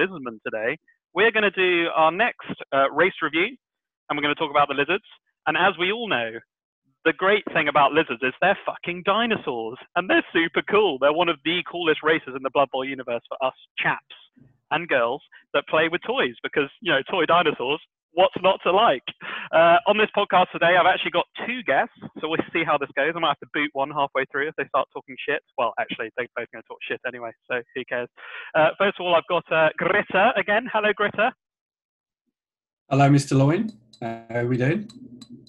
lizardmen today. We're going to do our next uh, race review, and we're going to talk about the lizards. And as we all know, the great thing about lizards is they're fucking dinosaurs, and they're super cool. They're one of the coolest races in the Blood Bowl universe for us chaps and girls that play with toys, because you know, toy dinosaurs what's not to like. Uh, on this podcast today, I've actually got two guests, so we'll see how this goes. I might have to boot one halfway through if they start talking shit. Well, actually, they're both going to talk shit anyway, so who cares? Uh, first of all, I've got uh, Gritta again. Hello, Gritta. Hello, Mr. Loin. Uh, how are we doing?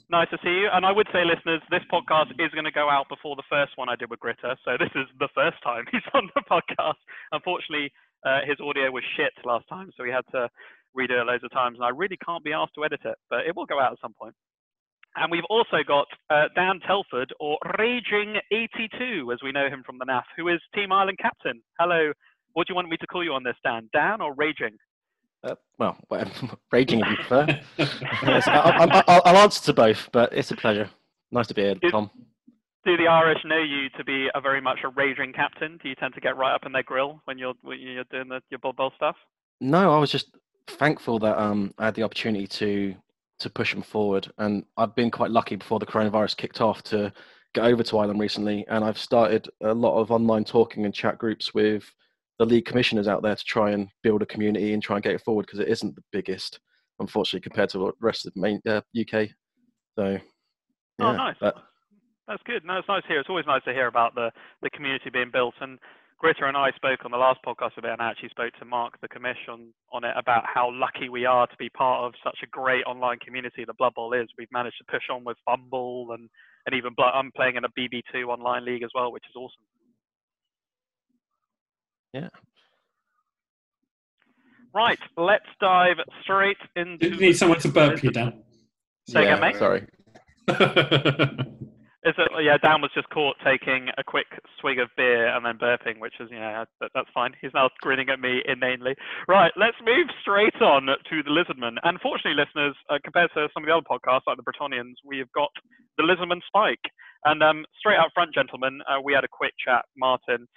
Nice to see you. And I would say, listeners, this podcast is going to go out before the first one I did with Gritta. So this is the first time he's on the podcast. Unfortunately, uh, his audio was shit last time, so we had to redo it loads of times, and I really can't be asked to edit it, but it will go out at some point. And we've also got uh, Dan Telford, or Raging82, as we know him from the NAF, who is Team Ireland captain. Hello. What do you want me to call you on this, Dan? Dan or Raging? Uh, well, raging if you prefer. yes, I, will answer to both, but it's a pleasure. Nice to be here, Tom. Do the Irish know you to be a very much a raging captain? Do you tend to get right up in their grill when you're when you're doing the, your Blood Bowl stuff? No, I was just thankful that um, I had the opportunity to to push them forward, and I've been quite lucky before the coronavirus kicked off to get over to Ireland recently, and I've started a lot of online talking and chat groups with the league commissioners out there to try and build a community and try and get it forward because it isn't the biggest, unfortunately, compared to the rest of the main uh, UK. So, oh, yeah, oh, nice. That, That's good. No, it's nice to hear. It's always nice to hear about the the community being built and Gritta and I spoke on the last podcast about, and I actually spoke to Mark, the commission, on it about how lucky we are to be part of such a great online community the Blood Bowl is. We've managed to push on with FUMBBL and, and even I'm playing in a BB2 online league as well, which is awesome. Yeah. Right, let's dive straight into. You need someone to burp you, down. Say yeah, again, mate. Sorry. Is it, yeah, Dan was just caught taking a quick swig of beer and then burping, which is, yeah, that, that's fine. He's now grinning at me inanely. Right, let's move straight on to the Lizardman. Unfortunately, listeners, uh, compared to some of the other podcasts like the Bretonnians, we have got the Lizardman Spike. And um, straight out front, gentlemen, uh, we had a quick chat, Martin.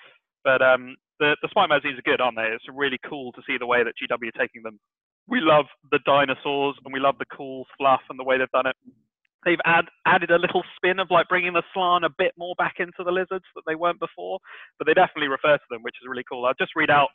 But um, the, the Spike magazines are good, aren't they? It's really cool to see the way that GW are taking them. We love the dinosaurs and we love the cool fluff and the way they've done it they've add, added a little spin of like bringing the Slann a bit more back into the lizards that they weren't before, but they definitely refer to them, which is really cool. I'll just read out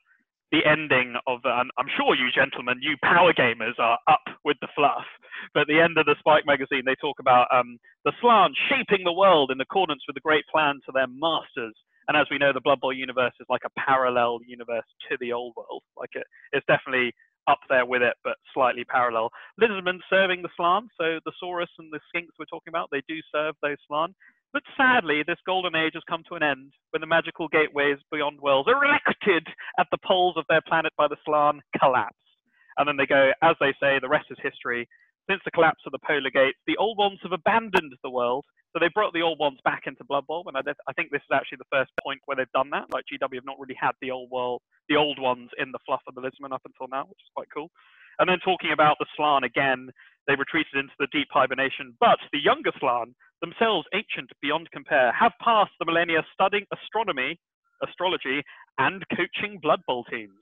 the ending of I'm sure you gentlemen, you power gamers are up with the fluff, but the end of the Spike magazine, they talk about um, the Slann shaping the world in accordance with the great plan to their masters. And as we know, the Blood Bowl universe is like a parallel universe to the old world. Like it, it's definitely up there with it, but slightly parallel. Lizardmen serving the Slann, so the Saurus and the Skinks we're talking about, they do serve those Slann. But sadly, this golden age has come to an end when the magical gateways beyond worlds, erected at the poles of their planet by the Slann, collapse. And then they go, as they say, the rest is history. Since the collapse of the polar gates, the old ones have abandoned the world so they brought the old ones back into Blood Bowl, and I, I, think this is actually the first point where they've done that. Like GW have not really had the old world, the old ones in the fluff of the Lizardman up until now, which is quite cool. And then talking about the Slann again, they retreated into the deep hibernation, but the younger Slann, themselves ancient beyond compare, have passed the millennia studying astronomy, astrology, and coaching Blood Bowl teams.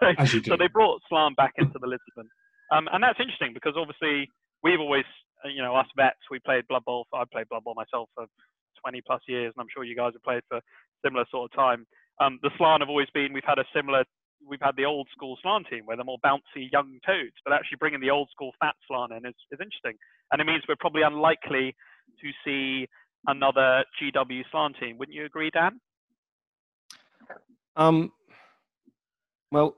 so, so, they brought Slann back into the Lizardman. Um, and that's interesting because obviously we've always you know, us vets, we played Blood Bowl. I played Blood Bowl myself for 20 plus years, and I'm sure you guys have played for similar sort of time. Um, the Slann have always been. We've had a similar. We've had the old school Slann team where they're more bouncy young toads, but actually bringing the old school fat Slann in is, is interesting, and it means we're probably unlikely to see another GW Slann team. Wouldn't you agree, Dan? Um, well,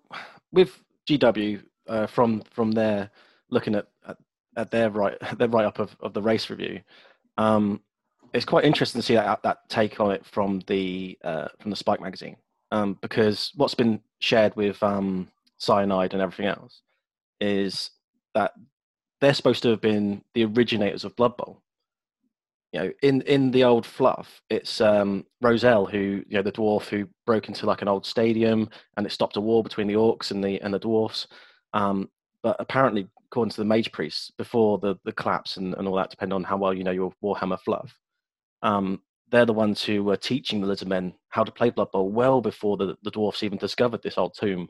with GW uh, from from there, looking at, at at their right their write up of, of the race review. Um, it's quite interesting to see that that take on it from the uh, from the Spike magazine um, because what's been shared with um, cyanide and everything else is that they're supposed to have been the originators of Blood Bowl. You know, in in the old fluff, it's um, Roze-El who you know the dwarf who broke into like an old stadium and it stopped a war between the orcs and the and the dwarfs. Um, but apparently according to the mage priests before the the collapse and, and all that depend on how well you know your warhammer fluff. Um, they're the ones who were teaching the lizard men how to play blood bowl well before the, the dwarfs even discovered this old tomb.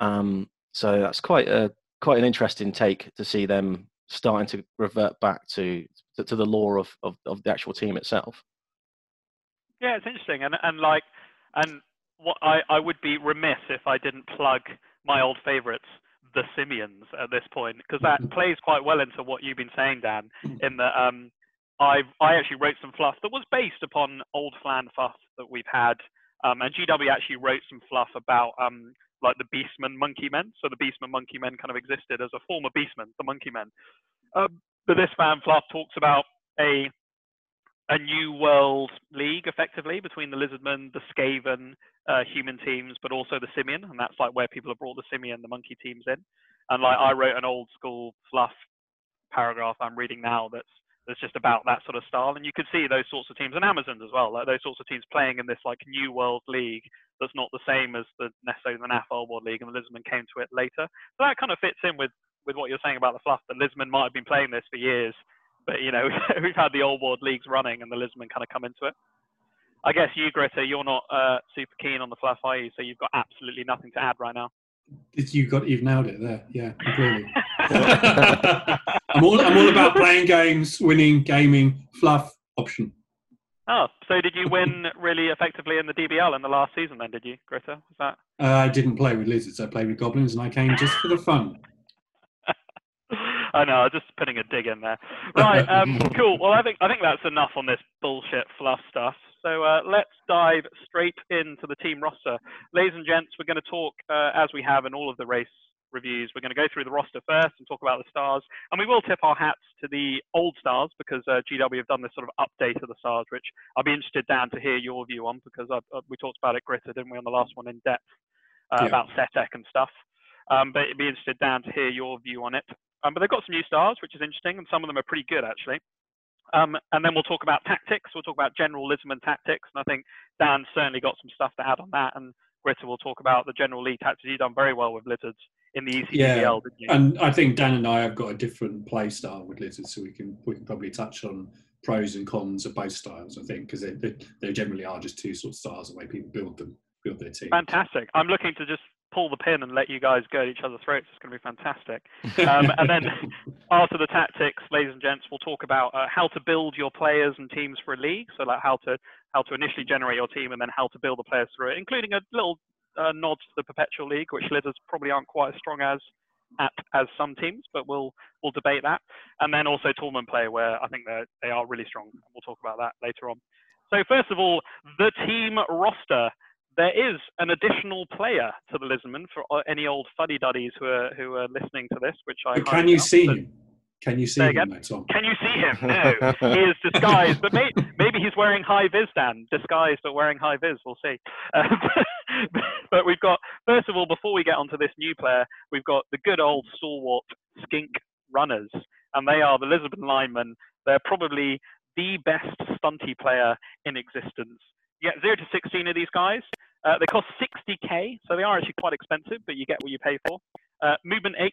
Um, so that's quite a quite an interesting take to see them starting to revert back to to, to the lore of, of, of the actual team itself. Yeah, it's interesting, and and like, and what I I would be remiss if I didn't plug my old favourites, the Simians, at this point, because that plays quite well into what you've been saying, Dan. In that, um, I I actually wrote some fluff that was based upon old Flan fluff that we've had, um, and GW actually wrote some fluff about um like the Beastmen Monkey Men. So the Beastmen Monkey Men kind of existed as a former Beastmen, the Monkey Men. Um, but this fan fluff talks about a a new world league effectively between the lizardmen, the Skaven uh, human teams, but also the simian, and that's like where people have brought the simian, the monkey teams in. And like I wrote an old school fluff paragraph I'm reading now that's that's just about that sort of style, and you could see those sorts of teams and Amazons as well, like those sorts of teams playing in this like new world league that's not the same as the necessarily the NAF World League, and the Lizardmen came to it later. So that kind of fits in with with what you're saying about the fluff. The Lizardmen might have been playing this for years but you know we've had the old world leagues running and the Lizardmen kind of come into it. I guess you, Greta, you're not uh, super keen on the fluff, are you? So you've got absolutely nothing to add right now. You got you've nailed it there. Yeah, completely. I'm all I'm all about playing games, winning, gaming, fluff option. Oh, so did you win really effectively in the DBL in the last season? Then did you, Greta? Was that? Uh, I didn't play with lizards. I played with goblins, and I came just for the fun. I know, I'm just putting a dig in there. Right, um, cool. Well, I think I think that's enough on this bullshit fluff stuff. So uh, let's dive straight into the team roster, ladies and gents. We're going to talk uh, as we have in all of the race reviews. We're going to go through the roster first and talk about the stars, and we will tip our hats to the old stars because uh, GW have done this sort of update of the stars, which I'll be interested, Dan, to hear your view on because I, uh, we talked about it, Greta, didn't we, on the last one in depth uh, yeah. about Setec and stuff. Um, but it'd be interested, Dan, to hear your view on it. Um, but they've got some new stars, which is interesting, and some of them are pretty good actually. Um, and then we'll talk about tactics. We'll talk about generalism and tactics, and I think Dan certainly got some stuff to add on that. And Greta will talk about the general league tactics. You've done very well with lizards in the ECBL, yeah, didn't you? And I think Dan and I have got a different play style with lizards, so we can we can probably touch on pros and cons of both styles. I think because they, they, they generally are just two sort of styles the way people build them build their team. Fantastic. I'm looking to just pull the pin and let you guys go at each other's throats. It's going to be fantastic. Um, and then after the tactics, ladies and gents, we'll talk about uh, how to build your players and teams for a league. So like how to how to initially generate your team and then how to build the players through it, including a little uh, nod to the Perpetual League, which Lizards probably aren't quite as strong as at as some teams, but we'll we'll debate that. And then also tournament play, where I think they they are really strong. We'll talk about that later on. So first of all, the team roster there is an additional player to the Lizardmen for uh, any old fuddy duddies who are who are listening to this. Which I can you see him? Can you see him, Tom? Can you see him? No, he is disguised, but may, maybe he's wearing high vis. Dan, disguised but wearing high vis. We'll see. Uh, but we've got first of all, before we get onto this new player, we've got the good old stalwart skink runners, and they are the Lizardmen linemen. They're probably the best stunty player in existence. You get 0 to 16 of these guys. Uh, they cost 60k, so they are actually quite expensive, but you get what you pay for. Uh, movement 8,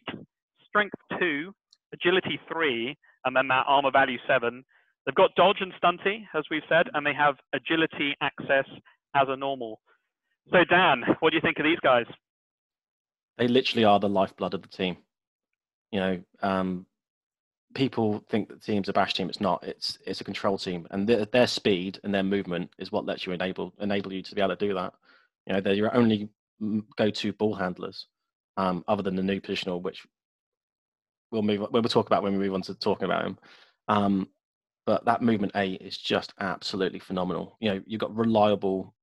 strength 2, agility 3, and then that armor value 7. They've got dodge and stunty, as we've said, and they have agility access as a normal. So, Dan, what do you think of these guys? They literally are the lifeblood of the team. You know, um, people think that the team's a bash team. It's not. It's it's a control team, and their, their speed and their movement is what lets you enable enable you to be able to do that. You know, they're your only go-to ball handlers, um, other than the new positional, which we'll move. We'll talk about when we move on to talking about him. Um, but that movement eight is just absolutely phenomenal. You know, you've got reliable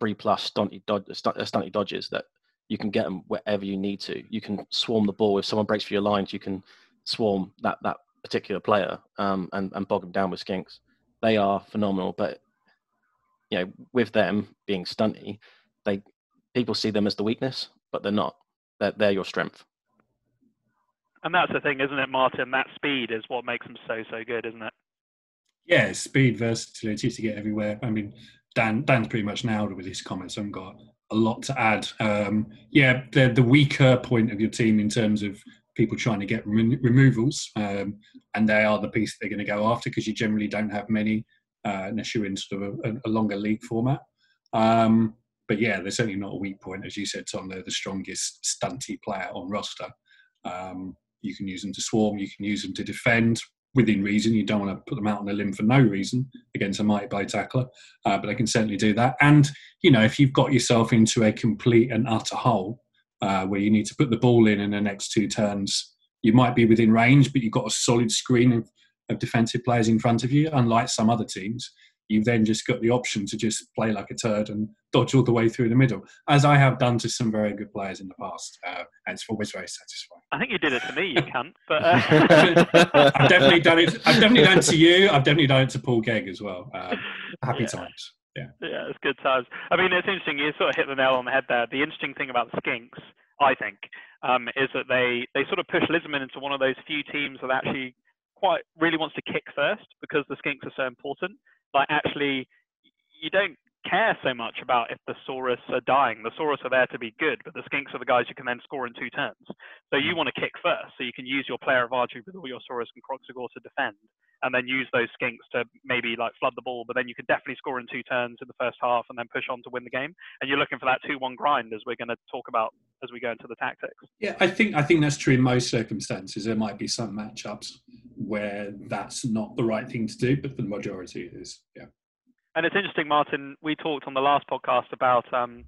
three plus stunty, dod- stunty dodges that you can get them wherever you need to. You can swarm the ball if someone breaks for your lines. You can swarm that that particular player um, and, and bog them down with skinks. They are phenomenal, but you know, with them being stunty, they people see them as the weakness, but they're not. They're, they're your strength. And that's the thing, isn't it, Martin? That speed is what makes them so so good, isn't it? Yeah, speed, versatility to get everywhere. I mean, Dan Dan's pretty much nailed it with his comments. I've got a lot to add. Um, yeah, they're the weaker point of your team in terms of people trying to get rem- removals, um, and they are the piece they're going to go after because you generally don't have many uh, unless you're in sort of a, a longer league format. Um, but yeah, they're certainly not a weak point. As you said, Tom, they're the strongest stunty player on roster. Um, you can use them to swarm, you can use them to defend within reason. You don't want to put them out on a limb for no reason against a mighty blow tackler, uh, but they can certainly do that. And, you know, if you've got yourself into a complete and utter hole uh, where you need to put the ball in in the next two turns, you might be within range, but you've got a solid screen of, of defensive players in front of you, unlike some other teams you've then just got the option to just play like a turd and dodge all the way through the middle, as I have done to some very good players in the past. Uh, and it's always very satisfying. I think you did it to me, you can't. But uh... I've definitely done it. I've definitely done it to you. I've definitely done it to Paul Gegg as well. Um, happy yeah. times. Yeah. Yeah, it's good times. I mean, it's interesting. You sort of hit the nail on the head there. The interesting thing about Skinks, I think, um, is that they they sort of push Lizmen into one of those few teams that actually quite really wants to kick first because the Skinks are so important like actually you don't care so much about if the Saurus are dying. The Saurus are there to be good, but the Skinks are the guys you can then score in two turns. So you mm. want to kick first, so you can use your player of Archery with all your Saurus and Kroxigor to defend, and then use those Skinks to maybe like flood the ball, but then you can definitely score in two turns in the first half and then push on to win the game. And you're looking for that 2-1 grind as we're going to talk about as we go into the tactics. Yeah, I think I think that's true in most circumstances. There might be some matchups where that's not the right thing to do, but the majority is. Yeah. And it's interesting, Martin. We talked on the last podcast about, um,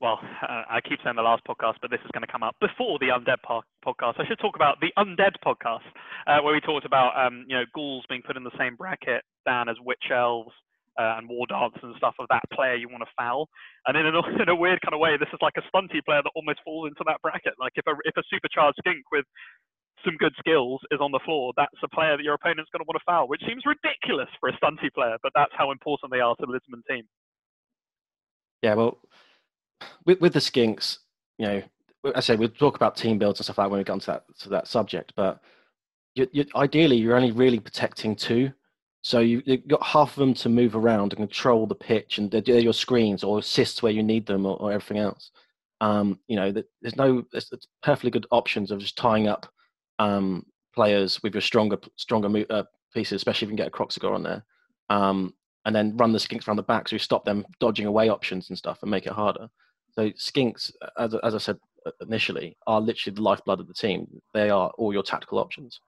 well, uh, I keep saying the last podcast, but this is going to come up before the Undead po- podcast. I should talk about the Undead podcast, uh, where we talked about, um, you know, ghouls being put in the same bracket, Dan as witch elves, uh, and war dogs and stuff of that player you want to foul. And in a, in a weird kind of way, this is like a stunty player that almost falls into that bracket. Like if a if a supercharged skink with some good skills is on the floor, that's a player that your opponent's going to want to foul, which seems ridiculous for a stunty player, but that's how important they are to the Lizmen team. Yeah, well, with with the Skinks, you know, I say we'll talk about team builds and stuff like that when we get onto that to that subject, but you, you, ideally you're only really protecting two. So you, have got half of them to move around and control the pitch, and they're, your screens or assists where you need them, or, or everything else. Um, you know, there's no there's perfectly good options of just tying up um, players with your stronger stronger uh, pieces, especially if you can get a Kroxigor on there, um, and then run the skinks around the back so you stop them dodging away options and stuff and make it harder. So skinks, as, as I said uh, initially, are literally the lifeblood of the team. They are all your tactical options.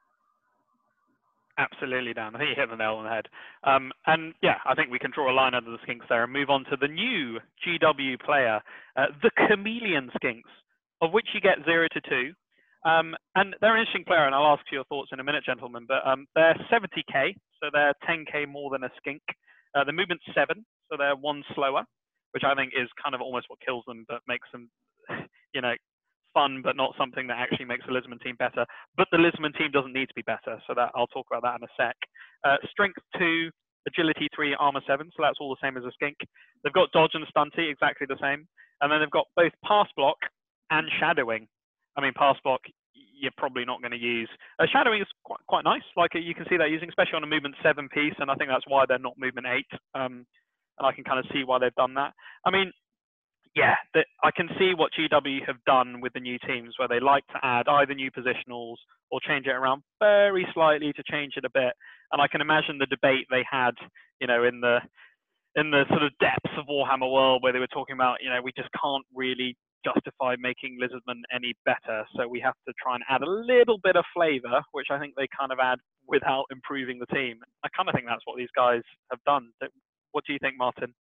Absolutely, Dan. I think you hit the nail on the head. Um, and yeah, I think we can draw a line under the skinks there and move on to the new GW player, uh, the Chameleon Skinks, of which you get zero to two. Um, and they're an interesting player, and I'll ask you your thoughts in a minute, gentlemen. But um, they're 70k, so they're 10k more than a skink. Uh, the movement's seven, so they're one slower, which I think is kind of almost what kills them, but makes them, you know, fun, but not something that actually makes the Lizmen team better. But the Lizmen team doesn't need to be better, so that I'll talk about that in a sec. Uh, strength two, agility three, armor seven, so that's all the same as a skink. They've got dodge and stunty, exactly the same, and then they've got both pass block and shadowing. I mean, pass block you're probably not going to use. Uh, shadowing is quite quite nice. Like you can see that using, especially on a movement seven piece, and I think that's why they're not movement eight. Um, and I can kind of see why they've done that. I mean, yeah, the, I can see what GW have done with the new teams, where they like to add either new positionals or change it around very slightly to change it a bit. And I can imagine the debate they had, you know, in the in the sort of depths of Warhammer world, where they were talking about, you know, we just can't really justify making Lizardman any better. So we have to try and add a little bit of flavour, which I think they kind of add without improving the team. I kind of think that's what these guys have done. What do you think, Martin?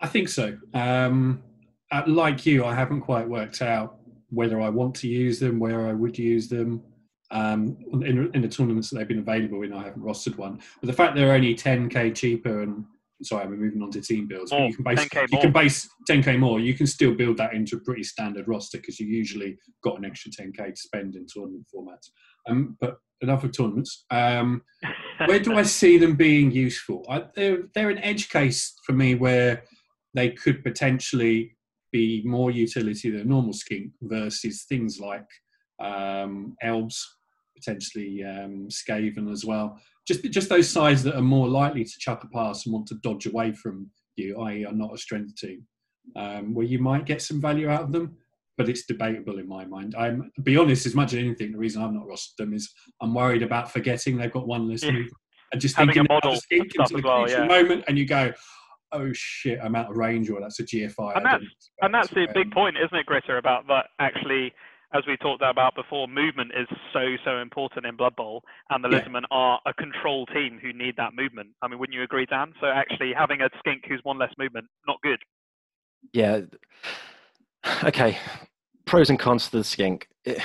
I think so. Um, uh, like you, I haven't quite worked out whether I want to use them, where I would use them. Um, in, in the tournaments that they've been available in, I haven't rostered one. But the fact they're only 10k cheaper and sorry, we're moving on to team builds. But you can base you can base 10k more. You can still build that into a pretty standard roster because you usually got an extra 10k to spend in tournament formats. Um, but enough of tournaments. Um, where do I see them being useful? I, they're they're an edge case for me where they could potentially be more utility than a normal skink versus things like um, elves, potentially um, Skaven as well just just those sides that are more likely to chuck a pass and want to dodge away from you, i.e., are not a strength team, um, where you might get some value out of them. But it's debatable in my mind. I'm to be honest, as much as anything, the reason I'm not rostered them is I'm worried about forgetting they've got one list yeah. and just Having thinking a model about the the well, yeah. moment, and you go, oh shit, I'm out of range, or that's a GFI. And that's and that's the big point, isn't it, Gritter? About that actually, as we talked about before, movement is so so important in Blood Bowl, and the yeah. Lizardmen are a control team who need that movement. I mean, wouldn't you agree, Dan? So actually, having a skink who's one less movement, not good. Yeah. Okay. Pros and cons to the skink. It,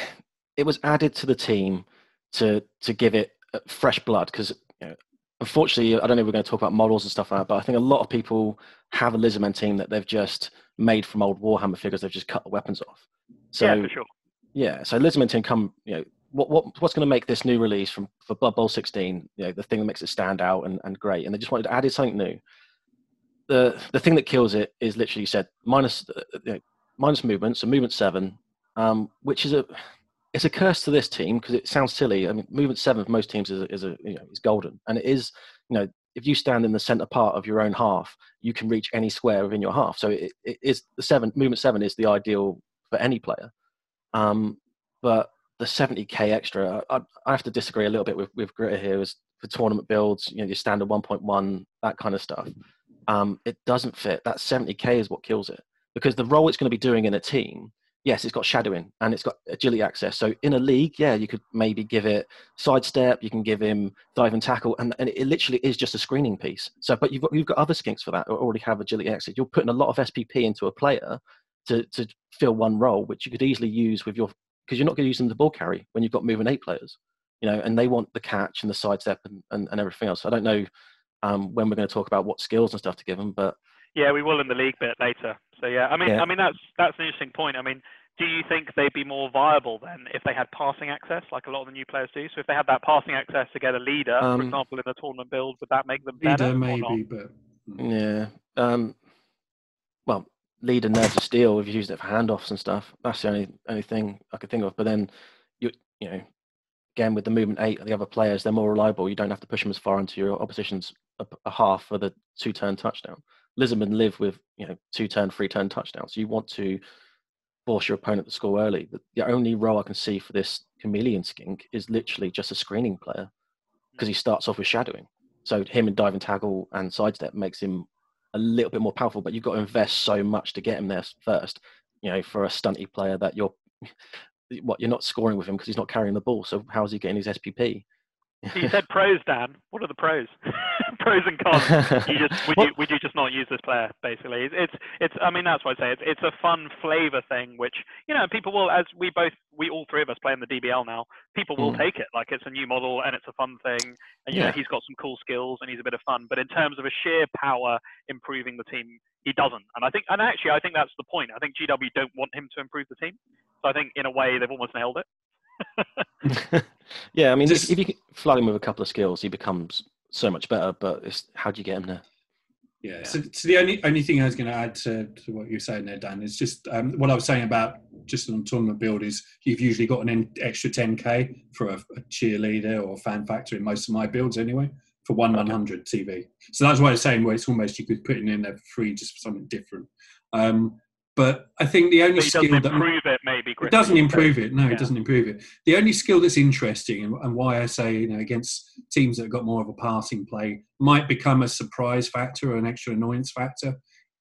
it was added to the team to to give it uh, fresh blood because you know, unfortunately, I don't know if we're going to talk about models and stuff like that, but I think a lot of people have a Lizardman team that they've just made from old Warhammer figures. They've just cut the weapons off. So, yeah, for sure. Yeah, so team come, you know, what, what what's going to make this new release from for Blood Bowl 16, you know, the thing that makes it stand out and, and great, and they just wanted to add something new. The the thing that kills it is literally you said minus uh, you know, minus movement, so movement seven, um, which is a it's a curse to this team because it sounds silly. I mean, movement seven for most teams is a, is a you know is golden, and it is you know if you stand in the center part of your own half, you can reach any square within your half. So it, it is the seven movement seven is the ideal for any player. Um, but the 70k extra, I, I, have to disagree a little bit with with Gritter here. Is for tournament builds, you know, your standard 1.1, that kind of stuff. Um, it doesn't fit. That 70k is what kills it because the role it's going to be doing in a team yes, it's got shadowing and it's got agility access. So in a league, yeah, you could maybe give it sidestep, you can give him dive and tackle, and, and it literally is just a screening piece. So, but you've got you've got other skinks for that that already have agility access. You're putting a lot of SPP into a player to to fill one role, which you could easily use with your because you're not going to use them to ball carry when you've got moving eight players, you know, and they want the catch and the sidestep and, and, and everything else. I don't know um, when we're going to talk about what skills and stuff to give them, but yeah, we will in the league bit later. So yeah, I mean, yeah. I mean that's that's an interesting point. I mean, do you think they'd be more viable then if they had passing access, like a lot of the new players do? So if they had that passing access to get a leader, um, for example, in the tournament build, would that make them better? Leader maybe, but yeah. Um, well, leader nerves of steel. We've used it for handoffs and stuff. That's the only only thing I could think of. But then you you know, again with the movement eight, the other players they're more reliable. You don't have to push them as far into your opposition's a, a half for the two turn touchdown. Lizardmen live with you know two turn, three turn touchdowns. So you want to force your opponent to score early. The, the only role I can see for this chameleon skink is literally just a screening player hmm. because he starts off with shadowing. So him and dive and tackle and sidestep makes him a little bit more powerful, but you've got to invest so much to get him there first. You know, for a stunty player that you're what you're not scoring with him because he's not carrying the ball. So how's he getting his SPP? you said pros, Dan. What are the pros? pros and cons. You just would you would you just not use this player? Basically, it's it's. I mean, that's what I say. It's it's a fun flavor thing, which you know people will, as we both we all three of us play in the DBL now. People will mm. take it like it's a new model and it's a fun thing, and you yeah. know he's got some cool skills and he's a bit of fun. But in terms of a sheer power improving the team, he doesn't. And I think, and actually, I think that's the point. I think GW don't want him to improve the team. So I think in a way they've almost nailed it. yeah, I mean, Just, if, if you flood him with a couple of skills, he becomes so much better. But it's how do you get him there? Yeah, yeah. So, so, the only only thing I was going to add to, to what you're saying there, Dan, is just um, what I was saying about just on tournament build is you've usually got an extra 10k for a, a cheerleader or fan factor in most of my builds anyway for one 100 TV. So that's why I was saying where it's almost you could put it in there for free just for something different. Um, but I think the only skill that improve it maybe it doesn't improve it. No, yeah. it doesn't improve it. The only skill that's interesting and, and, why I say you know against teams that have got more of a passing play might become a surprise factor or an extra annoyance factor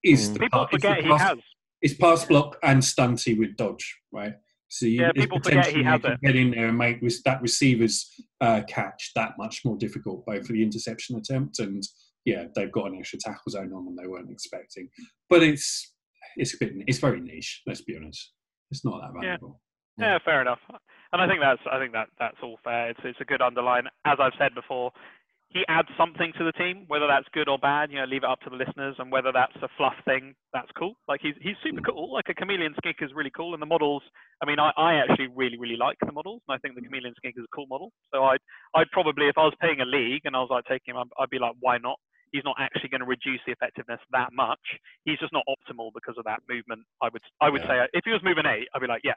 is mm. the people forget the pass, he has. It's pass block and stunty with dodge, right? So you, yeah, people forget he has it. Get in there and make that receiver's uh, catch that much more difficult, both for the interception attempt and yeah, they've got an extra tackle zone on them they weren't expecting. But it's it's a bit it's very niche. Let's be honest. It's not that valuable. Yeah. yeah, fair enough. And I think that's I think that that's all fair. It's it's a good underline. As I've said before, he adds something to the team, whether that's good or bad. You know, leave it up to the listeners, and whether that's a fluff thing, that's cool. Like he's he's super mm. cool. Like a chameleon skink is really cool, and the models. I mean, I, I actually really really like the models, and I think the mm. chameleon skink is a cool model. So I'd I'd probably if I was paying a league and I was like taking him, I'd, I'd be like, why not? He's not actually going to reduce the effectiveness that much. He's just not optimal because of that movement. I would I would yeah. say if he was movement eight, I'd be like, yeah,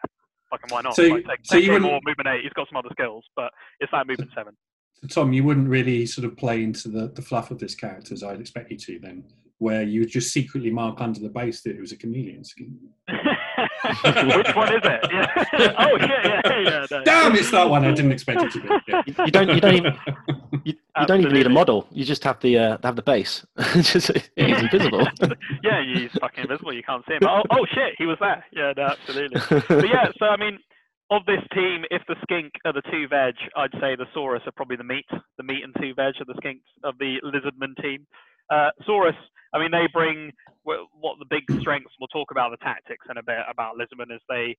fucking why not? So, like, take, so take you more movement eight. He's got some other skills, but it's that movement seven. So Tom, you wouldn't really sort of play into the, the fluff of this character as I'd expect you to then, where you would just secretly mark under the base that it was a chameleon skin. Which one is it? Yeah. oh yeah, yeah, yeah. No. Damn, it's that one. I didn't expect it to be. Yeah. You, you, don't. You don't even. You, You don't even need a model. You just have the uh, have the base. just, he's invisible. yeah, he's fucking invisible. You can't see him. Oh, oh shit, he was there. Yeah, no, absolutely. but yeah, so I mean, of this team, if the skink are the two veg, I'd say the Saurus are probably the meat. The meat and two veg are the skinks of the Lizardman team. Uh, Saurus, I mean, they bring what the big strengths. We'll talk about the tactics in a bit about Lizardman as they,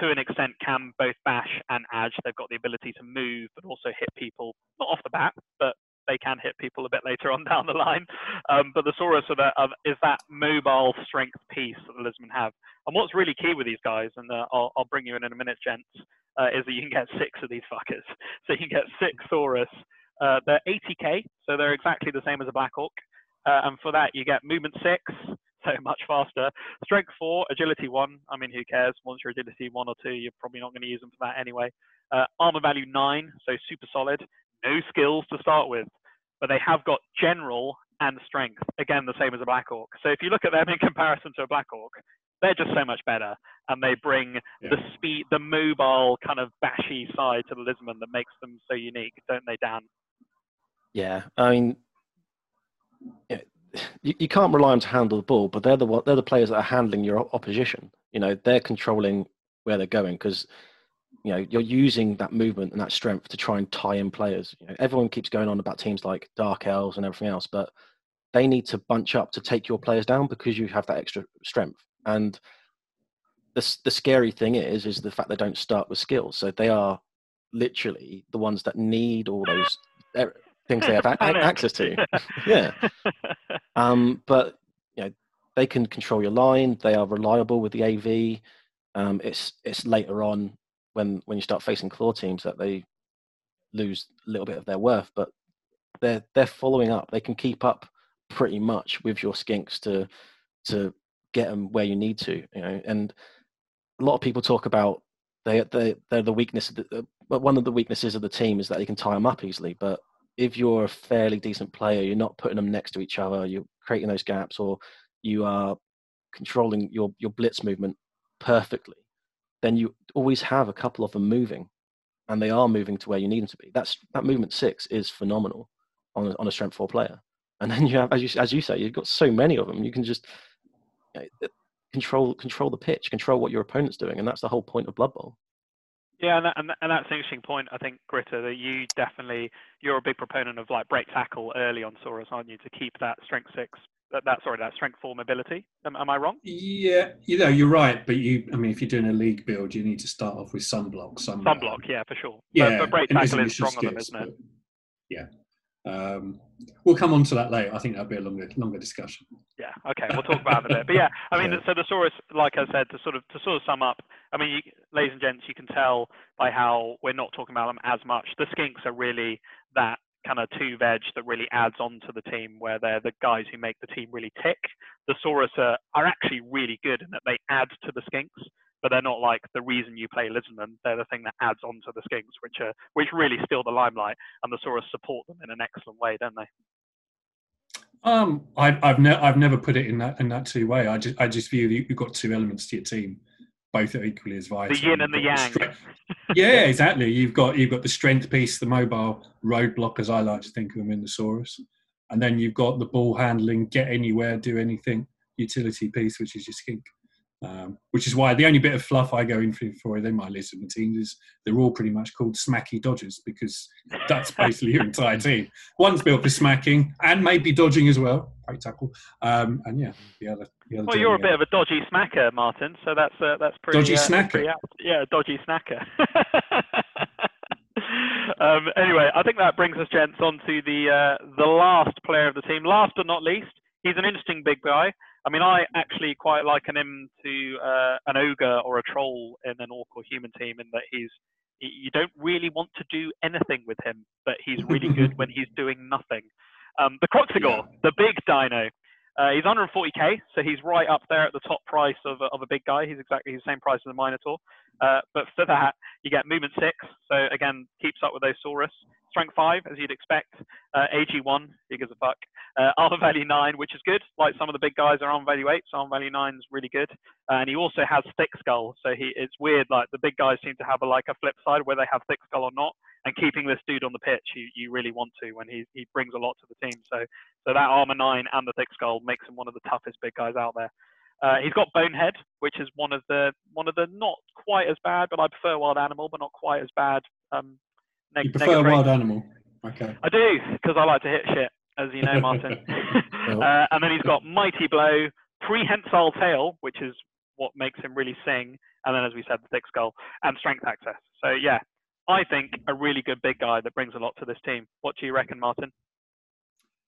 to an extent, can both bash and edge. They've got the ability to move, but also hit people not off the bat, but they can hit people a bit later on down the line. Um, but the Saurus are the, uh, is that mobile strength piece that the Lizardmen have. And what's really key with these guys, and uh, I'll, I'll, bring you in in a minute, gents, uh, is that you can get six of these fuckers. So you can get six Saurus. Uh, they're 80k, so they're exactly the same as a Black Orc. Uh, and for that, you get movement six, so much faster. Strength four, agility one. I mean, who cares? Once your agility one or two, you're probably not going to use them for that anyway. Uh, armor value nine, so super solid. No skills to start with, but they have got general and strength. Again, the same as a Black Orc. So if you look at them in comparison to a Black Orc, they're just so much better, and they bring yeah. the speed, the mobile kind of bashy side to the Lizardman that makes them so unique, don't they, Dan? Yeah, I mean, you, you can't rely on to handle the ball, but they're the they're the players that are handling your opposition. You know, they're controlling where they're going because you know you're using that movement and that strength to try and tie in players. You know, everyone keeps going on about teams like Dark Elves and everything else, but they need to bunch up to take your players down because you have that extra strength. And the the scary thing is is the fact they don't start with skills, so they are literally the ones that need all those er, things they have a- access to. yeah. Um, but you know, they can control your line. They are reliable with the AV. Um, it's it's later on when when you start facing claw teams that they lose a little bit of their worth, but they're they're following up. They can keep up pretty much with your skinks to to get them where you need to. You know, and a lot of people talk about they they they're the weakness. Of the, but one of the weaknesses of the team is that they can tie them up easily. But if you're a fairly decent player, you're not putting them next to each other, you're creating those gaps, or you are controlling your, your blitz movement perfectly, then you always have a couple of them moving, and they are moving to where you need them to be. That's that movement six is phenomenal on a, on a strength four player. And then you have, as you as you say, you've got so many of them. You can just you know, control control the pitch, control what your opponent's doing, and that's the whole point of Blood Bowl. Yeah, and, that, and, and that's an interesting point. I think Gritter, that you definitely you're a big proponent of like break tackle early on Saurus, aren't you, to keep that strength six, that, that sorry, that strength four mobility. Am, am, I wrong? Yeah, you know, you're right. But you, I mean, if you're doing a league build, you need to start off with sunblock. Some sunblock, yeah, for sure. Yeah, but, but break tackle is stronger than, isn't it? Yeah, um, we'll come on to that later. I think that'll be a longer, longer discussion. Yeah. Okay. We'll talk about it a bit. But yeah, I mean, yeah. so the Saurus, like I said, to sort of to sort of sum up, I mean, you, ladies and gents, you can tell by how we're not talking about them as much. The Skinks are really that kind of two veg that really adds on to the team, where they're the guys who make the team really tick. The Saurus are, are actually really good in that they add to the Skinks but they're not like the reason you play Lizardman. They're the thing that adds on to the Skinks, which are which really steal the limelight, and the Saurus support them in an excellent way, don't they? Um, I, I've never I've never put it in that in that two way. I just I just view you've got two elements to your team, both are equally as vital. The yin and the yang. The yeah, exactly. You've got you've got the strength piece, the mobile roadblock, as I like to think of them in the Saurus, and then you've got the ball handling, get anywhere, do anything utility piece, which is your skink. Um, which is why the only bit of fluff I go in for, for in my list of the teams is they're all pretty much called smacky dodgers because that's basically your entire team. One's built for smacking and maybe dodging as well, right tackle. Um, and yeah, the other. The other well, you're a bit of a dodgy smacker, Martin. So that's uh, that's pretty. Dodgy uh, snacker. Pretty yeah, dodgy snacker. um, anyway, I think that brings us, gents, on to the uh, the last player of the team. Last but not least, he's an interesting big guy. I mean, I actually quite liken him to uh, an ogre or a troll in an orc or human team in that he's you don't really want to do anything with him, but he's really good when he's doing nothing. Um, the Kroxigor, yeah. the big dino, uh, he's 140k, so he's right up there at the top price of a, of a big guy. He's exactly the same price as a Minotaur. Uh, but for that, you get movement six, so again, keeps up with those Saurus. Strength five, as you'd expect. Uh, AG one, he gives a fuck. Uh, armor value nine, which is good. Like some of the big guys are armor value eight, so armor value nine is really good. Uh, and he also has thick skull, so he it's weird. Like the big guys seem to have a, like a flip side where they have thick skull or not. and keeping this dude on the pitch, you, you really want to when he he brings a lot to the team. So so that armor nine and the thick skull makes him one of the toughest big guys out there. Uh, he's got Bonehead, which is one of the one of the not quite as bad, but I prefer Wild Animal, but not quite as bad. Um, neg- you prefer Wild Animal? Okay. I do because I like to hit shit, as you know, Martin. uh, and then he's got Mighty Blow, Prehensile Tail, which is what makes him really sing, and then as we said, the thick skull and strength access. So yeah, I think a really good big guy that brings a lot to this team. What do you reckon, Martin?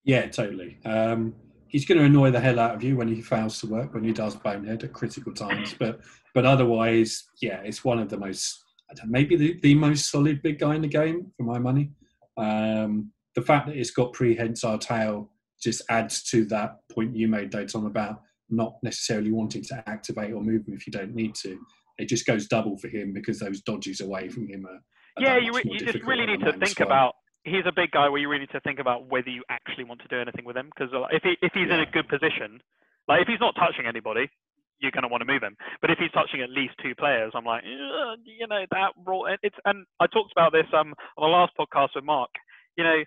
Yeah, totally. Um, he's going to annoy the hell out of you when he fails to work when he does bonehead at critical times, but but otherwise, yeah, it's one of the most maybe the, the most solid big guy in the game for my money. Um, the fact that it's got prehensile tail just adds to that point you made, though, Tom, about not necessarily wanting to activate or move him if you don't need to. It just goes double for him because those dodges away from him are. are yeah, you, you just really need to think about. He's a big guy where you really need to think about whether you actually want to do anything with him because if he, if he's yeah. in a good position, like if he's not touching anybody, you're going to want to move him. But if he's touching at least two players, I'm like, you know, that raw. It's and I talked about this um on the last podcast with Mark. You know,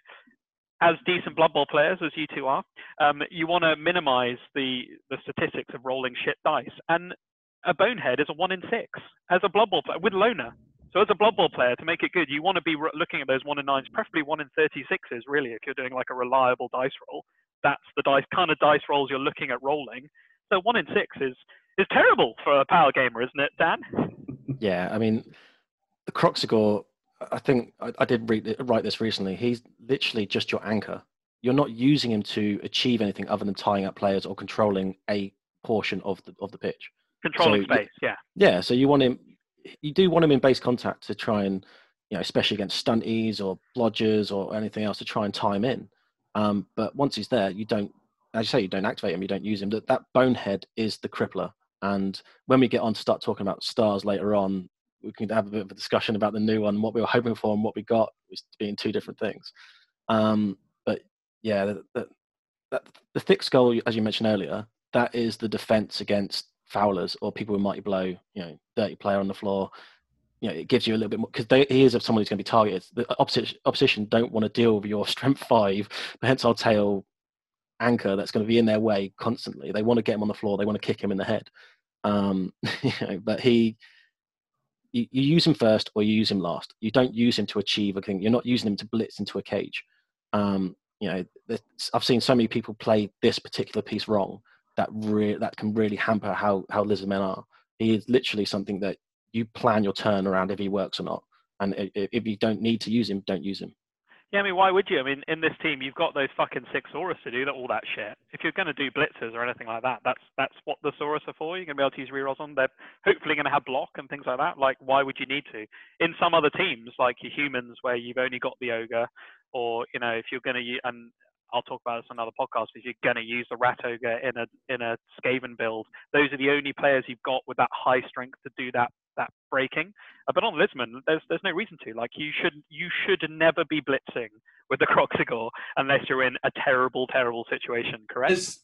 as decent Blood Bowl players, as you two are, um, you want to minimize the, the statistics of rolling shit dice. And a bonehead is a one in six as a Blood Bowl player with loner. So as a Blood Bowl player, to make it good, you want to be looking at those one in nines, preferably one in 36s, really, if you're doing like a reliable dice roll. That's the dice kind of dice rolls you're looking at rolling. So one in six is is terrible for a power gamer, isn't it, Dan? Yeah, I mean, the Kroxigor I think I, I did read, write this recently. He's literally just your anchor. You're not using him to achieve anything other than tying up players or controlling a portion of the of the pitch. Controlling so, space, yeah. Yeah, so you want him. You do want him in base contact to try and, you know, especially against stunties or blodgers or anything else to try and him in. Um, but once he's there, you don't, as you say, you don't activate him. You don't use him. That that bonehead is the crippler. And when we get on to start talking about stars later on, we can have a bit of a discussion about the new one, what we were hoping for, and what we got was being two different things. Um, but yeah, the, the, the, thick skull, as you mentioned earlier, that is the defense against foulers or people who might blow, you know, dirty player on the floor. You know, it gives you a little bit more because he is of someone who's going to be targeted. The opposition, opposition don't want to deal with your strength five, prehensile tail anchor that's going to be in their way constantly. They want to get him on the floor. They want to kick him in the head. Um, you know, but he you, you use him first or you use him last. You don't use him to achieve a thing. You're not using him to blitz into a cage. Um, you know, I've seen so many people play this particular piece wrong that re- that can really hamper how how lizard men are. He is literally something that you plan your turn around if he works or not. And if, if you don't need to use him, don't use him. Yeah, I mean, why would you? I mean, in this team, you've got those fucking six Saurus to do that, all that shit. If you're going to do blitzers or anything like that, that's that's what the Saurus are for. You're going to be able to use rerolls on. They're hopefully going to have block and things like that. Like, why would you need to? In some other teams, like your humans, where you've only got the ogre, or you know, if you're going to, and I'll talk about this on another podcast. If you're going to use the rat ogre in a in a Skaven build, those are the only players you've got with that high strength to do that that breaking. Uh, but on Lizardman, there's there's no reason to. Like you should you should never be blitzing with the Kroxigor unless you're in a terrible terrible situation. Correct. There's,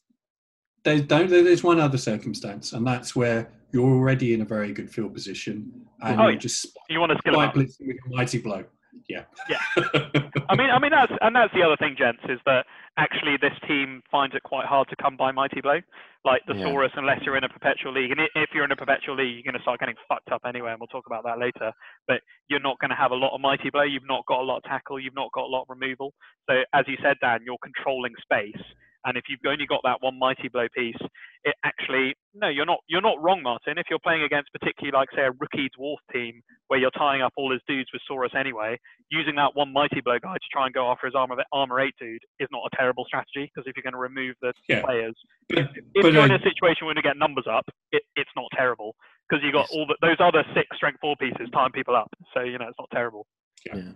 there's, don't, there's one other circumstance, and that's where you're already in a very good field position, and oh, you just you want to skill blitzing with a mighty blow. Yeah. Yeah. I mean, I mean that's and that's the other thing, gents, is that actually this team finds it quite hard to come by Mighty Blow, like the yeah. Saurus, unless you're in a perpetual league. And if you're in a perpetual league, you're going to start getting fucked up anyway, and we'll talk about that later. But you're not going to have a lot of Mighty Blow. You've not got a lot of tackle. You've not got a lot of removal. So as you said, Dan, you're controlling space and if you've only got that one mighty blow piece, it actually no, you're not you're not wrong, Martin. If you're playing against particularly like say a rookie dwarf team where you're tying up all his dudes with Saurus anyway, using that one mighty blow guy to try and go after his armor armor eight dude is not a terrible strategy because if you're going to remove the yeah. players, but, if, if but, you're uh, in a situation where you get numbers up, it, it's not terrible because you got all the, those other six strength four pieces tying people up. So you know it's not terrible. Yeah, yeah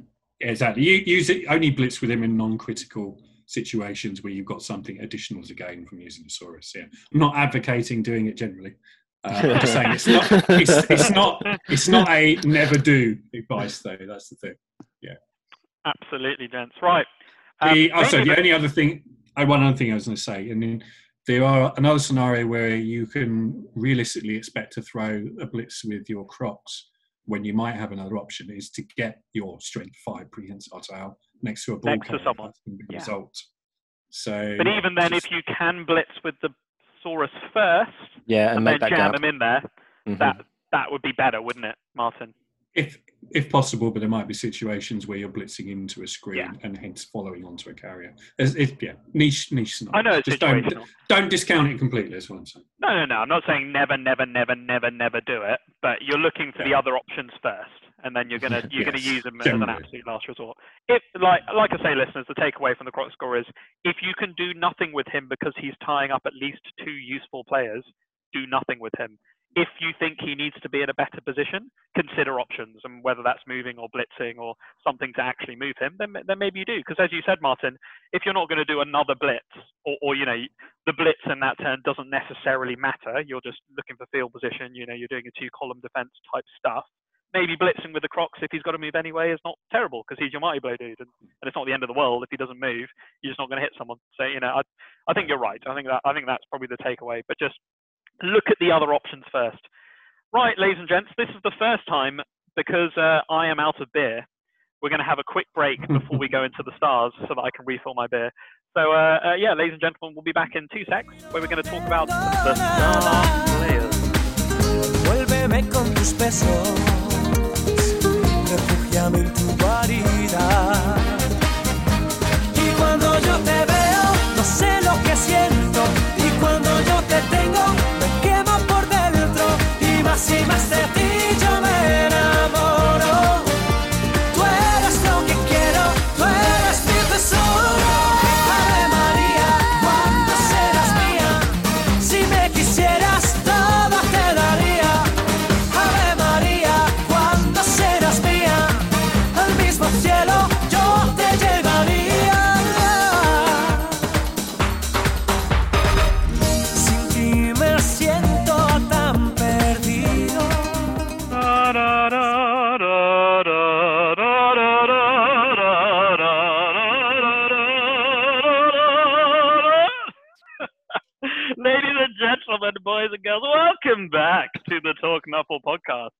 exactly. You use it only blitz with him in non-critical situations where you've got something additional to gain from using the Saurus. Yeah, I'm not advocating doing it generally. Uh, I'm just saying it's not it's, it's, not it's not a never do advice though. That's the thing. Yeah. Absolutely, gents. Right. Um, the, oh, the only other thing, I one other thing I was going to say, and then there are another scenario where you can realistically expect to throw a blitz with your Krox when you might have another option is to get your strength five prehensile tile next to a ball Next to someone. That's the Yeah. result. So, But even then, just- if you can blitz with the Saurus first Yeah, and, and, make then that jam gap. him in there, Mhm. that that would be better, wouldn't it, Martin? If if possible, but there might be situations where you're blitzing into a screen Yeah. and hence following onto a carrier. It's, it's, yeah, niche niche I know it's Just don't don't discount it completely. Is what I'm saying. No, no, no. I'm not saying never, never, never, never, never do it. But you're looking for the other options first, and then you're gonna you're gonna use them as an absolute last resort. If like like I say, listeners, the takeaway from the Kroxigor is if you can do nothing with him because he's tying up at least two useful players, do nothing with him. If you think he needs to be in a better position, consider options and whether that's moving or blitzing or something to actually move him. Then then maybe you do because as you said, Martin, if you're not going to do another blitz or, or you know the blitz in that turn doesn't necessarily matter. You're just looking for field position. You know, you're doing a two-column defense type stuff. Maybe blitzing with the Krox if he's got to move anyway is not terrible because he's your mighty blow dude, and, and it's not the end of the world if he doesn't move. You're just not going to hit someone. So you know, I, I think you're right. I think that I think that's probably the takeaway. But just look at the other options first. Right, ladies and gents, this is the first time because uh, I am out of beer. We're going to have a quick break before we go into the stars so that I can refill my beer. So, uh, uh, yeah, ladies and gentlemen, we'll be back in two secs where we're going to talk about the star players. Vuélveme con tus besos, refúgiame en tu guarida. certa Gentlemen, boys and girls, welcome back to the Talk Nuffle podcast,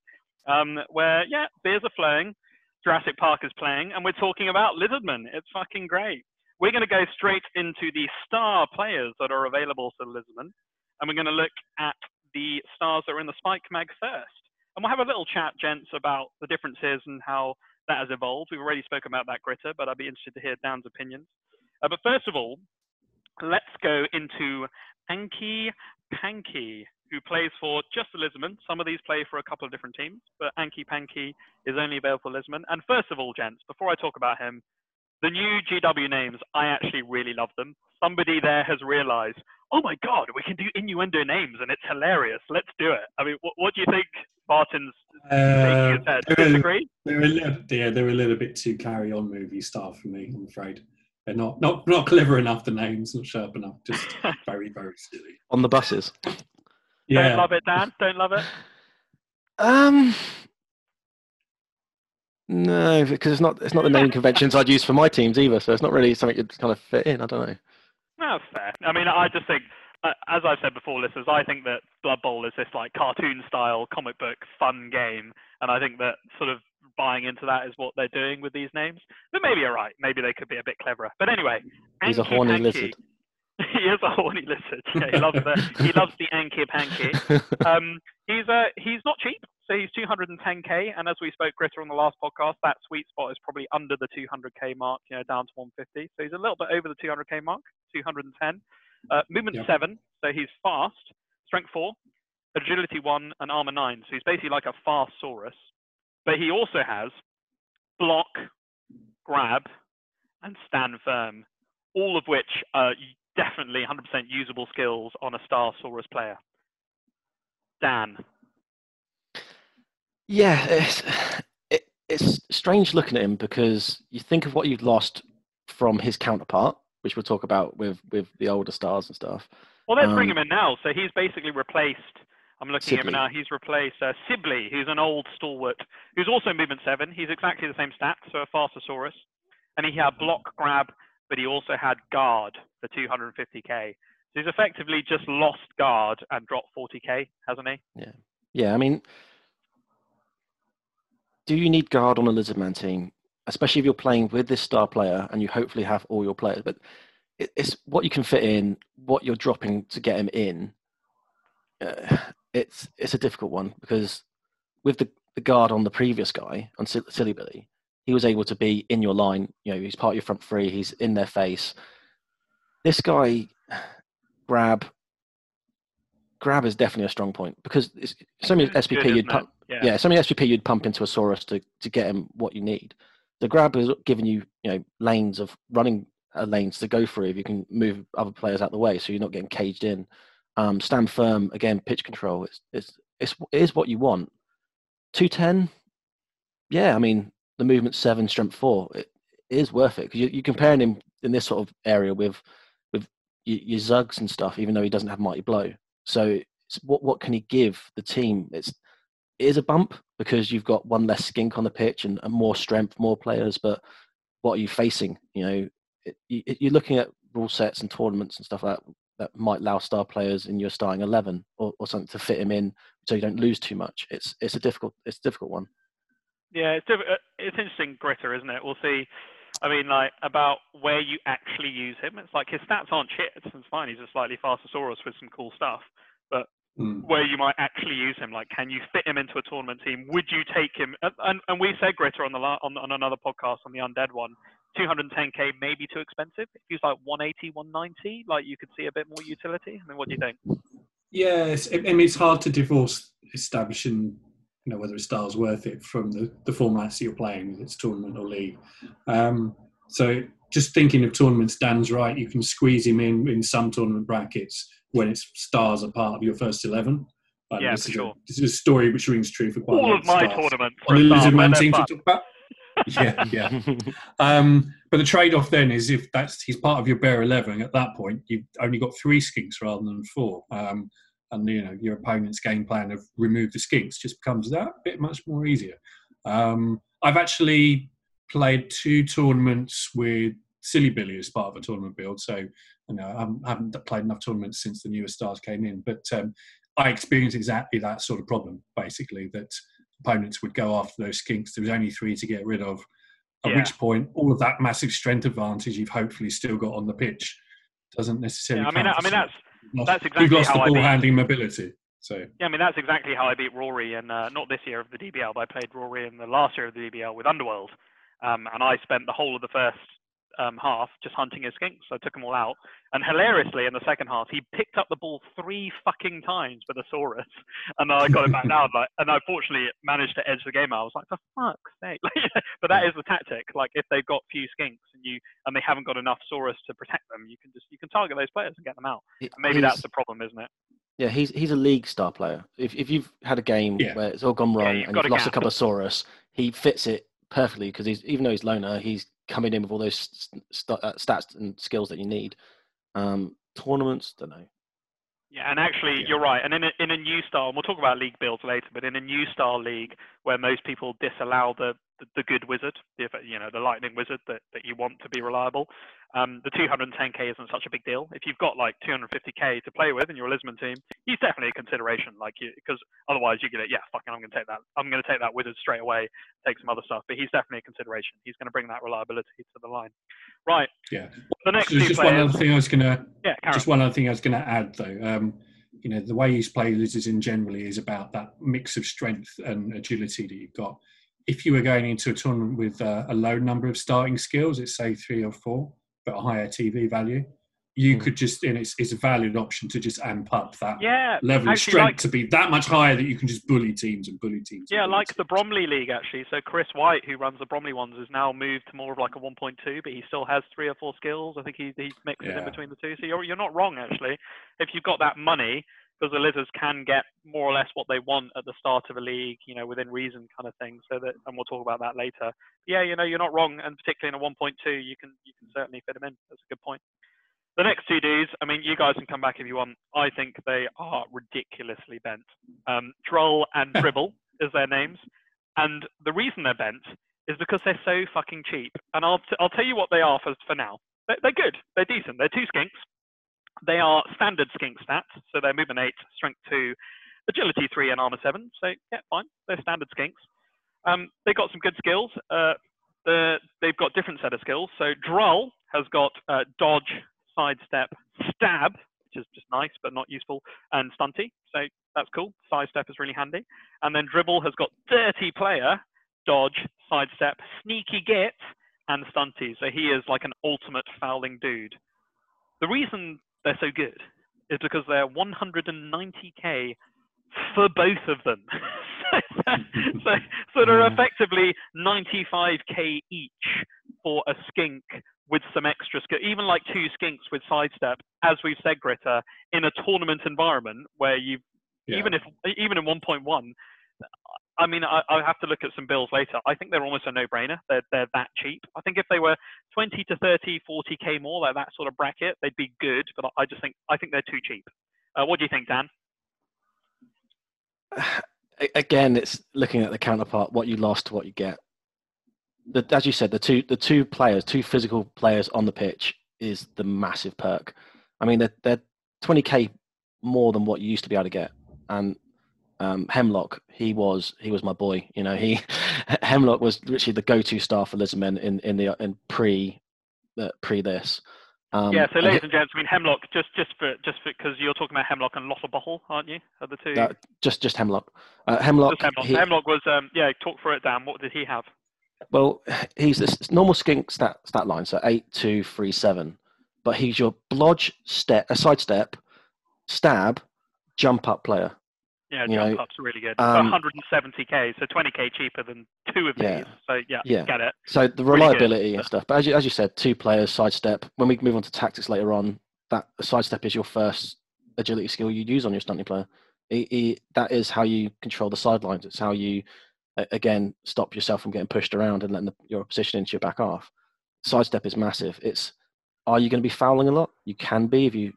um, where, yeah, beers are flowing, Jurassic Park is playing, and we're talking about Lizardman. It's fucking great. We're going to go straight into the star players that are available for Lizardman, and we're going to look at the stars that are in the Spike Mag first. And we'll have a little chat, gents, about the differences and how that has evolved. We've already spoken about that Gritter, but I'd be interested to hear Dan's opinions. Uh, but first of all, let's go into Anki Panqi, who plays for just the Lizmen. Some of these play for a couple of different teams, but Anqi Panqi is only available for Lizmen. And first of all, gents, before I talk about him, the new GW names, I actually really love them. Somebody there has realized, oh my God, we can do innuendo names and it's hilarious. Let's do it. I mean, what, what do you think, Martin's shaking his head? Uh, they're, Disagree? they're a little, yeah, they're a little bit too carry on movie style for me. I'm afraid they're not not not clever enough. The names not sharp enough. Just very very silly. on the buses. Yeah. Don't love it, Dan? Don't love it? Um, no, because it's not it's not the naming conventions I'd use for my teams either. So it's not really something you'd kind of fit in. I don't know. That's fair. I mean, I just think, uh, as I've said before, listeners, I think that Blood Bowl is this like cartoon style comic book fun game, and I think that sort of buying into that is what they're doing with these names. But maybe you're right. Maybe they could be a bit cleverer. But anyway, He's a horny Panky- lizard. he is a horny lizard. Yeah, he loves the he loves the Anqi Panqi. Um, he's uh, he's not cheap, so he's 210k, and as we spoke Gritter on the last podcast, that sweet spot is probably under the 200k mark, you know, down to 150. So he's a little bit over the 200k mark, 210. Uh, movement Yep. seven, so he's fast. Strength four, agility one, and armor nine. So he's basically like a fast Saurus, but he also has block, grab, and stand firm, all of which are definitely 100% usable skills on a Star Saurus player. Dan. Yeah, it's it, it's strange looking at him because you think of what you've lost from his counterpart, which we'll talk about with with the older stars and stuff. Well, let's bring Um, him in now. So he's basically replaced. I'm looking at him now. He's replaced uh, Silibili, who's an old stalwart, who's also movement seven. He's exactly the same stats, so a fastosaurus, and he had block, grab, but he also had guard for 250k. So he's effectively just lost guard and dropped 40k, hasn't he? Yeah, Yeah, I mean, do you need guard on a lizardman team, especially if you're playing with this star player and you hopefully have all your players? But it's what you can fit in, what you're dropping to get him in. Uh, it's it's a difficult one because with the, the guard on the previous guy on Silibili, he was able to be in your line. You know, he's part of your front three. He's in their face. This guy, grab, grab is definitely a strong point because it's so many It's good, SPP you'd pump. Yeah, so many SPP you'd pump into a Saurus to to get him what you need. The grab is giving you you know lanes of running uh, lanes to go through if you can move other players out the way, so you're not getting caged in. Um, stand firm again. Pitch control. It's it's it's it is what you want. Two ten. Yeah, I mean the movement seven, strength four. It, is worth it because you, you're comparing him in this sort of area with with your, your Zugs and stuff, even though he doesn't have mighty blow. So what what can he give the team? It's it is a bump because you've got one less skink on the pitch and, and more strength, more players. But what are you facing? You know, it, you, you're looking at rule sets and tournaments and stuff like that that might allow star players in your starting eleven or, or something to fit him in so you don't lose too much. It's it's a difficult it's a difficult one. Yeah, it's diff- uh, it's interesting, Gritter, isn't it? We'll see. I mean, like about where you actually use him. It's like his stats aren't shit. It's fine. He's a slightly faster Saurus with some cool stuff. But Mm. where you might actually use him, like can you fit him into a tournament team? Would you take him? And, and, and we said Gritter on the la- on, on another podcast on the Undead one. 210k may be too expensive. If he's like 180, 190, like you could see a bit more utility. I mean, what do you think? Yeah, it's, I mean, it's hard to divorce establishing, you know, whether a style's worth it from the, the formats you're playing, whether it's tournament or league. Um, so just thinking of tournaments, Dan's right. You can squeeze him in in some tournament brackets when it's stars are part of your first eleven. But Yeah, this for is sure. A, this is a story which rings true for quite a All lot of my stars. tournaments. On for the a Lizard Man team to talk about. Yeah, yeah. Um, but the trade-off then is if that's he's part of your bare eleven at that point, you've only got three skinks rather than four, um, and you know your opponent's game plan of remove the skinks just becomes that bit much more easier. Um, I've actually played two tournaments with Silibili as part of a tournament build, so you know I haven't, played enough tournaments since the newer stars came in, but um, I experienced exactly that sort of problem, basically that opponents would go after those skinks. There was only three to get rid of. At Yeah. which point, all of that massive strength advantage you've hopefully still got on the pitch doesn't necessarily. Yeah, I mean, I mean that's You've lost- that's you've exactly lost how the I ball beat- handling mobility. So Yeah, I mean that's exactly how I beat Rory, and uh, not this year of the DBL, but I played Rory in the last year of the DBL with Underworld, um, and I spent the whole of the first um, half just hunting his skinks. I took them all out, and hilariously in the second half he picked up the ball three fucking times with a Saurus, and then I got it back down. Like, and I fortunately managed to edge the game out. I was like, for fuck's sake! but that is the tactic. Like if they've got few skinks and you and they haven't got enough Saurus to protect them, you can just you can target those players and get them out. And maybe that's the problem, isn't it? Yeah, he's he's a league star player. If if you've had a game Yeah. where it's all gone wrong you've and you've a lost a couple of Saurus, he fits it perfectly because he's even though he's loner, he's coming in with all those st- uh, stats and skills that you need. Um, tournaments, don't know. Yeah, and actually, Yeah. you're right. And in a, in a new style, and we'll talk about league builds later, but in a new style league where most people disallow the, the, the good wizard, the, you know, the lightning wizard that, that you want to be reliable, um, the 210k isn't such a big deal. If you've got like 250k to play with in your Lizmen team, he's definitely a consideration. Like, because otherwise you get it. Yeah, fucking, I'm going to take that. I'm going to take that wizard straight away. Take some other stuff, but he's definitely a consideration. He's going to bring that reliability to the line. Right. yeah, The next two just one other thing I was going to Yeah, Karen. Just one other thing I was going to add, though. Um, you know, the way you play lizards in generally is about that mix of strength and agility that you've got. If you were going into a tournament with uh, a low number of starting skills, it's say three or four, but a higher TV value, you Mm. could just, and it's, it's a valid option to just amp up that yeah, level of strength like- to be that much higher that you can just bully teams and bully teams. Yeah, bully like teams. the Bromley League actually. So Chris White, who runs the Bromley ones, has now moved to more of like a 1.2, but he still has three or four skills. I think he he mixes in between the two. So you're you're not wrong actually. If you've got that money, because the Lizards can get more or less what they want at the start of a league, you know, within reason kind of thing. So that, and we'll talk about that later. Yeah, you know, you're not wrong, and particularly in a 1.2, you can you can certainly fit them in. That's a good point. The next two dudes, I mean, you guys can come back if you want. I think they are ridiculously bent. Um, Drull and Dribl is their names, and the reason they're bent is because they're so fucking cheap. And I'll t- I'll tell you what they are for for now. They're, they're good. They're decent. They're two skinks. They are standard skink stats, so they're movement eight, strength two, agility three, and armor seven. So yeah, fine. They're standard skinks. Um, they got some good skills. Uh, they've got different set of skills. So Drull has got uh, dodge, sidestep, stab, which is just nice but not useful, and stunty. So that's cool. Sidestep is really handy. And then Dribl has got dirty player, dodge, sidestep, sneaky git, and stunty. So he is like an ultimate fouling dude. The reason they're so good is because they're 190k for both of them. so, so they're Mm. effectively 95k each for a skink with some extra skill, even like two skinks with sidestep, as we've said, Gritter, in a tournament environment where you, Yeah. even if even in 1.1, I mean, I, have to look at some bills later. I think they're almost a no-brainer. They're they're that cheap. I think if they were 20 to 30, 40k more, like that sort of bracket, they'd be good. But I just think I think they're too cheap. Uh, what do you think, Dan? Again, it's looking at the counterpart, what you lost to what you get. The, as you said, the two the two players, two physical players on the pitch is the massive perk. I mean, they're they're twenty k more than what you used to be able to get. And um, Hemlock, he was he was my boy. You know, he Hemlock was literally the go to star for Lizmen in in the in pre uh, pre this. Um, yeah. So, ladies and gents, I mean Hemlock. Just just for just because you're talking about Hemlock and Lottabottol, aren't you? Are the two? uh, just just Hemlock. Uh, Hemlock. just Hemlock. he- Hemlock was um yeah. Talk for it, Dan. What did he have? Well, he's this normal skink stat stat line, so eight, two, three, seven. But he's your blodge step, a sidestep, stab, jump up player. Yeah, You jump know, up's really good. um, 170k, so 20k cheaper than two of Yeah. these. So yeah, Yeah. get it. So the Really reliability and stuff. But as you, as you said, two players, sidestep. When we move on to tactics later on, that sidestep is your first agility skill you use on your stunting player. He- he- that is how you control the sidelines. It's how you, again, stop yourself from getting pushed around and letting the, your opposition into your back half. Sidestep is massive. It's are you going to be fouling a lot? You can be if you,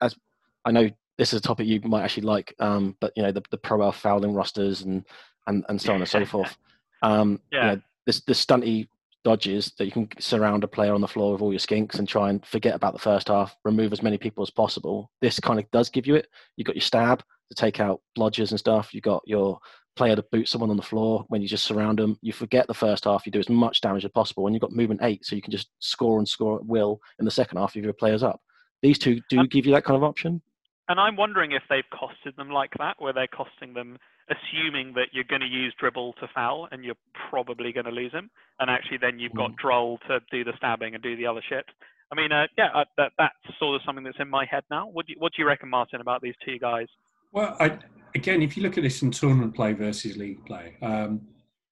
as I know this is a topic you might actually like, um, but you know the, the pro elf fouling rosters and and and so on and so forth. Um, you Yeah. know, this the stunty dodges that you can surround a player on the floor with all your skinks and try and forget about the first half, remove as many people as possible. This kind of does give you it. You've got your stab to take out blodgers and stuff. You've got your player to boot someone on the floor when you just surround them. You forget the first half. You do as much damage as possible. And you've got movement eight, so you can just score and score at will in the second half if your player's up. These two do give you that kind of option. And I'm wondering if they've costed them like that, where they're costing them assuming that you're going to use Dribl to foul and you're probably going to lose him, and actually then you've got Mm. Drull to do the stabbing and do the other shit. I mean, uh, yeah, uh, that that's sort of something that's in my head now. What do you, what do you reckon, Martin, about these two guys? Well, I, again, if you look at this in tournament play versus league play, um,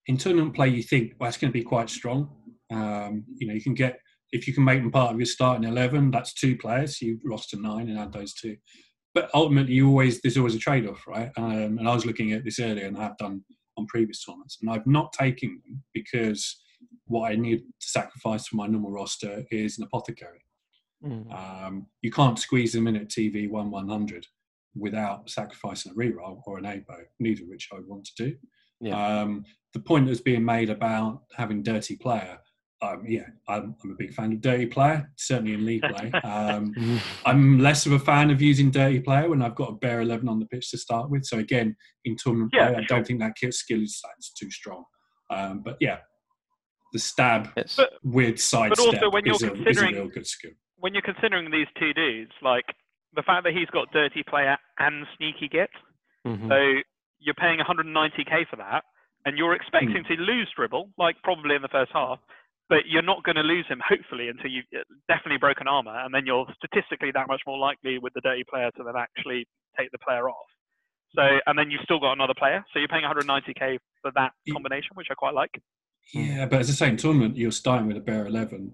in tournament play, you think, well, it's going to be quite strong. Um, you know, you can get, if you can make them part of your starting 11, that's two players. You roster nine and add those two. But ultimately, you always, there's always a trade off, right? Um, and I was looking at this earlier and I have done on previous tournaments. And I've not taken them because what I need to sacrifice for my normal roster is an apothecary. Um, you can't squeeze them in at TV 1 100 without sacrificing a reroll or an ABO, neither of which I would want to do. Yeah. Um, the point that's being made about having dirty player, um, yeah, I'm, I'm a big fan of dirty player, certainly in league play. Um, I'm less of a fan of using dirty player when I've got a bare 11 on the pitch to start with. So again, in tournament Yeah, play, I sure. don't think that kill skill is that's too strong. Um, but yeah, the stab It's, But- with sidestep also when you're is, a, is a considering- real good skill. When you're considering these two dudes, like the fact that he's got dirty player and sneaky git, Mhm. So you're paying 190k for that, and you're expecting to lose Dribl, like probably in the first half, but you're not going to lose him, hopefully, until you've uh, definitely broken armor, and then you're statistically that much more likely with the dirty player to then actually take the player off. So, and then you've still got another player, so you're paying 190k for that combination, which I quite like. Yeah, but as I same tournament, you're starting with a bare 11.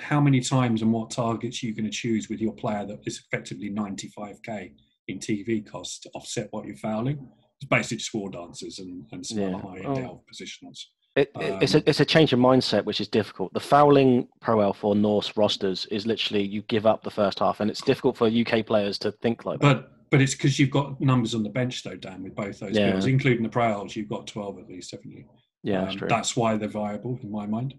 How many times and what targets are you going to choose with your player that is effectively 95k in TV costs to offset what you're fouling? It's basically just war dancers and, and some Yeah. other high Oh. positionals. It, it- it's a Um, it's a change of mindset which is difficult. The fouling pro elf or Norse rosters is literally you give up the first half, and it's difficult for UK players to think like that. But but it's because you've got numbers on the bench though, Dan, with both those Yeah. bills, including the Proels, you've got 12 at least, haven't you? Yeah, that's Um, true. That's why they're viable in my mind.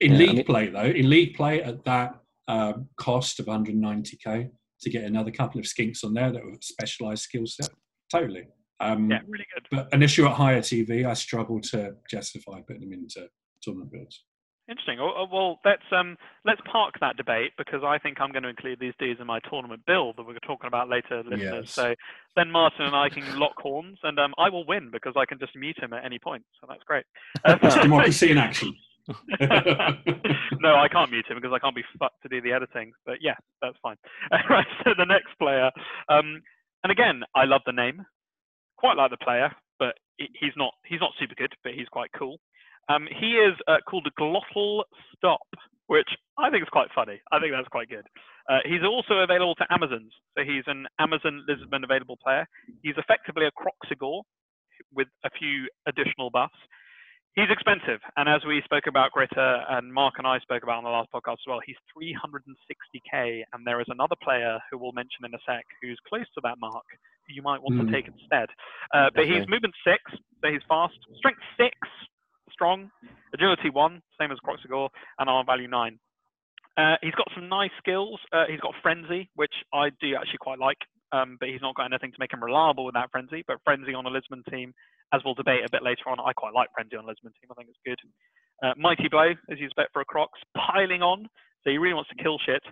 In Yeah, I league mean- play, though, in league play at that um, cost of 190k to get another couple of skinks on there that were specialised skill set, totally. Um, Yeah, really good. But an you're at higher TV, I struggle to justify putting them into tournament builds. Interesting. Well, uh, well, let's um, let's park that debate because I think I'm going to include these dudes in my tournament build that we're talking about later, listeners. Yes. So then Martin and I can lock horns, and um, I will win because I can just mute him at any point. So that's great. Uh, That's democracy in action. no, I can't mute him because I can't be fucked to do the editing. But yeah, that's fine. right. So the next player, um, and again, I love the name. Quite like the player, but he's not he's not super good, but he's quite cool. Um, he is uh, called Glotl Stop, which I think is quite funny. I think that's quite good. Uh, he's also available to Amazons, so he's an Amazon Lizmen available player. He's effectively a Kroxigor with a few additional buffs. He's expensive, and as we spoke about Gritter and Mark and I spoke about on the last podcast as well, he's 360k, and there is another player who we'll mention in a sec who's close to that mark you might want Hmm. to take instead. Uh, but he's movement six, so he's fast, strength six, strong, agility one, same as Kroxigor, and armor value nine. Uh, he's got some nice skills. Uh, he's got frenzy, which I do actually quite like, um, but he's not got anything to make him reliable with that frenzy. But frenzy on a Lizmen team, as we'll debate a bit later on, I quite like frenzy on a Lizmen team. I think it's good. Uh, mighty blow, as you expect for a Krox, piling on, so he really wants to kill shit.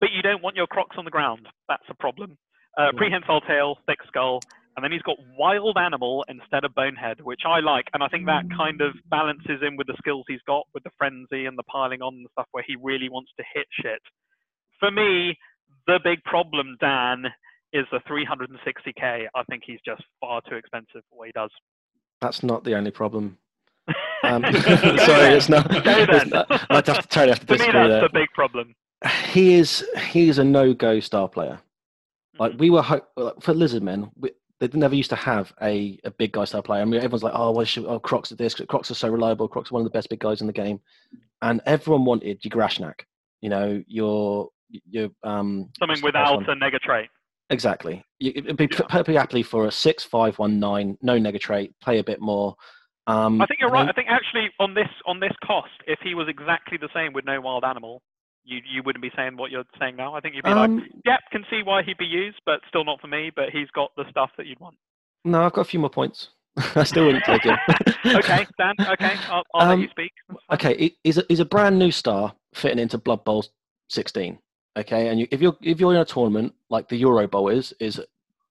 But you don't want your Krox on the ground. That's a problem. Uh, prehensile tail, thick skull, and then he's got wild animal instead of bonehead, which I like, and I think that kind of balances in with the skills he's got with the frenzy and the piling on and stuff where he really wants to hit shit. For me, the big problem, Dan, is the 360k. I think he's just far too expensive for what he does. That's not the only problem. Um, sorry, it's not. Go it's then. not- I'd have to totally have to For me, disagree that's there. the big problem. He is he is a no go star player. Like we were ho- like, for Lizardmen, we, they never used to have a, a big guy style player. I mean, everyone's like, oh, well, should, oh, Krox are this. Krox are so reliable. Krox are one of the best big guys in the game, and everyone wanted your Grashnak. You know, your your um Something what's the first without a nega trait. Exactly. You- It'd be Yeah. perfectly happily for a six five one nine, no nega trait, play a bit more. Um, I think you're right. then- I think actually on this on this cost, if he was exactly the same with no wild animal, you you wouldn't be saying what you're saying now. I think you'd be like, um, yep, can see why he'd be used, but still not for me. But he's got the stuff that you'd want. no, I've got a few more points. I still wouldn't take him. okay, Dan. Okay, I'll, I'll let Um, you speak. Okay, he's a, he's a brand new star fitting into Blood Bowl 16. Okay, and you, if you're if you're in a tournament like the Euro Bowl is is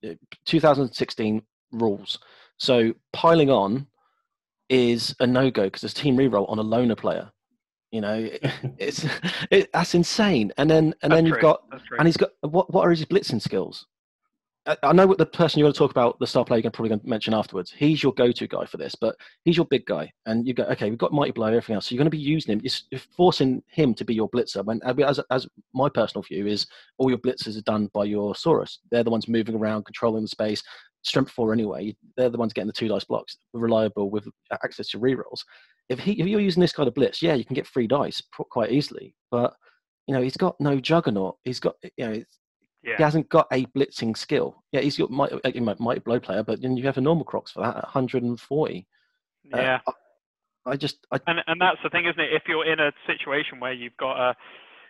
uh, 2016 rules, so piling on is a no go because there's team reroll on a loner player. You know, it- it's it, that's insane. And then and That's then you've true. got and he's got what what are his blitzing skills? I, I know what the person you want to talk about, the star player you're probably going to mention afterwards. He's your go-to guy for this, but he's your big guy, and you go, okay, we've got mighty blow, everything else. So you're going to be using him. You're, you're forcing him to be your blitzer. When as as my personal view is, all your blitzers are done by your Saurus. They're the ones moving around, controlling the space. Strength four anyway. They're the ones getting the two dice blocks, reliable with access to rerolls. If he if you're using this kind of blitz, yeah, you can get free dice quite easily, but you know he's got no juggernaut. He's got you know it's, he hasn't got a blitzing skill. Yeah, he's got might, uh, he might, might blow player, but then you have a normal Krox for that at 140. Uh, Yeah. I, I just I, And and that's the thing, isn't it? If you're in a situation where you've got a,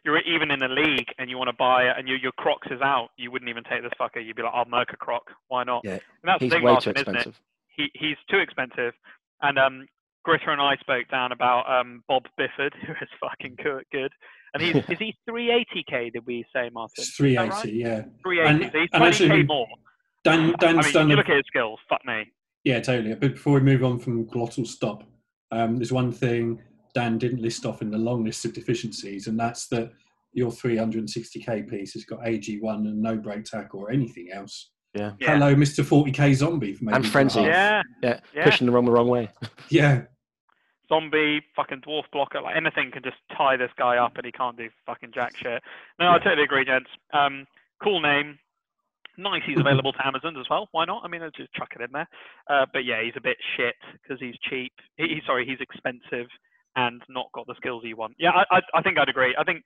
you're even in a league and you want to buy it and your your Krox is out, you wouldn't even take this fucker. You'd be like, I'll merc a Croc. Why not? Yeah, And that's he's the thing, way Martin, too expensive. He he's too expensive. And um, Gritter and I spoke down about um Bob Bifford, who is fucking good. good. And he's is he 380k? Did we say, Martin? It's Is that right? 380, yeah. 380. And- so he's and 20k we- more. Dan, I Dan's mean, done you a, look at his skills. Fuck me. yeah, totally. But before we move on from Glotl Stop, um, there's one thing Dan didn't list off in the long list of deficiencies, and that's that your 360k piece has got AG1 and no break tackle or anything else. Yeah, Yeah. Hello, Mr. 40k zombie. For maybe And frenzy. Yeah. yeah, Yeah. pushing the wrong the wrong way. Yeah, zombie, fucking dwarf blocker, like anything can just tie this guy up and he can't do fucking jack shit. No, I totally agree, gents. Um, cool name. Nice, he's available to Amazon as well. Why not? I mean, I'll just chuck it in there. Uh, but yeah, he's a bit shit because he's cheap. He, he- sorry, he's expensive and not got the skills you want. Yeah, I, I, I think I'd agree. I think,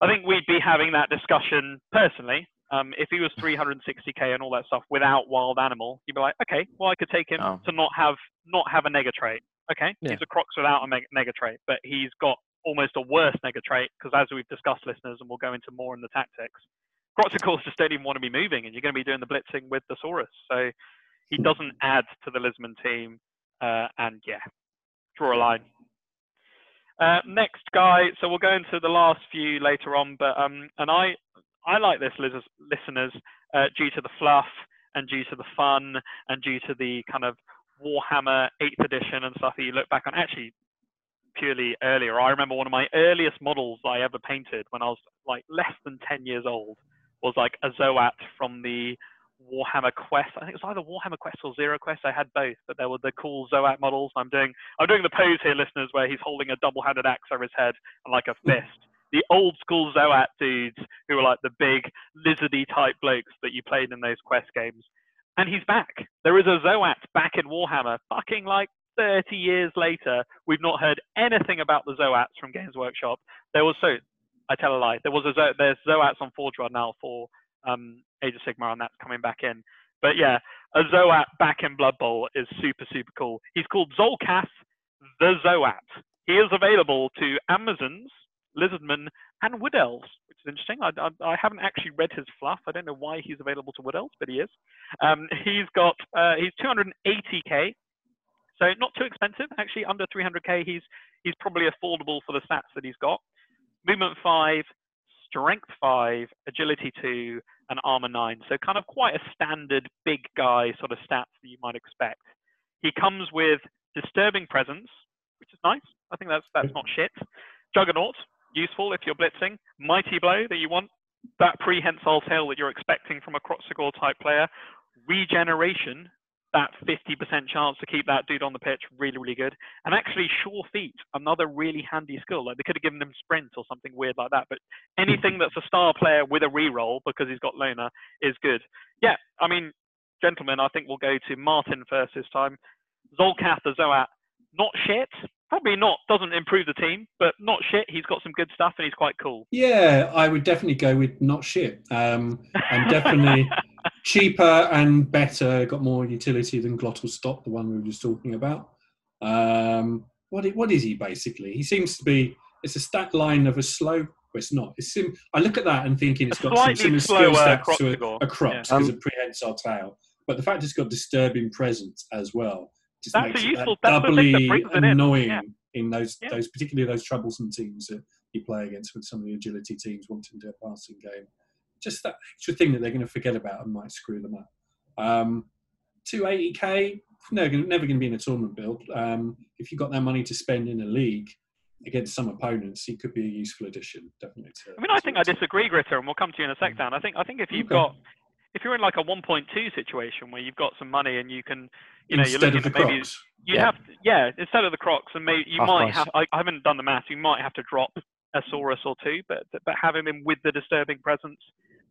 I think we'd be having that discussion personally. Um, if he was 360k and all that stuff without wild animal, you'd be like, okay, well, I could take him Oh. to not have not have a nega trait. Okay, Yeah. he's a Krox without a meg- nega trait, but he's got almost a worse nega trait because, as we've discussed, listeners, and we'll go into more in the tactics. Krox, of course, just don't even want to be moving, and you're going to be doing the blitzing with the Saurus. So He doesn't add to the Lizmen team, uh, and yeah, draw a line. Uh, next guy, so we'll go into the last few later on, but um, and I I like this, listeners, uh, due to the fluff and due to the fun and due to the kind of Warhammer 8th edition and stuff that you look back on. Actually, purely earlier, I remember one of my earliest models I ever painted when I was like less than 10 years old was like a Zoat from the Warhammer Quest. I think it was either Warhammer Quest or HeroQuest. I had both, but there were the cool Zoat models. I'm doing I'm doing the pose here, listeners, where he's holding a double-handed axe over his head and like a fist the old school Zoat dudes who were like the big lizardy type blokes that you played in those quest games. And he's back. There is a Zoat back in Warhammer, fucking like 30 years later. We've not heard anything about the Zoats from Games Workshop. There was so, I tell a lie. There was a Zo, there's Zoats on Forge World now for um, Age of Sigmar, and that's coming back in. But yeah, a Zoat back in Blood Bowl is super super cool. He's called Zolcath the Zoat. He is available to Amazons lizardmen, and wood elves, which is interesting. I, I, I, haven't actually read his fluff. I don't know why he's available to wood elves, but he is. Um, he's got uh, he's 280k, so not too expensive. Actually, under 300k, he's he's probably affordable for the stats that he's got. Movement five, strength five, agility two, and armor nine. So kind of quite a standard big guy sort of stats that you might expect. He comes with disturbing presence, which is nice. I think that's that's not shit. Juggernaut, useful if you're blitzing. Mighty Blow that you want, that prehensile tail that you're expecting from a Kroxigor type player. Regeneration, that 50% chance to keep that dude on the pitch, really, really good. And actually, Sure Feet, another really handy skill. Like they could have given him sprint or something weird like that. But anything that's a star player with a reroll because he's got Loner is good. Yeah, I mean, gentlemen, I think we'll go to Martin first this time. Zolcath the Zoat, not shit, probably not doesn't improve the team, but not shit. He's got some good stuff and he's quite cool. Yeah, I would definitely go with not shit. Um, and definitely cheaper and better. Got more utility than Glotl Stop, the one we were just talking about. Um, what what is he basically? He seems to be. It's a stat line of a slow. Well, it's not. It's sim, I look at that and thinking it's got some similar skill stats to a, a Krox because yeah. um, a prehensile tail. But the fact it's got disturbing presence as well just that's makes a useful, that doubly annoying in, yeah. in those yeah. those particularly those troublesome teams that you play against with some of the agility teams wanting to do a passing game. Just that extra thing that they're going to forget about and might screw them up. Um, 280k, no, never going to be in a tournament build. Um, if you've got that money to spend in a league against some opponents, he could be a useful addition, definitely. To, I mean, I think I disagree, Gritter, and we'll come to you in a sec, Dan. I think I think if you've okay. got if you're in like a 1.2 situation where you've got some money and you can, you know, instead you're looking at maybe Krox. you yeah. have to, yeah, instead of the Krox, and maybe you Half might price. have. I, I, haven't done the math. You might have to drop a Saurus or two, but but having him with the disturbing presence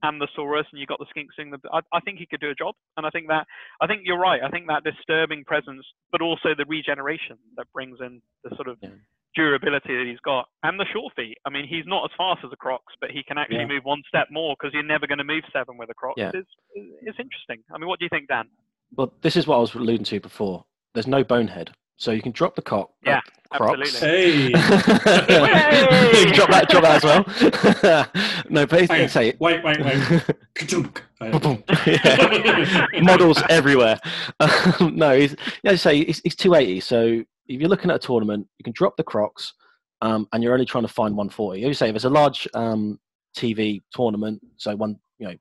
and the Saurus, and you got the Skink Sing, the, I, I think he could do a job. And I think that I think you're right. I think that disturbing presence, but also the regeneration that brings in the sort of yeah durability that he's got and the short feet. I mean, he's not as fast as a Krox, but he can actually yeah. move one step more because you're never going to move seven with a Krox. Yeah. It's, it's interesting. I mean, what do you think, Dan? Well, this is what I was alluding to before. There's no bonehead. So you can drop the cock. Yeah, Krox. Hey. hey. drop that, drop that as well. no, but Hang say it. wait, wait, wait. Models everywhere. Um, no, he's, yeah, say he's, he's 280. So if you're looking at a tournament, you can drop the Krox, um, and you're only trying to find 140. As you say, if it's a large um, TV tournament, so one, you know,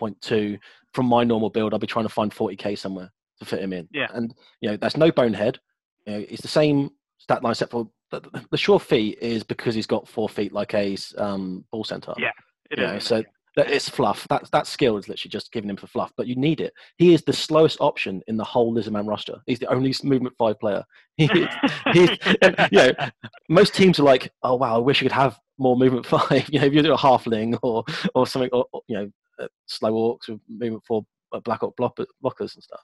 1.2 from my normal build, I'll be trying to find 40k somewhere to fit him in. Yeah. And you know, that's no bonehead. You know, it's the same stat line except for the, the, sure feet is because he's got four feet like a um, Bull Centaur. Yeah. It is. so that it's fluff. That that skill is literally just giving him for fluff, but you need it. He is the slowest option in the whole Lizardman roster. He's the only movement five player. He, he's, and, you know, most teams are like, oh wow, I wish I could have more movement five. You know, if you do a halfling or or something, or, you know, uh, slow orcs with movement four uh, black orc blockers and stuff.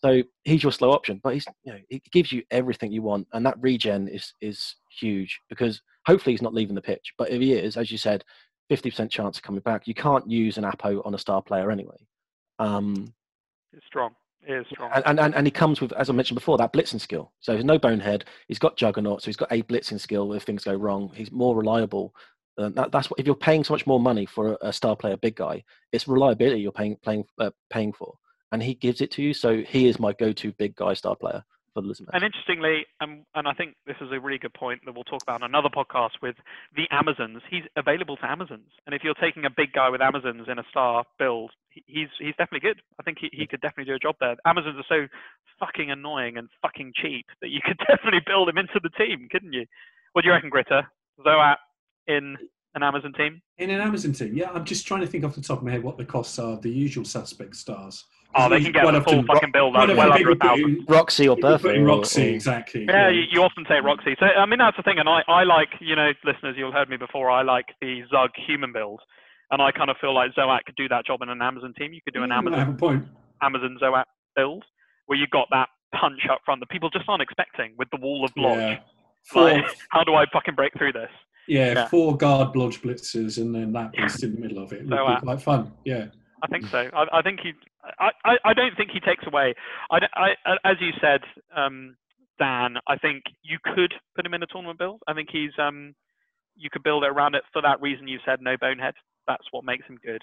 So he's your slow option, but he's you know he gives you everything you want, and that regen is is huge because hopefully he's not leaving the pitch. But if he is, as you said, 50% chance of coming back. You can't use an Apo on a star player anyway. Um, it's strong. It is strong. And, and, and he comes with, as I mentioned before, that blitzing skill. So he's no bonehead. He's got Juggernaut, so he's got a blitzing skill if things go wrong. He's more reliable. Uh, that, that's what, if you're paying so much more money for a, a, star player, big guy, it's reliability you're paying playing uh, paying for. and he gives it to you. So he is my go-to big guy star player for the Lizmen. And interestingly, um, and I think this is a really good point that we'll talk about in another podcast with the Amazons. He's available to Amazons, and if you're taking a big guy with Amazons in a star build, he's he's definitely good. I think he, he could definitely do a job there. Amazons are so fucking annoying and fucking cheap that you could definitely build him into the team, couldn't you? What do you reckon, Gritter? Zoat in an Amazon team? In an Amazon team, yeah, I'm just trying to think off the top of my head what the costs are of the usual suspect stars. Oh, they can get Quite the full often- fucking build quite up, well under a thousand. Roxy or people put or- Roxy, or- exactly. Yeah, you, you often say Roxy. So I mean that's the thing, and I, I like you know listeners, you'll heard me before. I like the Zug human build, and I kind of feel like Zoat could do that job in an Amazon team. You could do an Mm, I have a Amazon point. Amazon Zoat build where you got that punch up front that people just aren't expecting with the wall of blodge. Yeah. Four, Like, how do I fucking break through this? yeah, yeah. four guard blodge blitzers and then that beast in the middle of it would So, be uh, quite fun. Yeah. I think so. I, I think he. I, I, I don't think he takes away. I, I, as you said, um, Dan. I think you could put him in a tournament build. I think he's. Um, you could build it around it for that reason you said. No bonehead. That's what makes him good.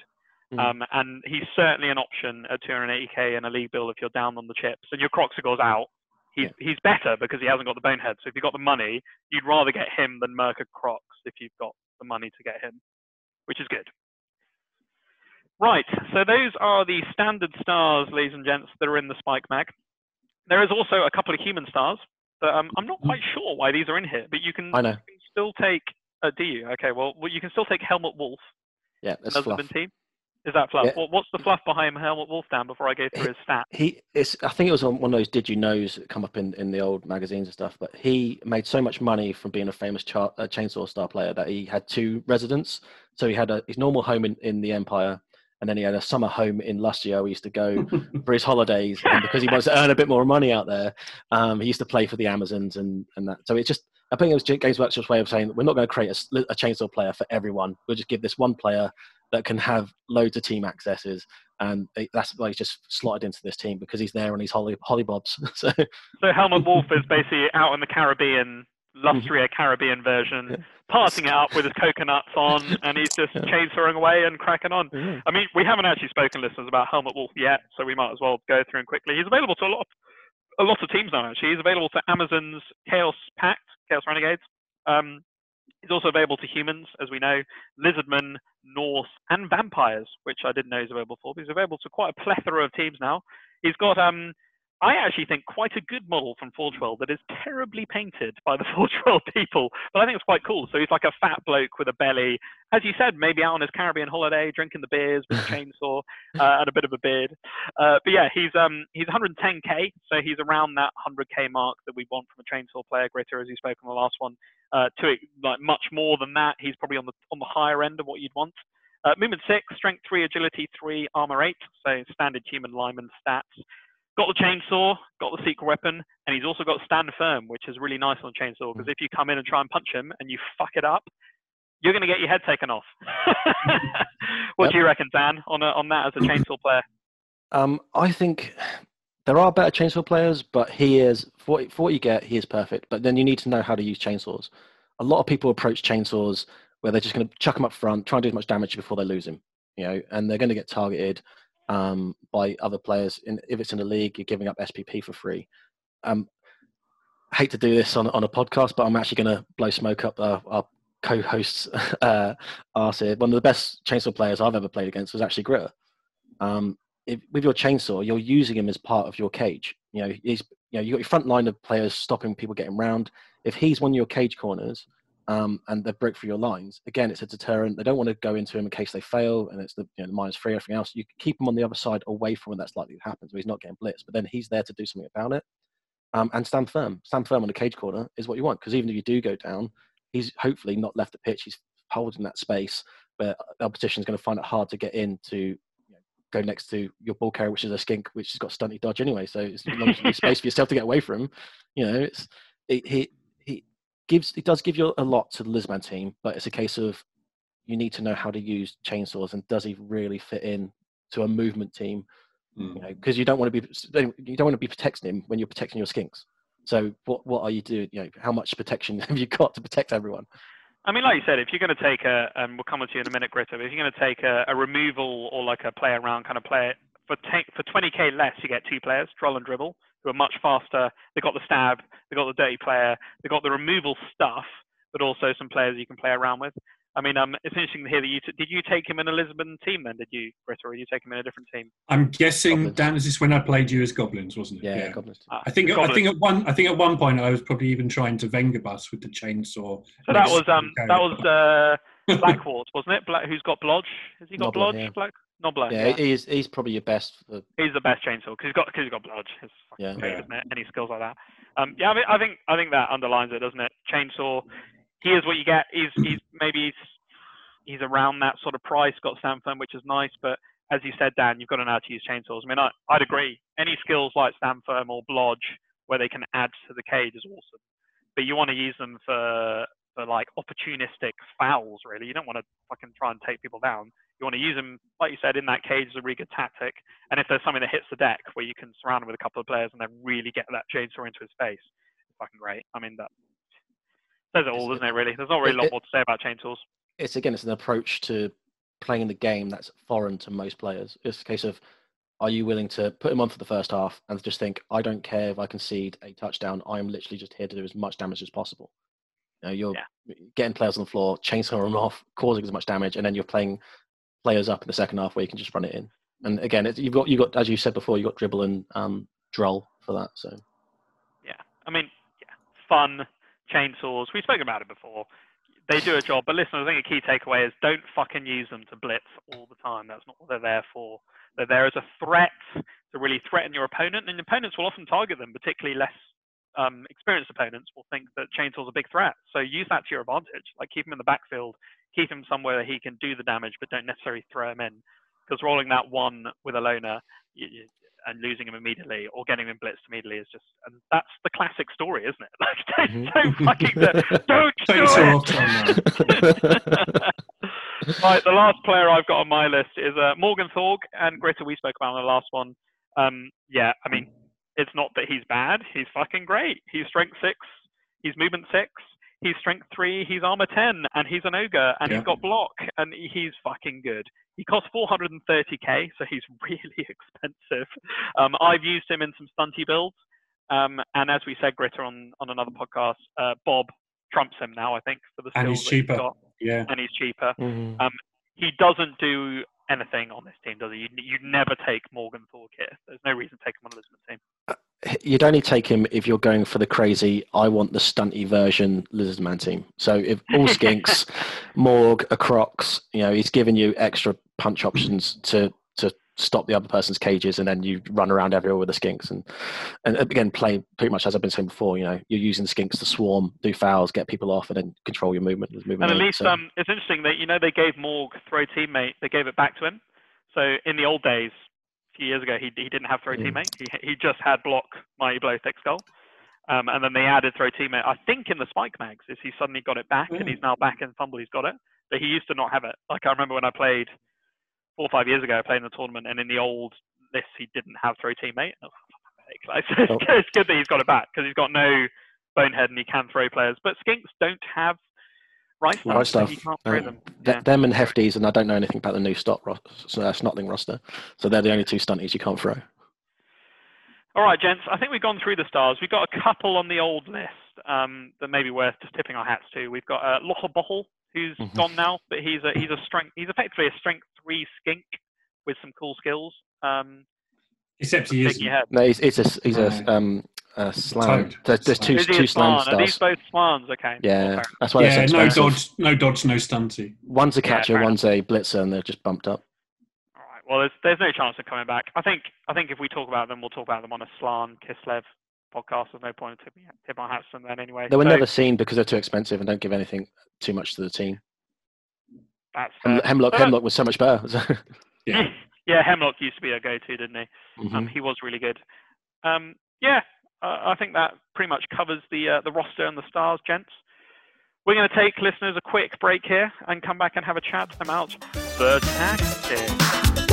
Mm. Um, and he's certainly an option at 280k in a league build if you're down on the chips and your Kroxigor's out. He's he's better because he hasn't got the bonehead. So if you've got the money, you'd rather get him than Merca Krox if you've got the money to get him, which is good. Right, so those are the standard stars, ladies and gents, that are in the Spike Mag. There is also a couple of human stars, but um, I'm not quite sure why these are in here. But you can, I know. you can still take. Uh, do you? Okay, well, well, you can still take Helmut Wulf, Yeah, that's fluff. team. Is that fluff? Yeah. What, what's the fluff behind Helmut Wulf, Dan? Before I go through his stats. he it's i think it was on one of those did you knows that come up in, in the old magazines and stuff but he made so much money from being a famous char, uh, chainsaw star player that he had two residents so he had a, his normal home in, in the empire and then he had a summer home in Lustria. He used to go for his holidays, and because he wants to earn a bit more money out there, um, he used to play for the Amazons and, and that. So it's just, I think it was Games Workshop's way of saying we're not going to create a chainsaw player for everyone. We'll just give this one player that can have loads of team accesses, and they- that's why he's just slotted into this team because he's there on his holly hollybobs. so So Helmut Wulf is basically out in the Caribbean, Lustria Caribbean version, passing it up with his coconuts on, and he's just Yeah. chainsawing away and cracking on. yeah. I mean, we haven't actually spoken, listeners, about Helmut Wulf yet, so we might as well go through him quickly. He's available to a lot of, a lot of teams now, actually. He's available to Amazon's Chaos Pact, Chaos Renegades. Um, he's also available to humans, as we know, Lizardmen, Norse, and Vampires, which I didn't know he's available for. But he's available to quite a plethora of teams now. He's got, um, I actually think, quite a good model from Forge World that is terribly painted by the Forge World people, but I think it's quite cool. So he's like a fat bloke with a belly, as you said, maybe out on his Caribbean holiday, drinking the beers with a chainsaw uh, and a bit of a beard. Uh, but yeah, he's um he's 110k, so he's around that 100k mark that we want from a chainsaw player. Gritter, as you spoke on the last one, uh, to it, like much more than that. He's probably on the on the higher end of what you'd want. Uh, movement six, strength three, agility three, armor eight, so standard human lineman stats. Got the chainsaw, got the secret weapon, and he's also got stand firm, which is really nice on chainsaw because if you come in and try and punch him and you fuck it up, you're going to get your head taken off. what Yep. do you reckon, Dan, on a, on that as a chainsaw player? Um, I think there are better chainsaw players, but he is for what, for what you get. He is perfect. But then you need to know how to use chainsaws. A lot of people approach chainsaws where they're just going to chuck him up front, try and do as much damage before they lose him. You know, and they're going to get targeted um, by other players. In, if it's in a league, you're giving up SPP for free. Um, I hate to do this on on a podcast, but I'm actually going to blow smoke up our, our co-host's uh, arse here. One of the best chainsaw players I've ever played against was actually Gritter. Um, if, with your chainsaw, you're using him as part of your cage. You know, he's you know you got your front line of players stopping people getting round. If he's one of your cage corners um, and they break through your lines, again, it's a deterrent. They don't want to go into him in case they fail, and it's the you know the minus three, everything else. You keep him on the other side, away from when that's likely to happen, so he's not getting blitzed. But then he's there to do something about it. Um, and stand firm. Stand firm on the cage corner is what you want because even if you do go down, he's hopefully not left the pitch. He's holding that space where the opposition is going to find it hard to get in to you know, go next to your ball carrier, which is a skink, which has got stunty dodge anyway. So it's as long as space for yourself to get away from him. You know, it's it, he he gives it does give you a lot to the Lizmen team, but it's a case of you need to know how to use chainsaws and does he really fit in to a movement team? Mm. You know, because you don't want to be you don't want to be protecting him when you're protecting your skinks. So what what are you doing? You know, how much protection have you got to protect everyone? I mean, like you said, if you're going to take a, and we'll come on to you in a minute, Gritter, but if you're going to take a, a removal or like a play around kind of play for ta- for 20k less, you get two players, Drull and Dribl, who are much faster. They got the stab, they got the dirty player, they got the removal stuff, but also some players you can play around with. I mean, um, it's interesting to hear that you t- did you take him in a Lizmen team then? Did you, Britta, or did you take him in a different team? I'm guessing Goblins. Dan. Is this when I played you as goblins, wasn't it? Yeah, goblins. Ah, I think I think at one I think at one point I was probably even trying to Wenger bus with the chainsaw. So that was um that was uh Blackward, wasn't it? Black, who's got Blodge? Has he got Nobler, Blodge? yeah. Black Nobler. Yeah, Yeah, he's he's probably your best. For, he's the best chainsaw because he's got because he's got Blodge. It's Yeah. great, Yeah. isn't it? Any skills like that. Um, yeah, I, mean, I think I think that underlines it, doesn't it? Chainsaw. He is what you get. He's he's maybe he's, he's around that sort of price. Got Stand Firm, which is nice, but as you said, Dan, you've got to know how to use chainsaws. I mean, I, I'd agree. Any skills like Stand Firm or Blodge where they can add to the cage is awesome. But you want to use them for for like opportunistic fouls, really. You don't want to fucking try and take people down. You want to use them, like you said, in that cage as a really good tactic. And if there's something that hits the deck where you can surround him with a couple of players and then really get that chainsaw into his face, it's fucking great. I mean, that says it all, doesn't it? Really, there's not really a lot more to say about chainsaws. it's again, it's an approach to playing the game that's foreign to most players. It's a case of, are you willing to put him on for the first half and just think, I don't care if I concede a touchdown. I am literally just here to do as much damage as possible. You know, you're getting players on the floor, chainsaw them off, causing as much damage, and then you're playing players up in the second half where you can just run it in. And again, it's, you've got you got as you said before, you have got Dribl and um, Drull for that. So Yeah, I mean, yeah, fun chainsaws. We've spoken about it before. They do a job, but listen, I think a key takeaway is don't fucking use them to blitz all the time. That's not what they're there for. They're there as a threat to really threaten your opponent, and your opponents will often target them, particularly less um, experienced opponents will think that chainsaw's a big threat. So use that to your advantage. Like keep him in the backfield, keep him somewhere that he can do the damage, but don't necessarily throw him in. Because rolling that one with a loner and losing him immediately or getting him blitzed immediately is just, and that's the classic story, isn't it? Like don't, Mhm. don't fucking do, don't do Chainsaw it. off Tom, man. right, the last player I've got on my list is uh, Morg 'n' Thorg and Gritter. We spoke about in the last one. Um, yeah, I mean, it's not that he's bad. He's fucking great. He's strength six. He's movement six. He's strength three. He's armor ten, and he's an ogre, and Yeah. he's got block, and he's fucking good. He costs 430k, so he's really expensive. Um, I've used him in some stunty builds, um, and as we said, Gritter on on another podcast, uh, Bob trumps him now. I think for the And skills he's that cheaper. got, Yeah. and he's cheaper Mhm. he doesn't do anything on this team, does he? You, you never take Morgan Thorpe here. There's no reason to take him on a Lizmen team. Uh, you'd only take him if you're going for the crazy. I want the stunty version lizard man team. So if all skinks, Morg, a Krox, you know, he's giving you extra punch options to to stop the other person's cages, and then you run around everywhere with the skinks. And and again, play pretty much as I've been saying before. You know, you're using the skinks to swarm, do fouls, get people off, and then control your movement. movement And at least So- um, it's interesting that you know they gave Morg throw teammate. They gave it back to him. So in the old days, a few years ago, he he didn't have throw Mm. teammate. He he just had block, mighty blow, thick skull. Um, and then they added throw teammate. I think in the spike mags is he suddenly got it back, and Mm. he's now back in FUMBBL. He's got it, but he used to not have it. Like I remember when I played four or five years ago, I played in the tournament, and in the old list he didn't have throw teammate. Oh, for fuck's sake. Like, so Oh. it's, good that he's got it back because he's got no bonehead and he can throw players. But skinks don't have right stuff. Right so stuff. He can't throw Uh, them. Yeah. Them and Hefties, and I don't know anything about the new stock ro- uh, Snotling roster. So they're the only two stunties you can't throw. All right, gents. I think we've gone through the stars. We've got a couple on the old list um, that may be worth just tipping our hats to. We've got uh, Lottabottol, who's Mhm. gone now, but he's a he's a strength. He's effectively a strength three skink with some cool skills. Um, Except he isn't. No, he's, he's a he's a Right. um a Slann. Toad. There's, there's two Is he two a Slann Slann? Are these both Slanns? Okay. Yeah, that's why Yeah, no dodge, no dodge, no stunty. One's a catcher, fair enough. one's a blitzer, and they're just bumped up. All right. Well, there's there's no chance of coming back. I think I think if we talk about them, we'll talk about them on a Slann Kislev podcast. There's no point in tipping tip our hats to them then anyway. They were So never seen because they're too expensive and don't give anything too much to the team. That's Hem- Hemlock Uh, Hemlock was so much better. so- Yeah. yeah, Hemlock used to be a go-to, didn't he? Um, Mhm. he was really good. Um, yeah, uh, I think that pretty much covers the uh, the roster and the stars, gents. We're going to take listeners a quick break here and come back and have a chat about the tactics.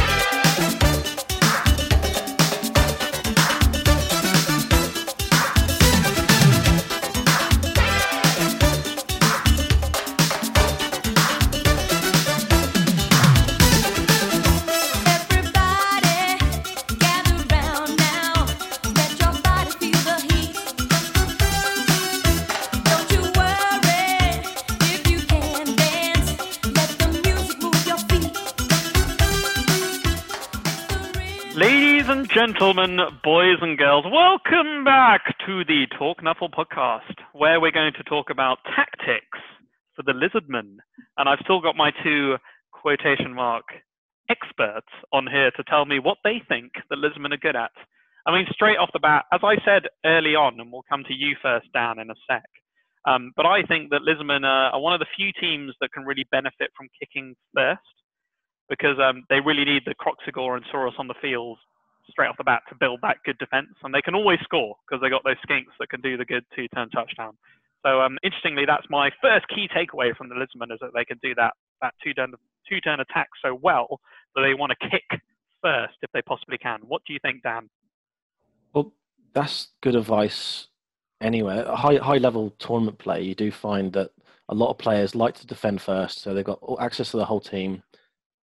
Gentlemen, boys and girls, welcome back to the Talk Nuffle podcast, where we're going to talk about tactics for the Lizardmen. And I've still got my two quotation mark experts on here to tell me what they think the Lizardmen are good at. I mean, straight off the bat, as I said early on, and we'll come to you first, Dan, in a sec. Um, but I think that Lizardmen are, one of the few teams that can really benefit from kicking first because um, they really need the Kroxigor and Saurus on the field straight off the bat to build that good defense. And they can always score because they got those skinks that can do the good two turn touchdown. So um, interestingly, that's my first key takeaway from the Lizardmen is that they can do that that two turn two turn attack so well that they want to kick first if they possibly can. What do you think, Dan? Well, that's good advice. Anyway, high high level tournament play, you do find that a lot of players like to defend first, so they've got access to the whole team,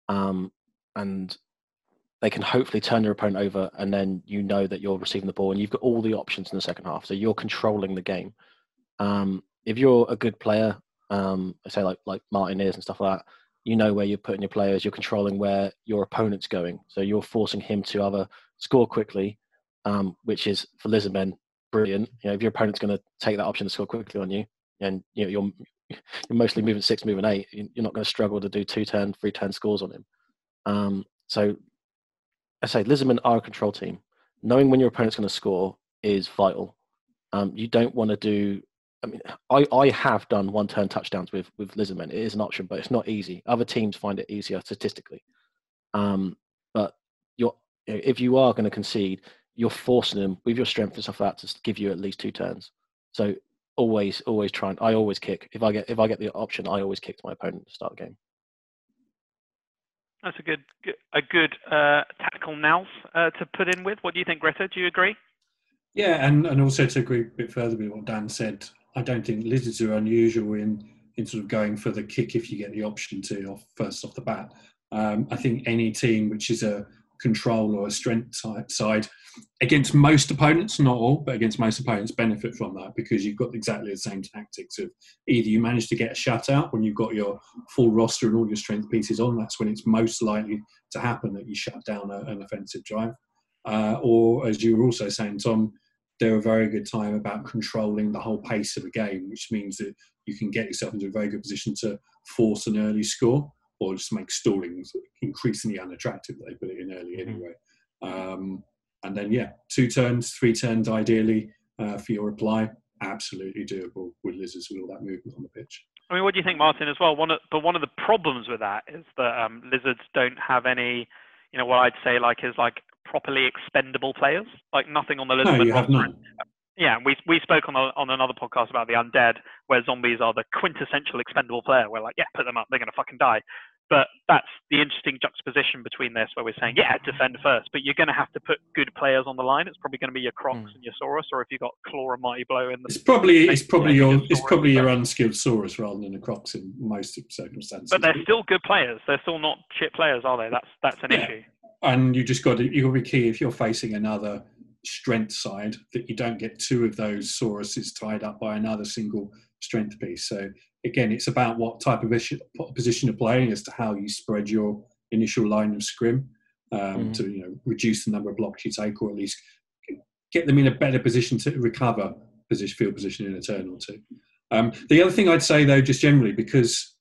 um, and they can hopefully turn your opponent over, and then you know that you're receiving the ball, and you've got all the options in the second half, so you're controlling the game. Um, if you're a good player, um, say like like Martin is and stuff like that, you know where you're putting your players, you're controlling where your opponent's going, so you're forcing him to either score quickly, um, which is for Lizardmen brilliant. You know, if your opponent's going to take that option to score quickly on you, and you know you're you're mostly moving six, moving eight, you're not going to struggle to do two turn, three turn scores on him. Um, so I say Lizardmen are a control team. Knowing when your opponent's going to score is vital. Um, you don't want to do. I mean, I, I have done one turn touchdowns with with Lizardmen. It is an option, but it's not easy. Other teams find it easier statistically. Um, but you're if you are going to concede, you're forcing them with your strength and stuff like that to give you at least two turns. So always, always try and I always kick. If I get if I get the option, I always kick to my opponent to start the game. That's a good, a good uh, tactical nous uh, to put in with. What do you think, Gritter? Do you agree? Yeah, and, and also to agree a bit further with what Dan said, I don't think lizards are unusual in in sort of going for the kick if you get the option to off first off the bat. Um, I think any team which is a control or a strength side against most opponents, not all, but against most opponents, benefit from that because you've got exactly the same tactics of either you manage to get a shutout when you've got your full roster and all your strength pieces on, that's when it's most likely to happen that you shut down a, an offensive drive. Uh, or as you were also saying, Tom, they're a very good time about controlling the whole pace of a game, which means that you can get yourself into a very good position to force an early score or just make stalling increasingly unattractive. They put it in early mm-hmm. anyway. Um, and then, yeah, two turns, three turns ideally uh, for your reply. Absolutely doable with lizards with all that movement on the pitch. I mean, what do you think, Martin, as well? One of, but one of the problems with that is that um, lizards don't have any, you know, what I'd say like is like properly expendable players. Like nothing on the lizard. No, you have none. Yeah, we we spoke on a, on another podcast about the undead, where zombies are the quintessential expendable player. We're like, yeah, put them up, they're gonna fucking die. But that's the interesting juxtaposition between this, where we're saying, yeah, defend first, but you're going to have to put good players on the line. It's probably going to be your Krox mm. and your Saurus, or if you've got Claw and Mighty Blow in the. It's probably it's probably your it's probably your unskilled Saurus rather than the Krox in most circumstances. But they're still good players. They're still not shit players, are they? That's that's an yeah. issue. And you just got to you got to be key if you're facing another strength side that you don't get two of those Sauruses tied up by another single strength piece. So again, it's about what type of position you're playing as to how you spread your initial line of scrim um, mm. to you know reduce the number of blocks you take, or at least get them in a better position to recover position, field position in a turn or two. Um, the other thing I'd say though, just generally, because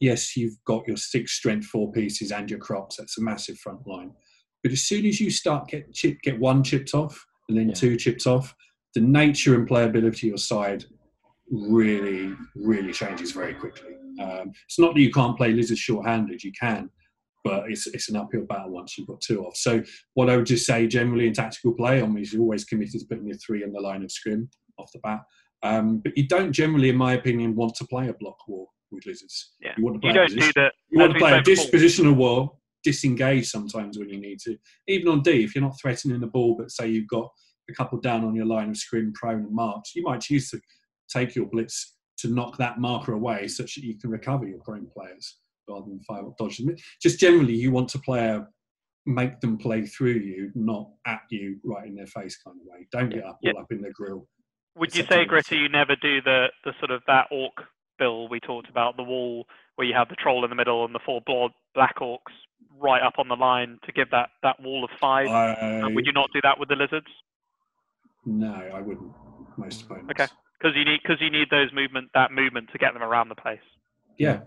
yes, you've got your six strength four pieces and your Krox, that's a massive front line. But as soon as you start get chip, get one chipped off and then yeah. two chipped off, the nature and playability of your side really, really changes very quickly. Um, it's not that you can't play lizards short-handed; you can, but it's it's an uphill battle once you've got two off. So what I would just say generally in tactical play, on you're always committed to putting your three in the line of scrim off the bat. Um, but you don't generally, in my opinion, want to play a block war with lizards. Yeah. You want to play you don't position, do that. You want to play a dispositional war, disengage sometimes when you need to. Even on D, if you're not threatening the ball, but say you've got a couple down on your line of scrim, prone, and marked, you might choose to take your blitz to knock that marker away such that you can recover your prone players rather than fire up dodge them. Just generally, you want to play a make them play through you, not at you, right in their face kind of way. Don't get up yeah. all up in their grill. Would you say, Gritter, you never do the, the sort of that orc bill we talked about, the wall where you have the troll in the middle and the four black orcs right up on the line to give that, that wall of five. I, And would you not do that with the lizards? no, I wouldn't. Most opponents. Okay. Because you need because you need those movement that movement to get them around the place. Yeah,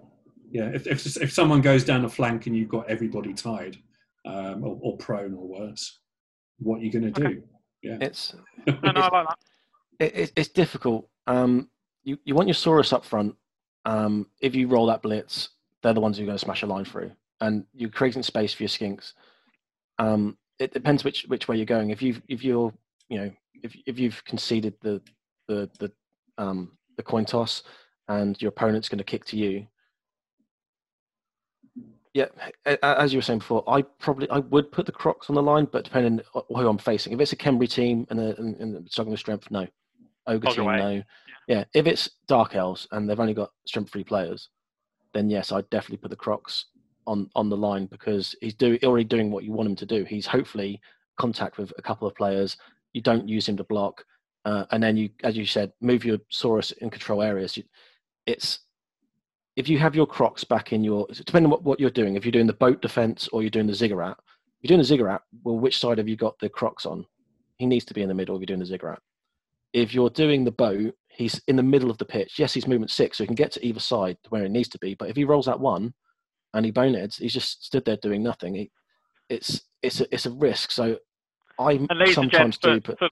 yeah. If, if if someone goes down the flank and you've got everybody tied, um, or, or prone or worse, what are you going to do? Okay. It's No, no, I like that. it, it, it's difficult. Um, you, you want your Saurus up front. Um, if you roll that blitz, they're the ones who are going to smash a line through, and you're creating space for your skinks. Um, it depends which which way you're going. If you if you're you know if if you've conceded the the the um, the coin toss and your opponent's going to kick to you. Yeah, as you were saying before, I probably I would put the Krox on the line, but depending on who I'm facing. If it's a Khemri team and, a, and, and struggling with strength, no. Ogre Ogre team, way. no. Yeah, if it's Dark Elves and they've only got strength free players, then yes, I'd definitely put the Krox on on the line because he's do, already doing what you want him to do. He's hopefully contact with a couple of players. You don't use him to block, uh, and then you, as you said, move your Saurus in control areas. You, it's if you have your Krox back in your depending on what, what you're doing. If you're doing the boat defense or you're doing the ziggurat, if you're doing the ziggurat, well, which side have you got the Krox on? He needs to be in the middle if you're doing the ziggurat. If you're doing the boat, he's in the middle of the pitch. Yes, he's movement six, so he can get to either side where he needs to be. But if he rolls that one and he boneheads, he's just stood there doing nothing. He, it's it's a, it's a risk. So I And ladies and sometimes do put for,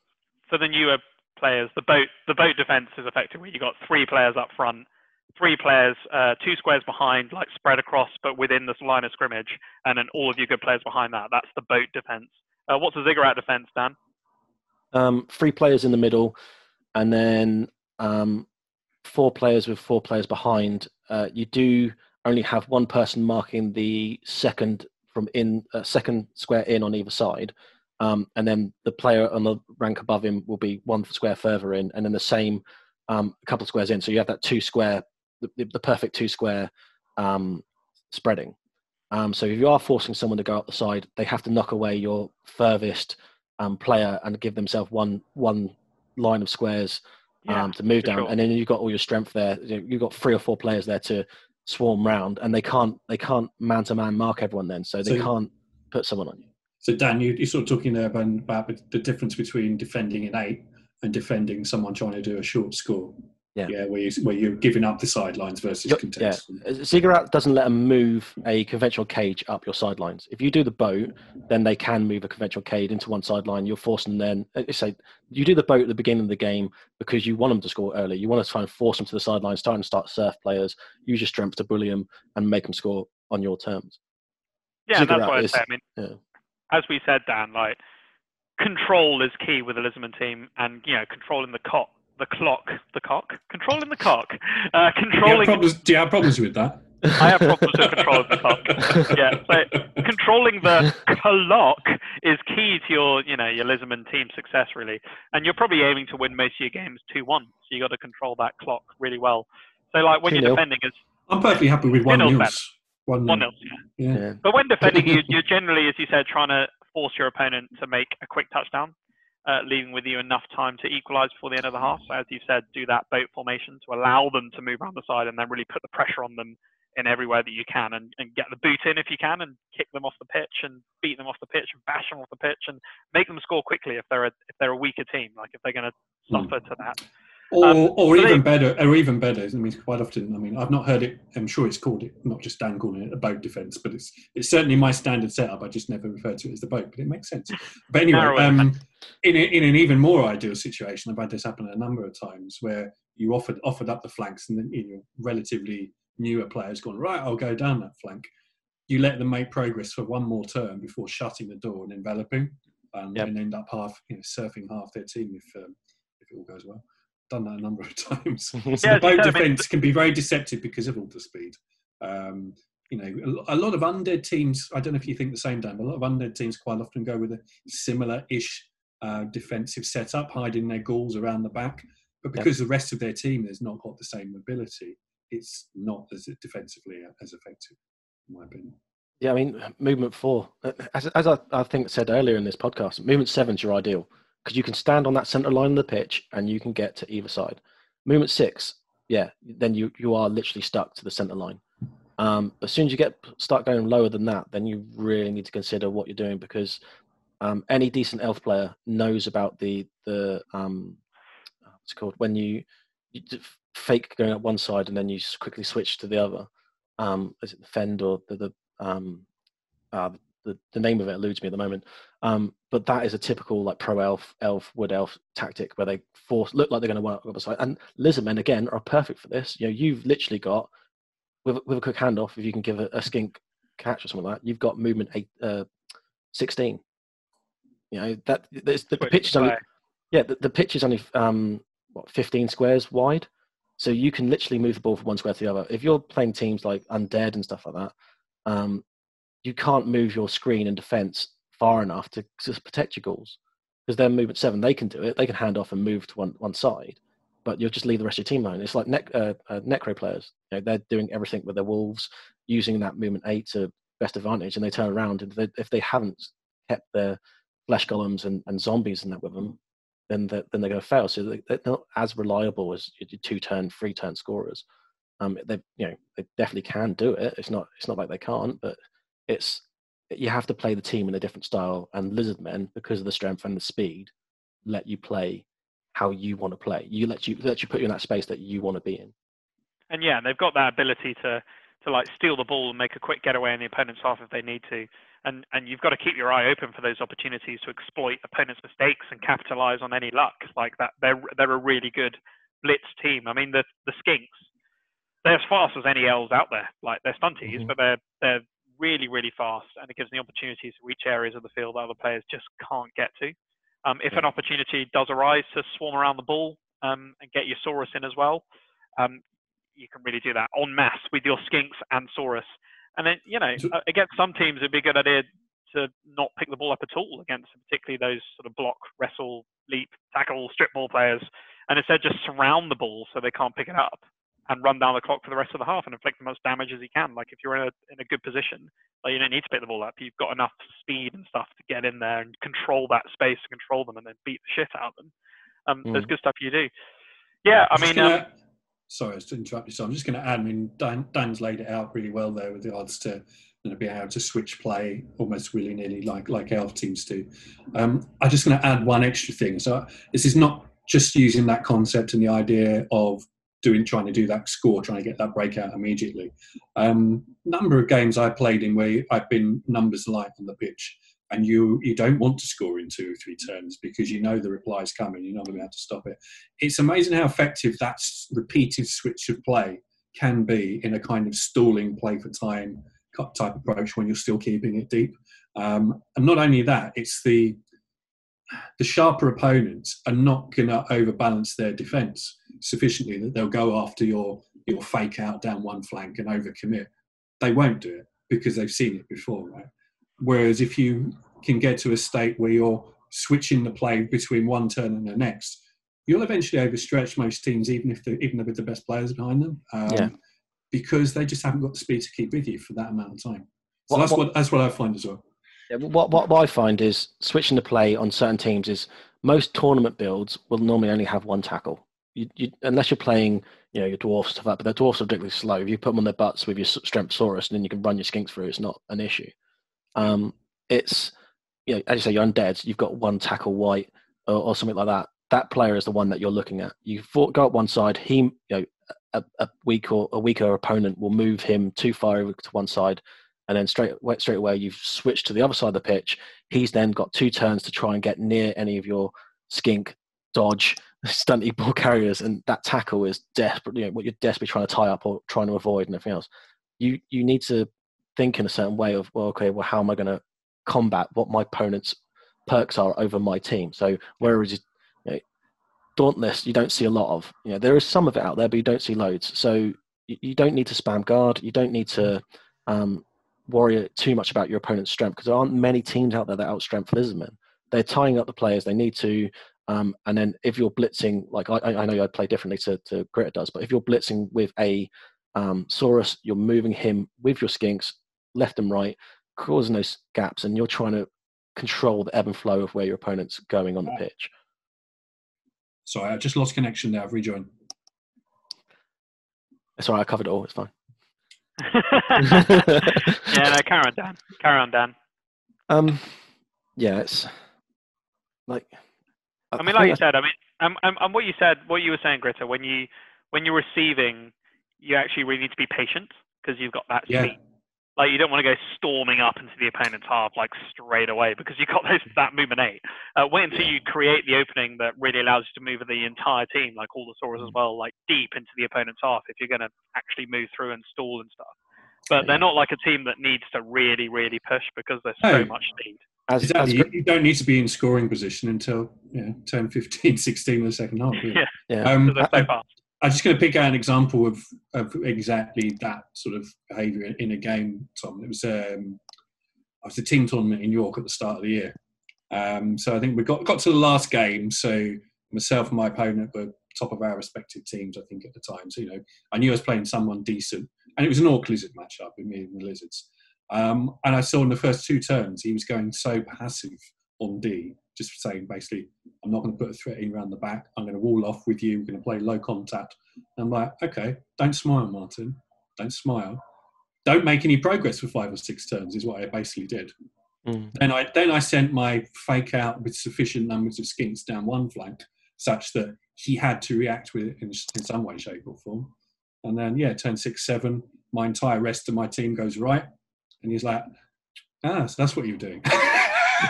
for the newer players, the boat the boat defense is effectively you got three players up front, three players, uh, two squares behind, like spread across, but within this line of scrimmage, and then all of your good players behind that. That's the boat defense. Uh, what's a ziggurat defense, Dan? um, three players in the middle, and then um, four players with four players behind. Uh, you do only have one person marking the second from in uh, second square in on either side, um, and then the player on the rank above him will be one square further in, and then the same um, a couple of squares in. So you have that two square, the, the, the perfect two square um, spreading. Um, so if you are forcing someone to go up the side, they have to knock away your furthest um, player and give themselves one one line of squares Yeah, um, to move down, sure. and then you've got all your strength there. You know, You've got three or four players there to swarm round, and they can't they can't man to man mark everyone then, so they So- can't put someone on you. So Dan, you, you're sort of talking there about, about the difference between defending an eight and defending someone trying to do a short score. Yeah. yeah, where you where you're giving up the sidelines versus Yep, contest. Uh, Ziggurat doesn't let them move a conventional cage up your sidelines. If you do the boat, then they can move a conventional cage into one sideline. You're forcing them then. uh, Say you do the boat at the beginning of the game because you want them to score early. You want to try and force them to the sidelines, try and start surf players. Use your strength to bully them and make them score on your terms. Yeah, and that's what I is- say. I mean, yeah. As we said, Dan, like control is key with the Lizmen team, and you know, controlling the cock, the clock, the cock, controlling the cock, uh, Do you, controlling. problems, do you have problems with that? I have problems with controlling the cock. Yeah, so controlling the clock is key to your, you know, your Lizmen team success really, and you're probably aiming to win most of your games two-one. So you got to control that clock really well. So like when you're 2-0. defending, it's I'm perfectly happy with one Still nils. One one nil. yeah. Yeah. Yeah. But when defending, you, you're generally, as you said, trying to force your opponent to make a quick touchdown, uh, leaving with you enough time to equalise before the end of the half. So as you said, do that boat formation to allow them to move around the side and then really put the pressure on them in everywhere that you can and, and get the boot in if you can and kick them off the pitch and beat them off the pitch and bash them off the pitch and make them score quickly if they're a, if they're a weaker team, like if they're going to Hmm. suffer to that. Or, Um, or even they- better, or even better. I mean, quite often. I mean, I've not heard it. I'm sure it's called it, not just Dan calling it a boat defense, but it's it's certainly my standard setup. I just never refer to it as the boat, but it makes sense. But anyway, um, in a, in an even more ideal situation, I've had this happen a number of times where you offered offered up the flanks, and then you know, relatively newer players gone right. I'll go down that flank. You let them make progress for one more turn before shutting the door and enveloping, um, Yep. and end up half you know, surfing half their team if um, if it all goes well done that a number of times. So Yeah, the boat said, I mean, defense can be very deceptive because of all the speed. Um, you know, a lot of undead teams. I don't know if you think the same, Dan. But a lot of undead teams quite often go with a similar-ish uh, defensive setup, hiding their ghouls around the back. But because the rest of their team has not got the same mobility, it's not as defensively as effective, in my opinion. Yeah, I mean, movement four, uh, as, as I, I think said earlier in this podcast, movement seven is your ideal because you can stand on that center line of the pitch and you can get to either side. Movement six, yeah, then you, you are literally stuck to the center line. Um, as soon as you get start going lower than that, then you really need to consider what you're doing because um, any decent elf player knows about the the um, what's it called when you, you fake going up one side and then you quickly switch to the other. Um, is it the fend or the the um, uh, the, the name of it eludes me at the moment. Um, but that is a typical like pro elf, elf, wood elf tactic where they force look like they're going to work on the side. And lizardmen again are perfect for this. You know, you've literally got with with a quick handoff, if you can give a, a skink catch or something like that, you've got movement eight, uh, sixteen. You know that the, the pitch is only yeah the, the pitch is only um, what fifteen squares wide, so you can literally move the ball from one square to the other. If you're playing teams like undead and stuff like that, um, you can't move your screen and defense far enough to, to protect your goals because they're movement seven. They can do it. They can hand off and move to one one side, but you'll just leave the rest of your team alone. It's like nec- uh, uh, necro players. You know, they're doing everything with their wolves, using that movement eight to best advantage, and they turn around and they, if they haven't kept their flesh golems and, and zombies and that with them, then they're, then they're going to fail. So they're not as reliable as your two turn, three turn scorers. Um, they you know they definitely can do it. It's not it's not like they can't, but it's you have to play the team in a different style. And Lizardmen, because of the strength and the speed, let you play how you want to play. You let you let you put you in that space that you want to be in. And yeah, they've got that ability to to like steal the ball and make a quick getaway in the opponent's half if they need to. And and you've got to keep your eye open for those opportunities to exploit opponents' mistakes and capitalize on any luck like that. They're they're a really good blitz team. I mean the the skinks, they're as fast as any elves out there. Like they're stunties, mm-hmm. but they're they're really, really fast, and it gives the opportunities to reach areas of the field that other players just can't get to. Um, if an opportunity does arise to swarm around the ball um, and get your Saurus in as well, um, you can really do that en masse with your Skinks and Saurus. And then, you know, uh, against some teams, it'd be a good idea to not pick the ball up at all against particularly those sort of block, wrestle, leap, tackle, strip ball players, and instead just surround the ball so they can't pick it up and run down the clock for the rest of the half and inflict the most damage as he can. Like if you're in a in a good position, like you don't need to pick the ball up. You've got enough speed and stuff to get in there and control that space, control them, and then beat the shit out of them. Um, mm. There's good stuff you do. Yeah, I mean. Gonna, um, sorry, to interrupt you. So I'm just going to add. I mean, Dan, Dan's laid it out really well there with regards to you know, being able to switch play almost willy nilly like like elf teams do. Um, I'm just going to add one extra thing. So this is not just using that concept and the idea of doing trying to do that score, trying to get that breakout immediately. Um, number of games I played in where I've been numbers light on the pitch, and you you don't want to score in two or three turns because you know the reply is coming. You're not going to be able to stop it. It's amazing how effective that repeated switch of play can be in a kind of stalling play for time type approach when you're still keeping it deep. Um, and not only that, it's the the sharper opponents are not going to overbalance their defence sufficiently that they'll go after your your fake out down one flank and overcommit. They won't do it because they've seen it before, right? Whereas if you can get to a state where you're switching the play between one turn and the next, you'll eventually overstretch most teams, even if they're, even with the best players behind them, um, yeah. because they just haven't got the speed to keep with you for that amount of time. So what, that's what, what that's what I find as well. Yeah, what, what, what I find is switching the play on certain teams is most tournament builds will normally only have one tackle. You, you, unless you're playing, you know, your dwarfs stuff like but the dwarfs are ridiculously slow. If you put them on their butts with your strength saurus, and then you can run your skinks through, it's not an issue. Um, it's, you know, as you say, you're undead. You've got one tackle white or, or, something like that. That player is the one that you're looking at. You go up one side. He, you know, a, a weak or a weaker opponent will move him too far over to one side and then straight straight away you've switched to the other side of the pitch. He's then got two turns to try and get near any of your skink, dodge, stunty ball carriers, and that tackle is desperate. You know, what you're desperately trying to tie up or trying to avoid, and everything else. You you need to think in a certain way of well, okay, well, how am I going to combat what my opponent's perks are over my team? So whereas you know, Dauntless, you don't see a lot of. You know, there is some of it out there, but you don't see loads. So you, you don't need to spam guard. You don't need to um, worry too much about your opponent's strength because there aren't many teams out there that outstrength Lizardmen. They're tying up the players they need to. Um, and then if you're blitzing, like I, I know I play differently to, to Gritter does, but if you're blitzing with a um, Saurus, you're moving him with your skinks left and right, causing those gaps, and you're trying to control the ebb and flow of where your opponent's going on the pitch. Sorry, I just lost connection there. I've rejoined. Sorry, I covered it all. It's fine. yeah, no, carry on, Dan. Carry on, Dan. um, yeah, it's like. I mean, like you said, I mean, um, and what you said, what you were saying, Gritter, when you when you're receiving, you actually really need to be patient because you've got that Yeah. speed. Like you don't want to go storming up into the opponent's half like straight away because you've got those, that movement eight. Uh, wait until Yeah. you create the opening that really allows you to move the entire team, like all the Saurus Mm. as well, like deep into the opponent's half if you're going to actually move through and stall and stuff. But they're not like a team that needs to really, really push because there's so No. much speed. As, Exactly. as You, don't need to be in scoring position until you know, turn 15, 16 in the second half. really. Yeah, yeah, Um, they're I- fast. I'm just going to pick out an example of, of exactly that sort of behaviour in, in a game, Tom. It was um, I was a team tournament in York at the start of the year. Um, so I think we got got to the last game. So myself and my opponent were top of our respective teams. I think at the time. So you know, I knew I was playing someone decent, and it was an Orc Lizard matchup with me and the Lizards. Um, and I saw in the first two turns he was going so passive on D, just saying basically, I'm not going to put a threat in around the back. I'm going to wall off with you. We're going to play low contact. And I'm like, okay, don't smile, Martin. Don't smile. Don't make any progress for five or six turns. Is what I basically did. Mm. Then I then I sent my fake out with sufficient numbers of skinks down one flank, such that he had to react with it in, in some way, shape, or form. And then yeah, turn six, seven. My entire rest of my team goes right, and he's like, ah, so that's what you're doing.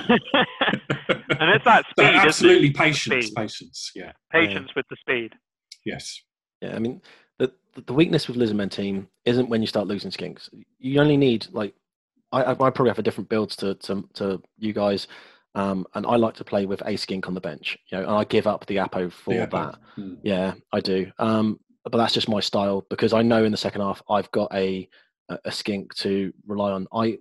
and it's that So speed, isn't it? absolutely patience, Speed. patience. Yeah. Patience with the speed. Yes. Yeah, I mean, the the- the weakness with Lizardmen team isn't when you start losing skinks. You only need like, I I I probably have a different builds to to, to you guys, um, and I like to play with a skink on the bench. You know, and I give up the apo for Yeah, that. mm. Yeah, I do. Um, but that's just my style because I know in the second half I've got a a, skink to rely on. I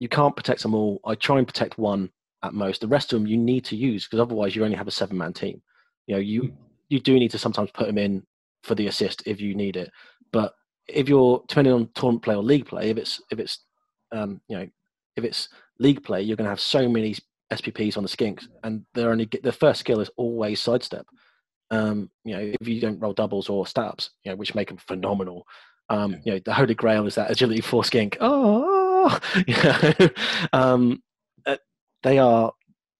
you can't protect them all. I try and protect one at most. The rest of them you need to use because otherwise you only have a seven man team. You know, you you do need to sometimes put them in for the assist if you need it. But if you're depending on tournament play or league play, if it's if it's um, you know if it's league play, you're going to have so many SPPs on the skinks, and they're only the first skill is always sidestep. Um, you know, if you don't roll doubles or stabs, you know, which make them phenomenal. Um, Yeah. you know, the holy grail is that agility four skink. Oh, you know, um, uh, they are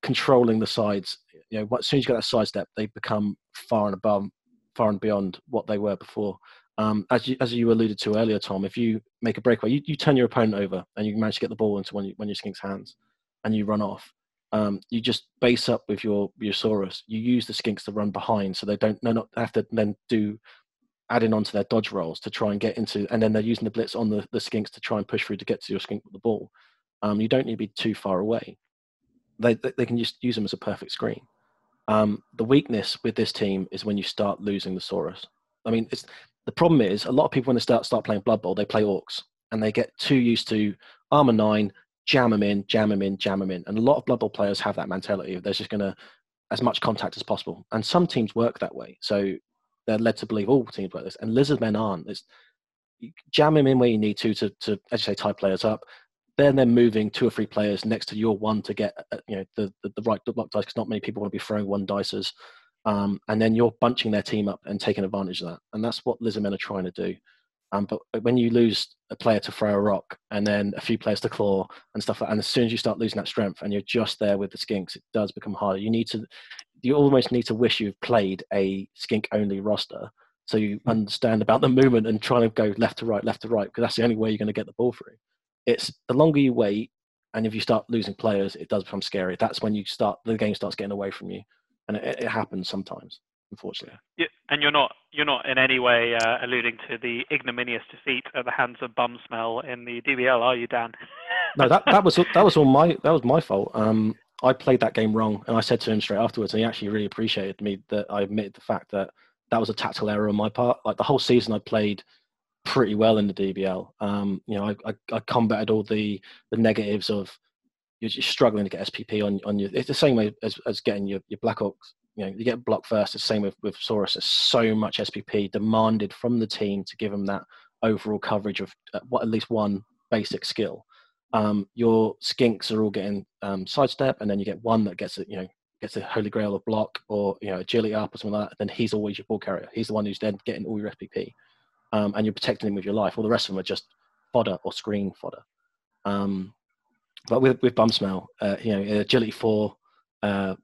controlling the sides. You know, as soon as you get that sidestep, they become far and above, far and beyond what they were before. Um, as you as you alluded to earlier, Tom, if you make a breakaway, you, you turn your opponent over and you manage to get the ball into one, one of your skink's hands, and you run off. Um, you just base up with your your Saurus. You use the skinks to run behind, so they don't they not have to then do adding onto their dodge rolls to try and get into, and then they're using the blitz on the, the skinks to try and push through to get to your skink with the ball. Um, you don't need to be too far away. They they, can just use them as a perfect screen. Um, the weakness with this team is when you start losing the Saurus. I mean, it's the problem is a lot of people when they start start playing Blood Bowl, they play orcs and they get too used to armor nine, jam them in, jam them in, jam them in, and a lot of Blood Bowl players have that mentality. of They're just going to as much contact as possible, and some teams work that way. So they're led to believe all teams work this, and lizard men aren't. It's, you jam them in where you need to, to, to as you say, tie players up. Then they're moving two or three players next to your one to get uh, you know the, the, the right block dice because not many people want to be throwing one dices. Um, and then you're bunching their team up and taking advantage of that, and that's what lizard men are trying to do. Um, but when you lose a player to throw a rock and then a few players to claw and stuff, like, and as soon as you start losing that strength and you're just there with the skinks, it does become harder. You need to, you almost need to wish you've played a skink only roster so you understand about the movement and trying to go left to right, left to right, because that's the only way you're going to get the ball through. It's the longer you wait, and if you start losing players, it does become scary. That's when you start the game starts getting away from you, and it, it happens sometimes, unfortunately. Yeah, and you're not you're not in any way uh, alluding to the ignominious defeat at the hands of Bum Smell in the DBL, are you, Dan? No, that, that was that was all my that was my fault. Um, I played that game wrong, and I said to him straight afterwards, and he actually really appreciated me that I admitted the fact that that was a tactical error on my part. Like the whole season, I played pretty well in the DBL. Um, you know, I, I, I combated all the the negatives of you're just struggling to get SPP on on your. It's the same way as, as getting your your Black Orcs. You know, you get blocked first. It's the same with with Saurus. There's so much SPP demanded from the team to give them that overall coverage of uh, what at least one basic skill. Um, your skinks are all getting um, sidestep, and then you get one that gets it. You know, gets a holy grail of block or you know agility up or something like that. Then he's always your ball carrier. He's the one who's then getting all your FPP, um, and you're protecting him with your life. All the rest of them are just fodder or screen fodder. Um, but with with bum smell, uh, you know, agility four, uh,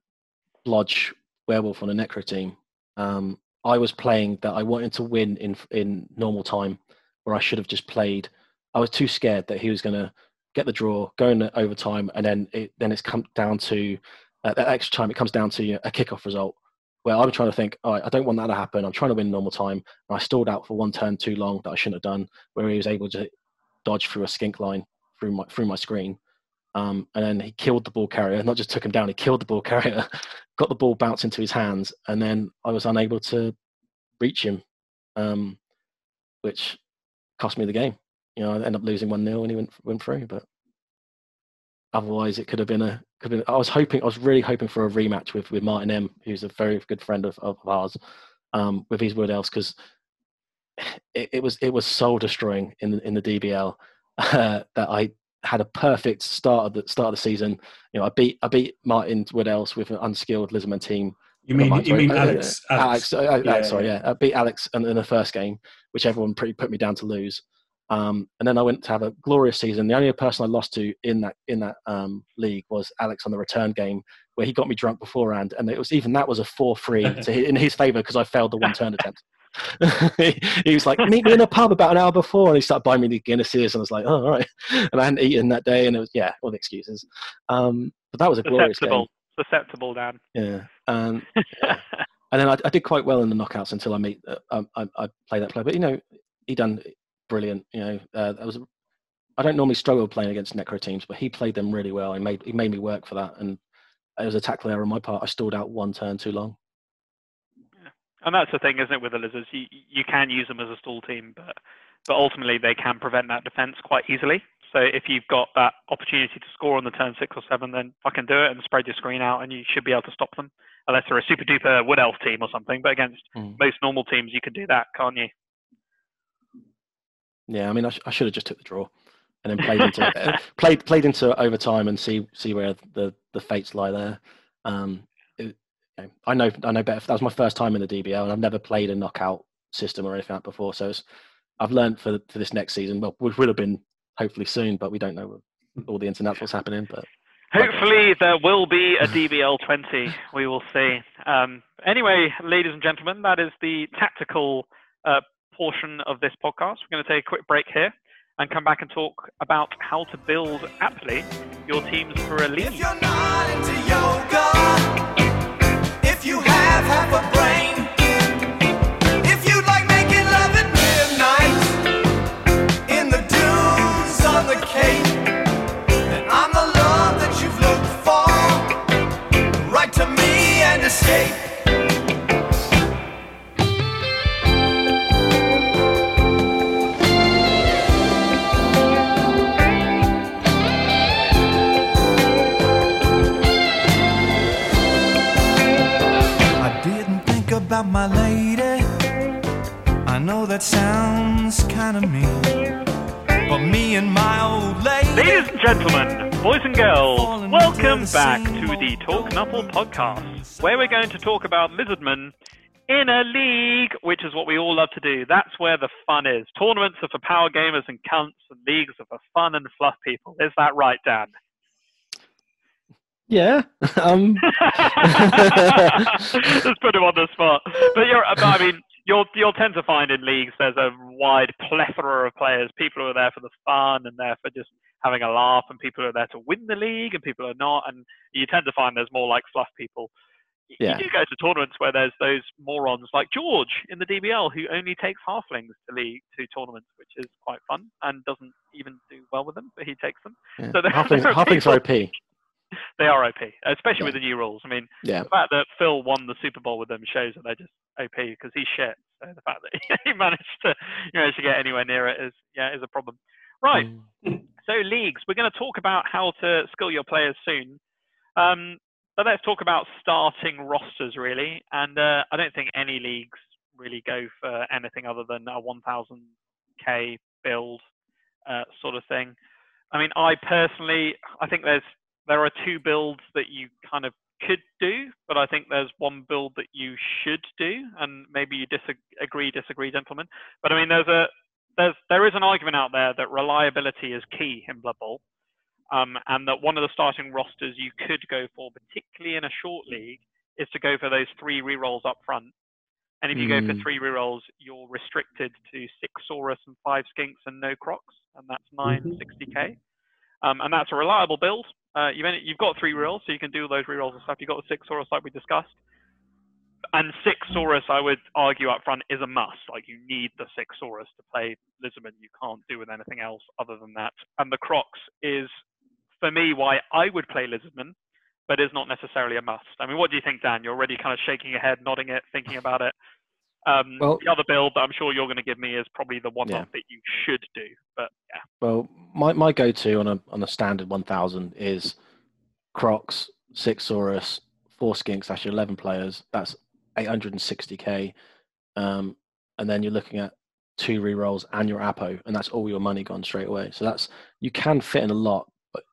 lodge werewolf on a necro team. Um, I was playing that I wanted to win in in normal time, where I should have just played. I was too scared that he was going to get the draw, go in overtime, and then it, then it's come down to that extra time. It comes down to a kickoff result where I'm trying to think, all right, I don't want that to happen. I'm trying to win normal time. And I stalled out for one turn too long that I shouldn't have done, where he was able to dodge through a skink line through my through my screen. Um, and then he killed the ball carrier, not just took him down, he killed the ball carrier, got the ball bounce into his hands, and then I was unable to reach him, um, which cost me the game. You know, I ended up losing 1 0 and he went, went through, but otherwise it could have been a could have been, I was hoping I was really hoping for a rematch with with Martin M, who's a very good friend of, of ours, um, with his Wood Elves because it, it, was it was soul destroying in the in the DBL uh, that I had a perfect start of the start of the season. You know, I beat I beat Martin Wood Elves with an unskilled Lizardman team. You mean you mean Alex? Alex, Alex, uh, yeah, sorry, yeah. I beat Alex in, in, the first game, which everyone pretty put me down to lose. Um, and then I went to have a glorious season. The only person I lost to in that in that um, league was Alex on the return game, where he got me drunk beforehand, and it was even that was a four three in his favour because I failed the one turn attempt. he, he, was like, "Meet me in a pub about an hour before," and he started buying me the Guinnesses, and I was like, "Oh, all right." And I hadn't eaten that day, and it was yeah, all the excuses. Um, but that was a glorious game. Susceptible, Dan. Yeah, and yeah. and then I, I, did quite well in the knockouts until I meet uh, um, I, I played that player. But you know, he done brilliant. You know, uh, that was. I don't normally struggle playing against necro teams, but he played them really well. He made he made me work for that, and it was a tackle error on my part. I stalled out one turn too long. Yeah. And that's the thing, isn't it, with the lizards? You you can use them as a stall team, but but ultimately they can prevent that defense quite easily. So if you've got that opportunity to score on the turn six or seven, then fucking do it and spread your screen out, and you should be able to stop them. Unless they're a super duper wood elf team or something, but against mm. most normal teams, you can do that, can't you? Yeah, I mean, I, sh- I should have just took the draw and then played into played played into overtime and see see where the the fates lie there. Um, it, you know, I know I know better. That was my first time in the DBL, and I've never played a knockout system or anything like that before. So I've learned for for this next season. Well, which will have been hopefully soon, but we don't know all the internet what's happening. But hopefully there will be a DBL 20. We will see. Um, anyway, ladies and gentlemen, that is the tactical uh, portion of this podcast. We're going to take a quick break here and come back and talk about how to build aptly your teams for a league. My lady. I know that sounds kind of mean. But me and my old lady. Ladies and gentlemen, boys and girls, welcome back to the Talk Nuffle podcast, where we're going to talk about Lizardmen in a league, which is what we all love to do. That's where the fun is. Tournaments are for power gamers and cunts, and leagues are for fun and fluff people. Is that right, Dan? Yeah. Um. Just put him on the spot. But you're, but I mean, you'll you'll tend to find in leagues there's a wide plethora of players. People who are there for the fun and there for just having a laugh, and people who are there to win the league, and people who are not. And you tend to find there's more like fluff people. Yeah. You do go to tournaments where there's those morons like George in the DBL who only takes halflings to league to tournaments, which is quite fun and doesn't even do well with them, but he takes them. Yeah. So halflings, halflings are OP. they are OP, especially yeah. with the new rules. I mean, yeah. the fact that Phil won the Super Bowl with them shows that they're just OP because he's shit. So the fact that he managed to, you know, to get anywhere near it is, yeah, is a problem. Right. Mm. So leagues, we're going to talk about how to skill your players soon. Um, but let's talk about starting rosters really. And uh, I don't think any leagues really go for anything other than a 1000k build uh, sort of thing. I mean, I personally, I think there's there are two builds that you kind of could do, but I think there's one build that you should do, and maybe you disagree, disagree, gentlemen. But I mean, there's a there's there is an argument out there that reliability is key in Blood Bowl, um, and that one of the starting rosters you could go for, particularly in a short league, is to go for those three rerolls up front. And if you go for Mm. three rerolls, you're restricted to six Saurus and five Skinks and no Krox, and that's 960k. Um, and that's a reliable build. Uh, you've, you've got three rerolls, so you can do those rerolls and stuff. You've got the six Saurus like we discussed. And six Saurus, I would argue up front, is a must. Like you need the six Saurus to play Lizmen. You can't do with anything else other than that. And the Krox is, for me, why I would play Lizmen, but is not necessarily a must. I mean, what do you think, Dan? You're already kind of shaking your head, nodding it, thinking about it. Um, Well- the other build that I'm sure you're going to give me is probably the one Yeah. that you should do. But yeah, Well, my, my go to on a on a standard 1000 is Krox, six Saurus, four Skinks, actually 11 players. That's 860k. Um, and then you're looking at two rerolls and your Apo, and that's all your money gone straight away. So that's you can fit in a lot, but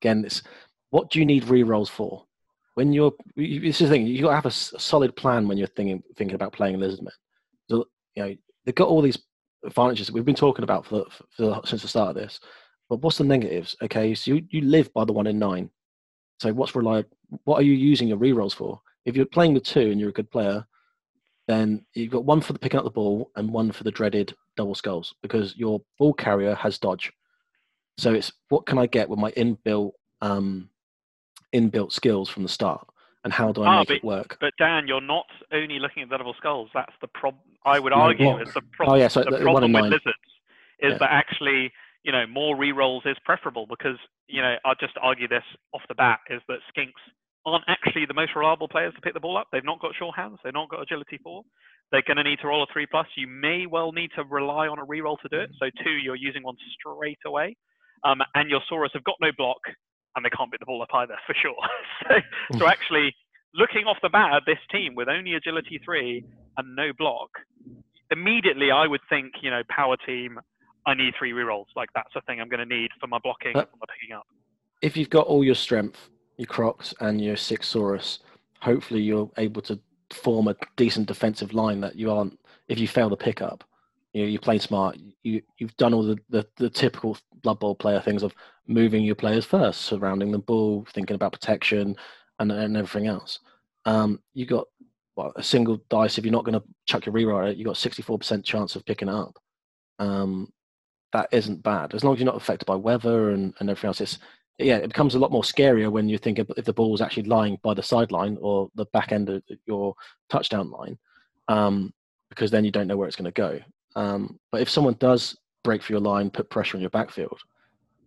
again, it's what do you need rerolls for? When you're, you- this is the thing, you got to have a solid plan when you're thinking thinking about playing Elizabeth. So, you know, they've got all these advantages that we've been talking about for, for since the start of this. But what's the negatives? Okay, so you, you live by the one in nine. So what's reliable? What are you using your rerolls for? If you're playing with two and you're a good player, then you've got one for the picking up the ball and one for the dreaded double skulls because your ball carrier has dodge. So it's what can I get with my inbuilt um, inbuilt skills from the start, and how do I Ah, make but- it work? but Dan, you're not only looking at the double skulls. That's the problem. I would argue is the problem. Oh yeah, so the the, one problem with lizards is Yeah. that actually, you know, more rerolls is preferable because, you know, I'll just argue this off the bat is that skinks aren't actually the most reliable players to pick the ball up. They've not got sure hands. They've not got agility four. They're going to need to roll a three plus. You may well need to rely on a reroll to do it. So two, you're using one straight away. Um, and your Saurus have got no block and they can't beat the ball up either for sure. so, so actually, looking off the bat at this team with only agility three and no block, immediately I would think, you know, power team, I need three rerolls. Like that's the thing I'm going to need for my blocking for my picking up. if you've got all your strength, your Krox and your Six Saurus, hopefully you're able to form a decent defensive line that you aren't. If you fail the pickup, you know, you play smart. You you've done all the, the, the typical Blood Bowl player things of moving your players first, surrounding the ball, thinking about protection, and and everything else. Um, you got well, a single dice. If you're not going to chuck your it, you got 64% chance of picking it up. Um, that isn't bad as long as you're not affected by weather and, and everything else. It's yeah, it becomes a lot more scarier when you think if the ball is actually lying by the sideline or the back end of your touchdown line, um, because then you don't know where it's going to go. Um, but if someone does break through your line, put pressure on your backfield,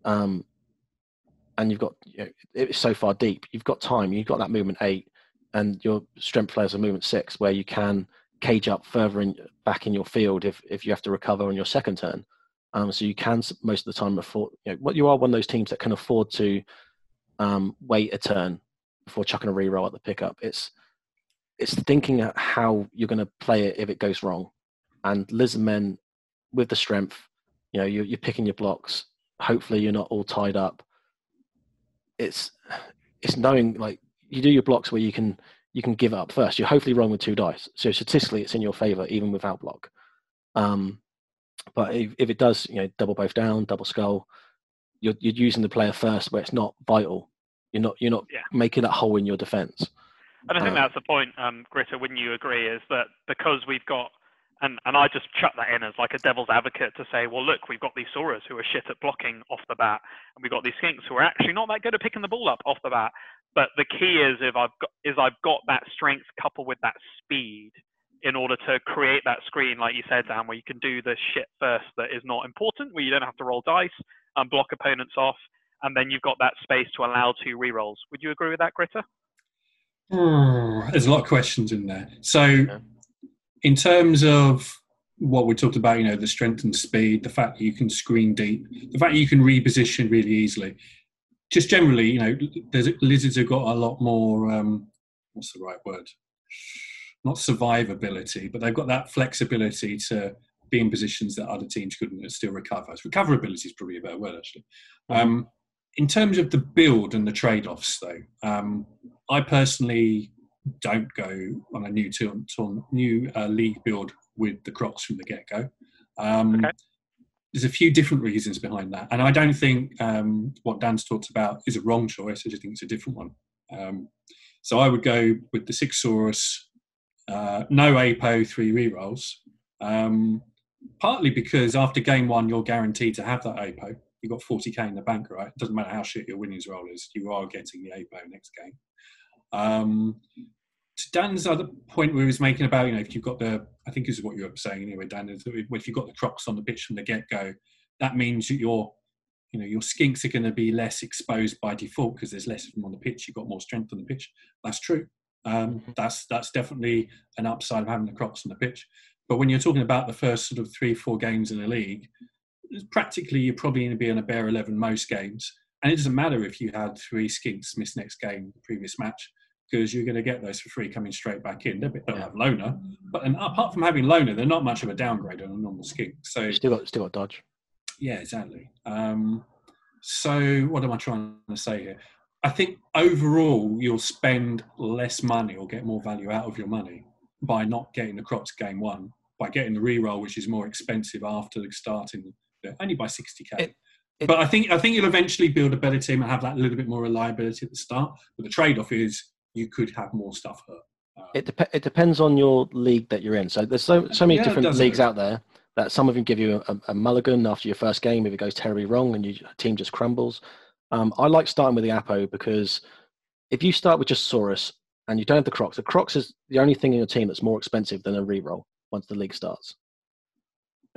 um, and you've got you know, it's so far deep, you've got time, you've got that movement eight, and your strength players are movement six, where you can cage up further in back in your field if if you have to recover on your second turn. Um, so you can most of the time afford. You know, what you are one of those teams that can afford to um, wait a turn before chucking a reroll at the pickup. It's it's thinking at how you're going to play it if it goes wrong. And lizard men with the strength, you know, you're, you're picking your blocks. Hopefully, you're not all tied up. It's it's knowing like you do your blocks where you can you can give up first. You're hopefully wrong with two dice, so statistically it's in your favor even without block. Um, but if, if it does, you know, double both down, double skull, you're you're using the player first where it's not vital. You're not you're not Yeah. making that hole in your defense. And I think Uh, that's the point, um, Gritter, wouldn't you agree, is that because we've got, and, and I just chuck that in as like a devil's advocate to say, well, look, we've got these Saurus who are shit at blocking off the bat, and we've got these Skinks who are actually not that good at picking the ball up off the bat. But the key is if I've got is I've got that strength coupled with that speed in order to create that screen, like you said, Dan, where you can do the shit first that is not important, where you don't have to roll dice and block opponents off, and then you've got that space to allow two re-rolls. Would you agree with that, Gritter? Oh, there's a lot of questions in there. So, in terms of what we talked about, you know, the strength and speed, the fact that you can screen deep, the fact that you can reposition really easily, just generally, you know, there's lizards have got a lot more. Um, what's the right word? Not survivability, but they've got that flexibility to be in positions that other teams couldn't and still recover. So recoverability is probably a better word, actually. Um, in terms of the build and the trade-offs, though, um, I personally don't go on a new tour, tour, new uh, league build with the Krox from the get-go. Um, Okay. there's a few different reasons behind that, and I don't think um, what Dan's talked about is a wrong choice. I just think it's a different one. Um, so I would go with the six Saurus, uh, no APO, three rerolls. Um, partly because after game one, you're guaranteed to have that APO. You've got 40k in the bank, right? It doesn't matter how shit your winnings roll is, you are getting the APO next game. Um, to Dan's other point where he was making about, you know, if you've got the, I think this is what you were saying anyway, Dan, is that if you've got the Krox on the pitch from the get go, that means that your, you know, your skinks are going to be less exposed by default because there's less of them on the pitch. You've got more strength on the pitch. That's true. Um, Mhm. that's that's definitely an upside of having the Krox on the pitch. But when you're talking about the first sort of three, four games in the league, practically you're probably going to be on a bare 11 most games. And it doesn't matter if you had three skinks miss next game, the previous match, because you're going to get those for free coming straight back in. They don't have loner, but and apart from having loner, they're not much of a downgrade on a normal skink. So You still got still got dodge. yeah, exactly. Um, so what am I trying to say here? I think overall you'll spend less money or get more value out of your money by not getting the Krox game one, by getting the reroll, which is more expensive after the starting, only by 60k. It- it- but I think I think you'll eventually build a better team and have that little bit more reliability at the start. But the trade-off is you could have more stuff hurt. Um, It dep- it depends on your league that you're in. So there's so so many Yeah, different leagues out there that some of them give you a, a mulligan after your first game if it goes terribly wrong and your team just crumbles. Um, I like starting with the Apo because if you start with just Saurus and you don't have the Krox, the Krox is the only thing in your team that's more expensive than a reroll once the league starts.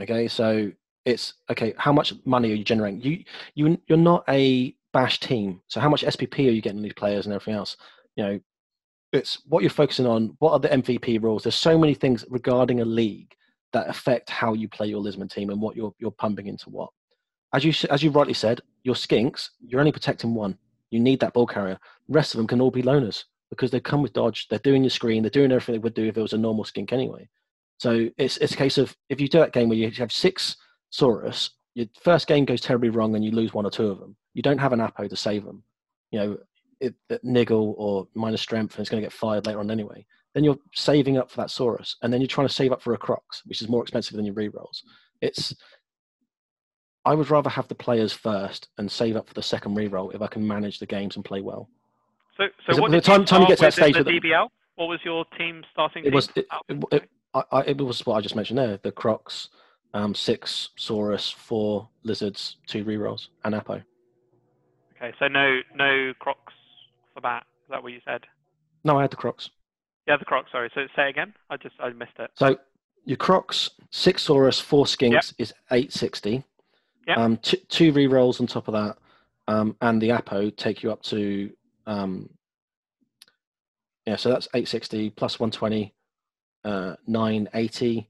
Okay, so it's okay. How much money are you generating? You you you're not a bash team, so how much SPP are you getting these players and everything else? You know, it's what you're focusing on. What are the MVP rules? There's so many things regarding a league that affect how you play your Lizmen team and what you're you're pumping into what. As you as you rightly said, your skinks you're only protecting one. You need that ball carrier. The rest of them can all be loners because they come with dodge. They're doing your screen. They're doing everything they would do if it was a normal skink anyway. So it's it's a case of if you do that game where you have six Saurus, your first game goes terribly wrong and you lose one or two of them. You don't have an Apo to save them. You know, it, niggle or minus strength and it's going to get fired later on anyway. Then you're saving up for that Saurus, and then you're trying to save up for a Krox, which is more expensive than your rerolls. It's I would rather have the players first and save up for the second reroll if I can manage the games and play well. So, so what the time- you time you get to that stage the with the- DBL? What was your team starting? It was it, it, it, I, I, it was what I just mentioned there: the Krox, um, six Saurus, four lizards, two rerolls, and Apo. okay, so no no Krox that. Is that what you said? No, I had the Krox. Yeah, the Krox. Sorry. So say again. I just I missed it. So your Krox, six Saurus, four Skinks is eight sixty. Yep. Um, t- two rerolls on top of that, um, and the Apo take you up to um, yeah. So that's eight sixty plus one twenty, uh, nine eighty.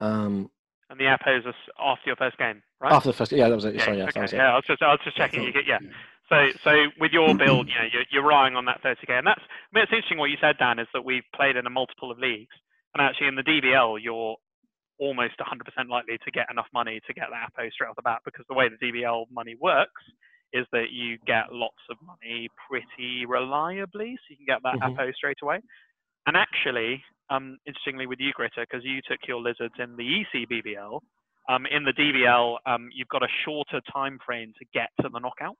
Um, And the Apos are s- after your first game, right? after the first, yeah, that was it. yeah, Sorry, yeah, okay. that was it. yeah, I was just I was just checking. You get yeah. So, so with your build, you know, you're, you're relying on that 30k, and that's. I mean, it's interesting what you said, Dan, is that we've played in a multiple of leagues, and actually in the DBL, you're almost 100% likely to get enough money to get that APO straight off the bat, because the way the DBL money works is that you get lots of money pretty reliably, so you can get that Mhm. APO straight away. And actually, um, interestingly with you, Gritter, because you took your lizards in the EC BBL, um, in the DBL, um, you've got a shorter time frame to get to the knockouts.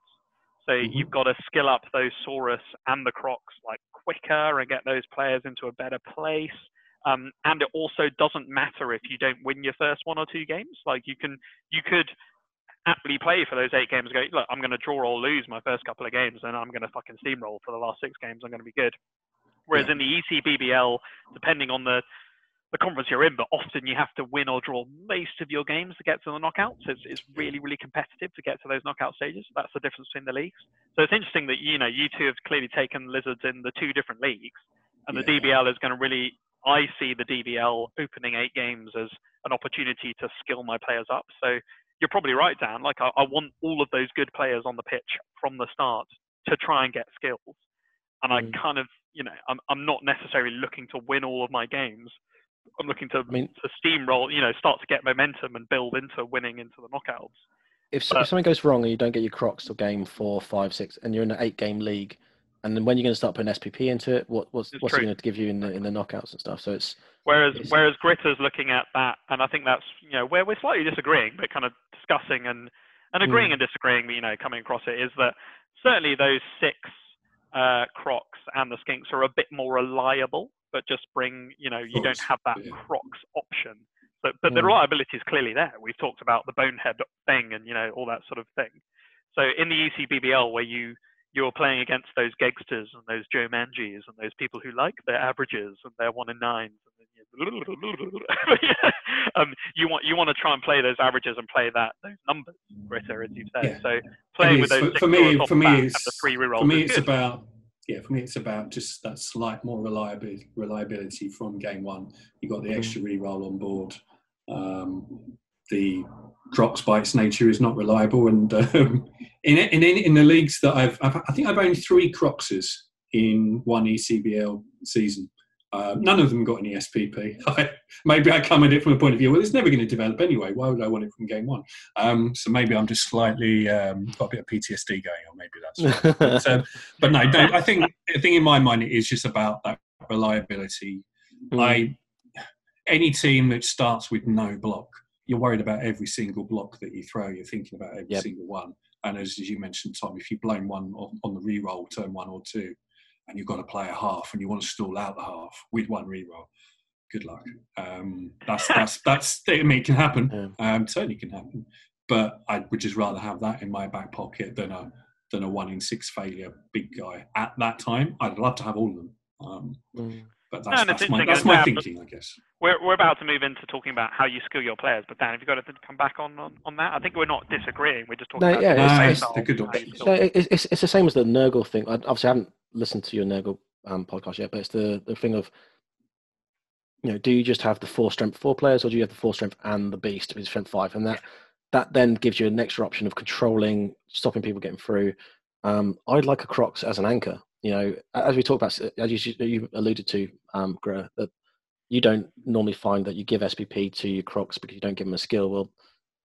So Mhm. you've got to skill up those Saurus and the Krox like quicker and get those players into a better place. Um, and it also doesn't matter if you don't win your first one or two games. Like you can, you could aptly play for those eight games. And go, look, I'm going to draw or lose my first couple of games, and I'm going to fucking steamroll for the last six games. I'm going to be good. Whereas Yeah. in the ECBBL, depending on the the conference you're in, but often you have to win or draw most of your games to get to the knockouts. It's, it's really, really competitive to get to those knockout stages. That's the difference between the leagues. So it's interesting that you know you two have clearly taken lizards in the two different leagues, and the Yeah. DBL is going to really. I see the DBL opening eight games as an opportunity to skill my players up. So you're probably right, Dan. Like I, I want all of those good players on the pitch from the start to try and get skills, and I Mm. kind of, you know, I'm I'm not necessarily looking to win all of my games. I'm looking to I mean, to steamroll, you know, start to get momentum and build into winning into the knockouts. if, But- if something goes wrong and you don't get your Krox till game four, five, six, and you're in an eight-game league, and then when you're going to start putting SPP into it, what, what's what's true. it going to give you in the in the knockouts and stuff? So it's Whereas It's- whereas Gritter's looking at that, and I think that's you know where we're slightly disagreeing, but kind of discussing and and agreeing Mm. and disagreeing, you know, coming across it is that certainly those six uh, Krox and the Skinks are a bit more reliable, but just bring you know you don't have that. Krox option. But but the Mm. reliability is clearly there. We've talked about the bonehead thing and you know all that sort of thing. So in the ECBBL where you you're playing against those gangsters and those Joe Mangies and those people who like their averages and their one in nines. And um, you want you want to try and play those averages and play that those numbers, Gritter, as you've said. Yeah. So playing It with those For- for me- for me it's- the three rerolls for me it's good. about yeah for me it's about just that slight more reliability reliability from game one. You got the Mhm. extra re-roll on board. Um, the Krox by its nature is not reliable and um, in, in in the leagues that I've, I've I think I've owned three Kroxes in one ECBL season um, none of them got any SPP. maybe I come at it from a point of view, well, it's never going to develop anyway. Why would I want it from game one? Um, so maybe I'm just slightly um, got a bit of PTSD going on. Maybe that's but, um, but no, no. I think I think in my mind it is just about that reliability. Mm. I any team that starts with no block, you're worried about every single block that you throw. You're thinking about every Yep. single one. And as, as you mentioned, Tom, if you've blown one on, on the re-roll, turn one or two, and you've got to play a half, and you want to stall out the half with one re-roll, good luck. Um, that's that's that's. I mean, it can happen. Yeah. Um, certainly can happen. But I would just rather have that in my back pocket than a than a one in six failure big guy at that time. I'd love to have all of them. Um, Mm. But No, that's, and it's that's my that's my thinking, I guess. We're, we're about to move into talking about how you skill your players, but Dan, have you got to come back on, on, on that? I think we're not disagreeing. We're just talking No, about yeah, the it's- play it's- style, good how options. No, them. it's, it's the same as the Nurgle thing. I obviously haven't listened to your Nurgle um, podcast yet, but it's the, the thing of, you know, do you just have the four strength four players, or do you have the four strength and the beast with strength five, and that that then gives you an extra option of controlling, stopping people getting through. Um, I'd like a Krox as an anchor. You know, as we talked about, as you, you alluded to, um, Gritter, that you don't normally find that you give SPP to your Krox because you don't give them a skill. Well,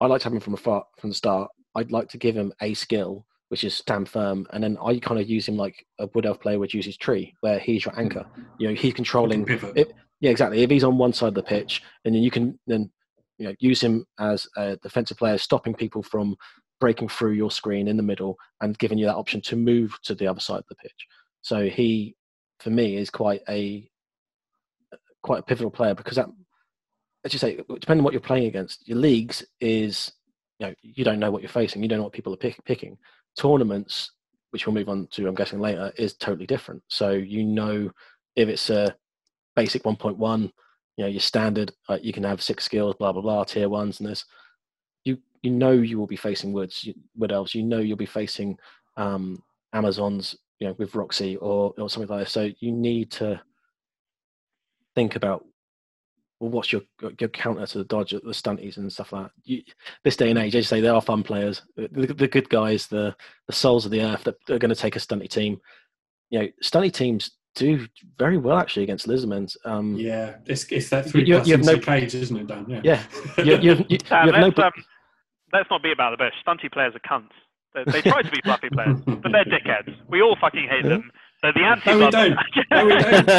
I like to have them from afar from the start. I'd like to give him a skill, which is stand firm, and then I kind of use him like a Wood Elf player would use his tree, where he's your anchor. You know, he's controlling. It- Yeah, exactly. If he's on one side of the pitch, and then you can then you know use him as a defensive player, stopping people from breaking through your screen in the middle and giving you that option to move to the other side of the pitch. So he, for me, is quite a quite a pivotal player because that, as you say, depending on what you're playing against, your leagues is you know you don't know what you're facing, you don't know what people are pick, picking. Tournaments, which we'll move on to, I'm guessing later, is totally different. So you know if it's a basic 1.1, you know your standard, uh, you can have six skills, blah blah blah, tier ones, and this. You you know you will be facing woods, wood elves. You know you'll be facing um, Amazons, you know, with Roxy or or something like that. So you need to think about well, what's your your counter to the dodge, the stunties and stuff like that. You, this day and age, as you say, they are fun players. The, the good guys, the the souls of the earth that are going to take a stunty team. You know, stunty teams do very well actually against Lizardmen's. Um, Yeah, it's, it's that three You- plus you have no- into cage, isn't it, Dan? Yeah. Yeah. you, you, you, you Dan, have no. let's, pl- um, let's not be about the bush. Stunty players are cunts. They, they try to be fluffy players, but they're dickheads. We all fucking hate them. They're the anti No, we don't. No, we don't.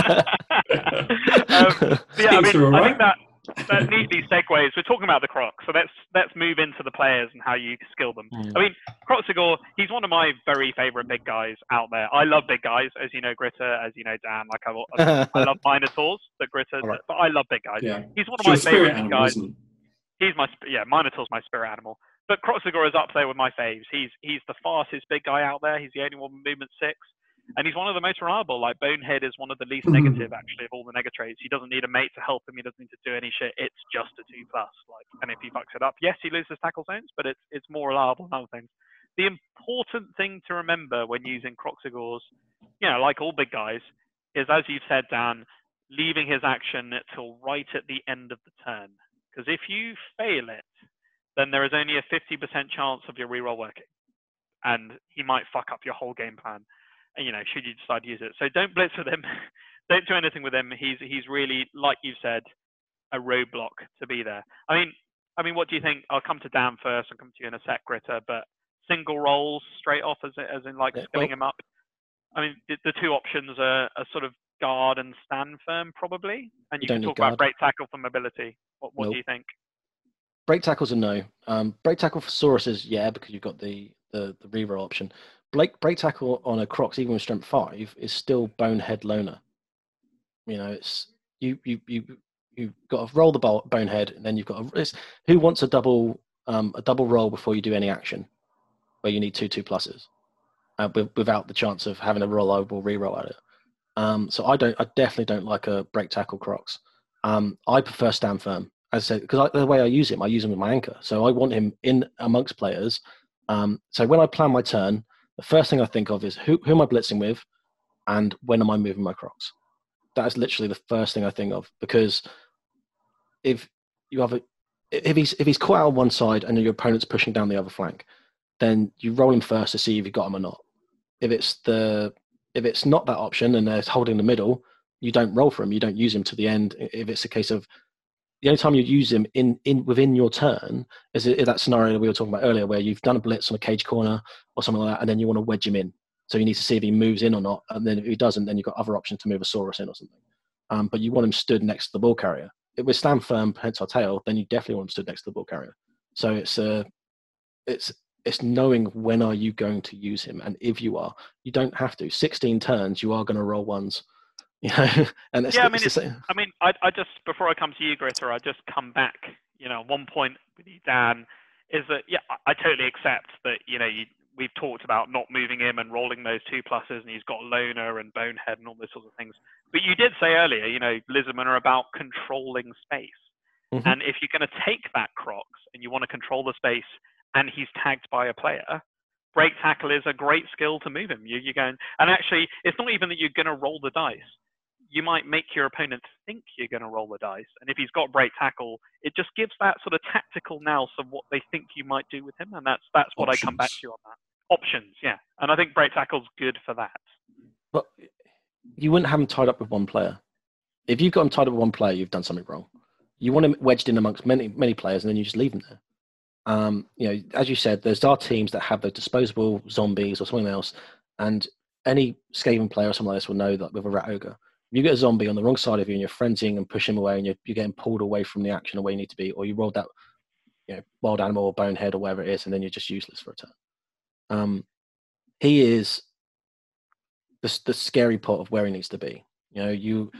um, yeah, I mean, are all I think that that neatly segues. We're talking about the Krox, so let's let's move into the players and how you skill them. Mm. I mean, Kroxigor, he's one of my very favourite big guys out there. I love big guys, as you know, Gritter, as you know, Dan. Like I, I love Minotaurs, but Gritter, All right. but I love big guys. Yeah. He's one of It's my spirit favourite guys. isn't it? He's my yeah, Minotaur's my spirit animal. But Kroxigor is up there with my faves. He's he's the fastest big guy out there. He's the only one with movement six, and he's one of the most reliable. Like Bonehead is one of the least Mhm. negative actually of all the nega traits. He doesn't need a mate to help him. He doesn't need to do any shit. It's just a two plus. Like, and if he fucks it up, yes, he loses tackle zones, but it's it's more reliable than other things. The important thing to remember when using Kroxigors, you know, like all big guys, is as you've said, Dan, leaving his action till right at the end of the turn. Because if you fail it, then there is only a 50% chance of your reroll working. And he might fuck up your whole game plan, and, you know, should you decide to use it. So don't blitz with him. don't do anything with him. He's he's really, like you said, a roadblock to be there. I mean, I mean, what do you think? I'll come to Dan first. I'll come to you in a sec, Gritter. But single rolls straight off, as as in like Yeah, skilling well- him up. I mean, the, the two options are, are sort of guard and stand firm, probably. And You can talk about break tackle for mobility. What, what Nope. do you think? Break tackles are no. Um, break tackle for Saurus is yeah, because you've got the the, the reroll option. Break break tackle on a Krox, even with strength five, is still bonehead loner. You know, it's you you you you've got to roll the bo- bonehead, and then you've got a, who wants a double um, a double roll before you do any action, where you need two two pluses, uh, with, without the chance of having a rollover reroll at it. Um, so I don't, I definitely don't like a break tackle Krox. Um, I prefer stand firm, I said, because the way I use him, I use him with my anchor. So I want him in amongst players. Um, so when I plan my turn, the first thing I think of is who, who am I blitzing with, and when am I moving my Krox? That is literally the first thing I think of because if you have a if he's if he's caught out on one side and your opponent's pushing down the other flank, then you roll him first to see if you got him or not. If it's the if it's not that option and they're holding the middle, you don't roll for him. You don't use him to the end. If it's a case of the only time you'd use him in, in within your turn is i- that scenario we were talking about earlier, where you've done a blitz on a cage corner or something like that, and then you want to wedge him in. So you need to see if he moves in or not, and then if he doesn't, then you've got other options to move a Saurus in or something. Um, but you want him stood next to the ball carrier. If we stand firm, hence our tail, then you definitely want him stood next to the ball carrier. So it's uh, it's it's knowing when are you going to use him, and if you are, you don't have to. Sixteen turns, you are going to roll ones. You know, and it's, Yeah, I it's mean, it's- same. I mean, I, I just before I come to you, Gritter, I just come back. You know, one point with you, Dan, is that yeah, I, I totally accept that. You know, you, we've talked about not moving him and rolling those two pluses, and he's got loner and bonehead and all those sorts of things. But you did say earlier, you know, Lizardmen are about controlling space, Mhm. and if you're going to take that Krox and you want to control the space, and he's tagged by a player. Break tackle is a great skill to move him. You, you're going, and actually, it's not even that you're going to roll the dice you might make your opponent think you're going to roll the dice. And if he's got break tackle, it just gives that sort of tactical nous of what they think you might do with him. And that's that's what I come back to you on that. Options, yeah. And I think break tackle's good for that. But you wouldn't have him tied up with one player. If you've got him tied up with one player, you've done something wrong. You want him wedged in amongst many many players, and then you just leave him there. Um, you know, as you said, there's our teams that have the disposable zombies or something else, and any Skaven player or something like this will know that with a rat ogre, if you get a zombie on the wrong side of you and you're frenzying and pushing him away, and you're, you're getting pulled away from the action of where you need to be, or you rolled that, you know, wild animal or bonehead or whatever it is, and then you're just useless for a turn. Um, he is the, the scary part of where he needs to be. You know, you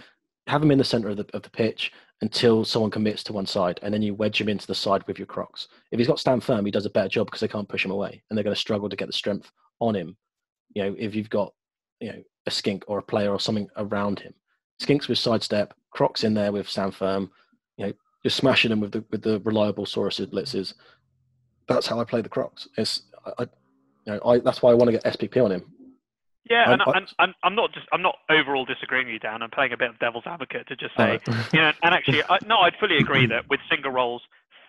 have him in the center of the, of the pitch until someone commits to one side, and then you wedge him into the side with your Krox. If he's got stand firm, he does a better job because they can't push him away, and they're going to struggle to get the strength on him. You know, if you've got you know a skink or a player or something around him, skinks with sidestep, Krox in there with stand firm. You know, you're smashing them with the with the reliable Saurus blitzes. That's how I play the Krox. It's I, you know, I that's why I want to get SPP on him. Yeah, and, I- and, and I'm not just I'm not overall disagreeing with you, Dan. I'm playing a bit of devil's advocate to just say, you know, and actually, I, no, I'd fully agree that with single rolls,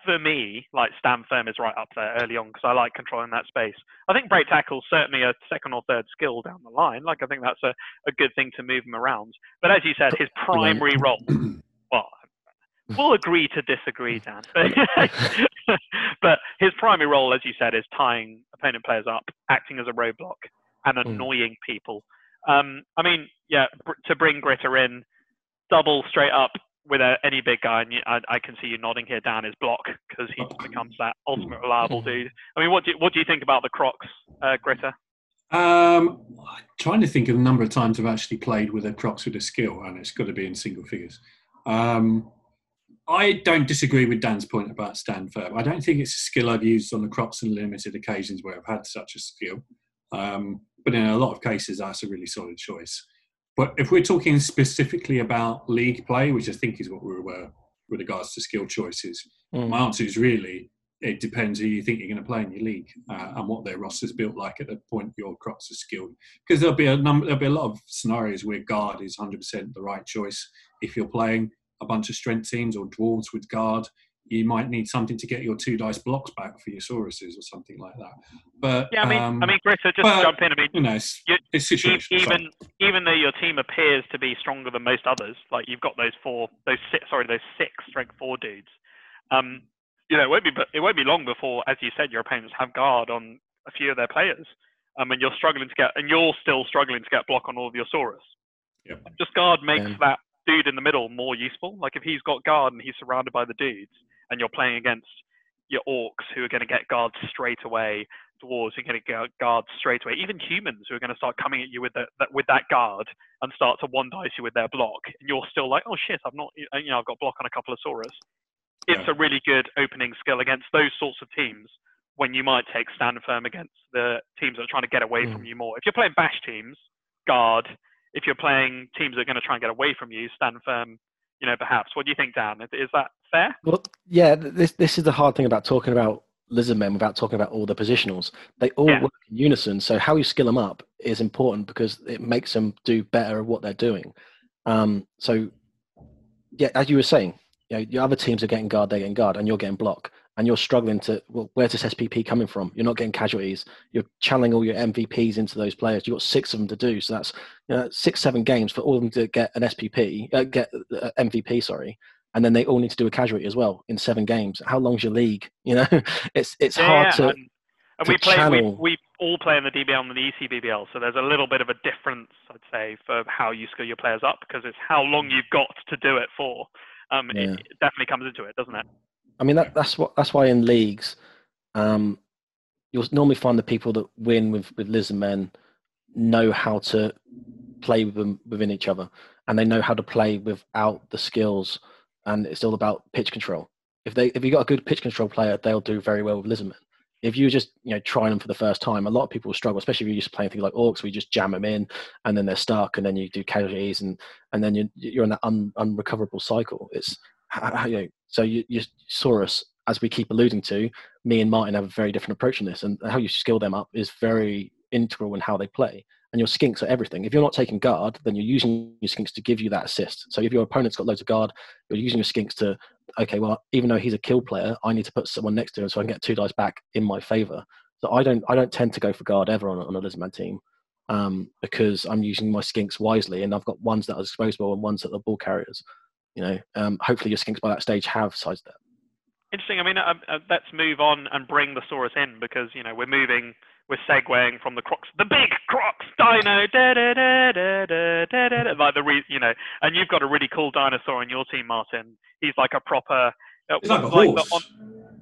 for me, like stand firm is right up there early on because I like controlling that space. I think break tackle's certainly a second or third skill down the line. Like I think that's a, a good thing to move him around. But as you said, his primary role, well, we'll agree to disagree, Dan. but his primary role, as you said, is tying opponent players up, acting as a roadblock, and Mm. annoying people. Um, I mean, yeah, br- to bring Gritter in, double straight up with any big guy, and you, I, I can see you nodding here, Dan, is block because he becomes that ultimate reliable dude. I mean, what do you, what do you think about the Krox, uh, Gritter? Um, I'm trying to think of the number of times I've actually played with a Krox with a skill, and it's got to be in single figures. Um, I don't disagree with Dan's point about stand firm. I don't think it's a skill I've used on the Krox on limited occasions where I've had such a skill. Um, but in a lot of cases, that's a really solid choice. But if we're talking specifically about league play, which I think is what we were with regards to skill choices, Mm. my answer is really it depends who you think you're going to play in your league uh, and what their roster's built like at the point your Krox are skilled. Because there'll be a number, there'll be a lot of scenarios where guard is 100% the right choice. If you're playing a bunch of strength teams or dwarves with guard, you might need something to get your two dice blocks back for your sauruses or something like that. But Yeah, I mean, um, I mean, Gritter, just but- jump in. I mean, you know, it's, you- it's situational. even even though your team appears to be stronger than most others, like you've got those four, those six, sorry, those six strength four dudes. Um, you know, it won't be it won't be long before, as you said, your opponents have guard on a few of their players, um, and you're struggling to get, and you're still struggling to get block on all of your Saurus. Yep. Just guard makes Yeah. that dude in the middle more useful. Like if he's got guard and he's surrounded by the dudes, and you're playing against your orcs who are going to get guards straight away, dwarves who are going to get guards straight away, even humans who are going to start coming at you with that, that with that guard and start to one dice you with their block, and you're still like, oh shit, I've not, you know, I've got block on a couple of Saurus. It's Yeah. a really good opening skill against those sorts of teams when you might take stand firm against the teams that are trying to get away from Mm. you more. If you're playing bash teams, guard. If you're playing teams that are going to try and get away from you, stand firm. You know, perhaps. What do you think, Dan? Is that fair? Well, yeah, this this is the hard thing about talking about lizard men without talking about all the positionals. They all Yeah. work in unison, so how you skill them up is important because it makes them do better at what they're doing. Um, so, yeah, as you were saying, you know, your other teams are getting guard, they're getting guard, and you're getting block, and you're struggling to. Well, where's this SPP coming from? You're not getting casualties. You're channeling all your MVPs into those players. You've got six of them to do, so that's you know, six, seven games for all of them to get an SPP, uh, get uh, MVP, sorry, and then they all need to do a casualty as well in seven games. How long's your league? You know, it's it's Yeah, hard to. And, and to we play. We, channel- we all play in the DBL and the ECBBL, so there's a little bit of a difference, I'd say, for how you skill your players up because it's how long you've got to do it for. Um, Yeah. it, it definitely comes into it, doesn't it? I mean, that, that's what that's why in leagues, um, you'll normally find the people that win with with lizard men know how to play with them within each other, and they know how to play without the skills, and it's all about pitch control. If they if you've got a good pitch control player, they'll do very well with lizardmen. If you just you know trying them for the first time, a lot of people will struggle, especially if you're to playing things like orcs, where you just jam them in, and then they're stuck, and then you do casualties, and and then you're you're in that un, unrecoverable cycle. It's you know, so you, you Saurus, as we keep alluding to, me and Martin have a very different approach on this, and how you skill them up is very integral in how they play. And your skinks are everything. If you're not taking guard, then you're using your skinks to give you that assist. So if your opponent's got loads of guard, you're using your skinks to, okay, well, even though he's a kill player, I need to put someone next to him so I can get two dice back in my favor. So I don't, I don't tend to go for guard ever on, on a Lizardman team um, because I'm using my skinks wisely, and I've got ones that are disposable and ones that are ball carriers. You know, um, hopefully your skinks by that stage have sidestep. Interesting. I mean, uh, uh, let's move on and bring the Saurus in because you know we're moving, we're segueing from the Krox, the big Krox dino, da da da da da da da, da like the re- you know, and you've got a really cool dinosaur on your team, Martin. He's like a proper, uh, he's like, like the on,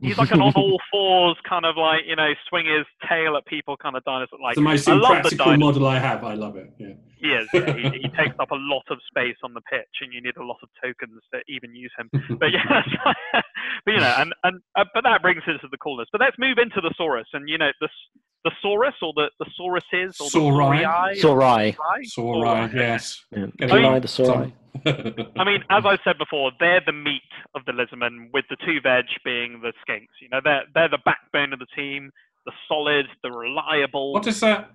he's like an on all fours kind of like you know swing his tail at people kind of dinosaur. Like the most impractical model I have. I love it. Yeah. He is. Yeah, he, he takes up a lot of space on the pitch, and you need a lot of tokens to even use him. But yeah, that's but you know, and and uh, but that brings us to the coolness. But let's move into the Saurus, and you know, the the Saurus or the the Sauruses or Saurai. the Saurii. Sorai. Saurai? Saurai, yes. Yeah. Get I mean- the Sorai. I mean, as I said before, they're the meat of the lizardmen, with the two veg being the skinks. You know, they're they're the backbone of the team, the solid, the reliable. what does that?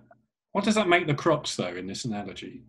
What does that make the Krox though in this analogy?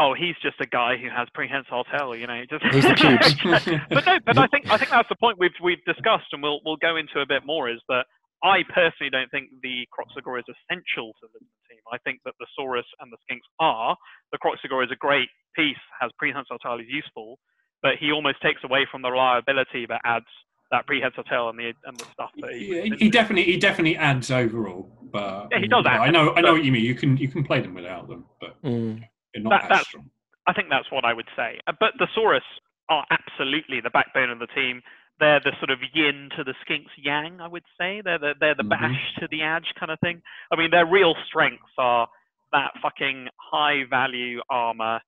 oh, he's just a guy who has prehensile tail. You know, just He's the pubes. but no, but I think I think that's the point we've we've discussed, and we'll we'll go into a bit more. Is that I personally don't think the Kroxigor is essential to the team. I think that the Saurus and the Skinks are. The Kroxigor is a great piece, has prehensile tail, is useful, but he almost takes away from the reliability that adds that prehensile tail and the and the stuff that he. Yeah, he, he definitely he definitely adds overall, but Yeah, he does you add, I know I know what you mean. You can you can play them without them, but Mm. they're not That- as that's- strong. I think that's what I would say. Uh, But the Saurus are absolutely the backbone of the team. They're the sort of yin to the Skinks yang, I would say. They're the, they're the Mhm. bash to the edge kind of thing. I mean, their real strengths are that fucking high value armor.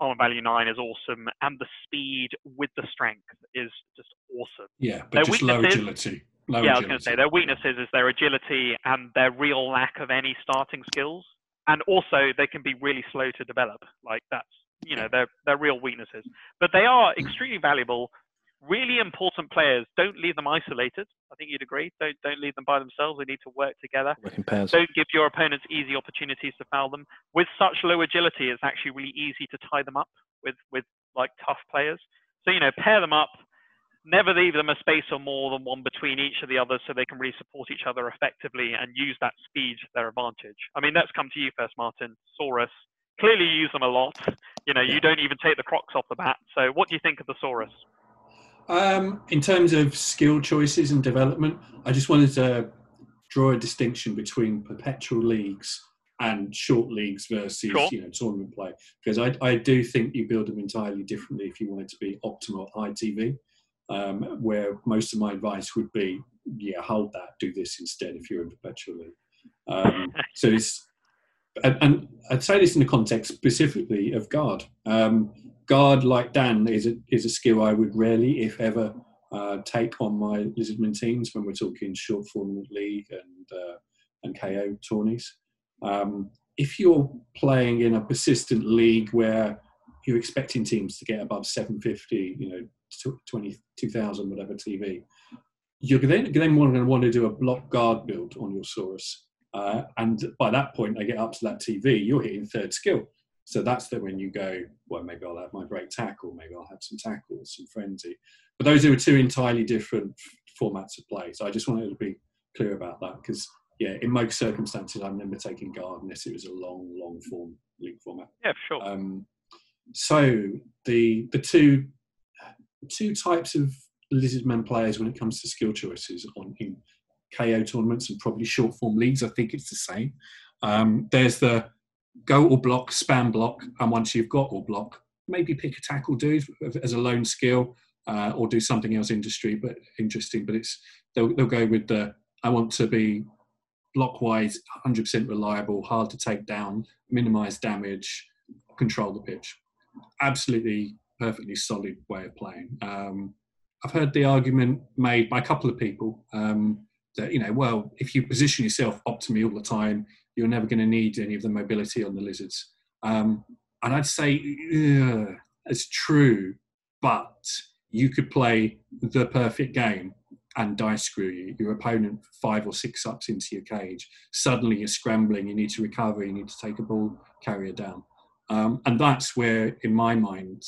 Armor value nine is awesome, and the speed with the strength is just awesome. Yeah, Their but just low agility. Low yeah, I was going to say their weaknesses is their agility and their real lack of any starting skills, and also they can be really slow to develop. Like that's you know their their real weaknesses, but they are mm. extremely valuable. Really important players. Don't leave them isolated. I think you'd agree. Don't don't leave them by themselves. They need to work together. Working pairs. Don't give your opponents easy opportunities to foul them. With such low agility, it's actually really easy to tie them up with with like tough players. So you know, pair them up. Never leave them a space or more than one between each of the others, so they can really support each other effectively and use that speed to their advantage. I mean, let's come to you first, Martin. Saurus. Clearly, you use them a lot. You know, you don't even take the Crocs off the bat. So, what do you think of the Saurus? Um, in terms of skill choices and development, I just wanted to draw a distinction between perpetual leagues and short leagues versus Sure. you know tournament play because I, I do think you build them entirely differently if you want it to be optimal ITV, Um, where most of my advice would be, yeah, hold that, do this instead if you're in perpetual league. Um, so it's and, and I'd say this in the context specifically of guard. Um, guard, like Dan, is a, is a skill I would rarely, if ever, uh, take on my Lizardman teams when we're talking short form league and uh, and KO tourneys. Um, if you're playing in a persistent league where you're expecting teams to get above 750, you know, tw- 20, 2000, whatever TV, you're then, then going to want to do a block guard build on your Saurus. Uh, and by that point, I get up to that TV, you're hitting third skill. So that's the when you go, well, maybe I'll have my break tackle, maybe I'll have some tackles, some frenzy. But those are two entirely different formats of play. So I just wanted to be clear about that because, yeah, in most circumstances, I'm never taking guard unless it was a long, long form league format. Yeah, sure. Um, so the the two two types of lizardman players when it comes to skill choices on in KO tournaments and probably short form leagues, I think it's the same. Um, there's the go or block, spam block, and once you've got all block, maybe pick a tackle dude as a lone skill, uh, or do something else industry, but interesting. But it's they'll, they'll go with the I want to be block wise, 100% reliable, hard to take down, minimize damage, control the pitch. Absolutely perfectly solid way of playing. Um, I've heard the argument made by a couple of people um, that, you know, well, if you position yourself optimally all the time, you're never going to need any of the mobility on the lizards. Um, and I'd say it's true, but you could play the perfect game and dice screw you. Your opponent five or six ups into your cage. Suddenly you're scrambling. You need to recover. You need to take a ball carrier down. Um, and that's where, in my mind,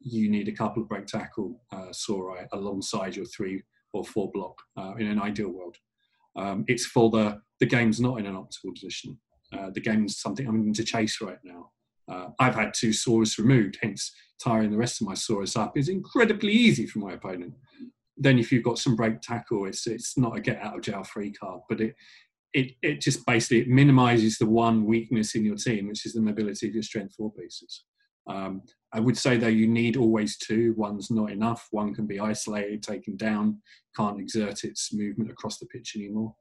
you need a couple of break tackle uh, Saurai alongside your three or four block uh, in an ideal world. Um, it's for the the game's not in an optimal position. Uh, the game's something I'm going to chase right now. Uh, I've had two Saurus removed, hence tiring the rest of my Saurus up is incredibly easy for my opponent. Then if you've got some break tackle, it's it's not a get out of jail free card, but it it it just basically it minimises the one weakness in your team, which is the mobility of your strength four pieces. Um, I would say though you need always two. One's not enough. One can be isolated, taken down, can't exert its movement across the pitch anymore.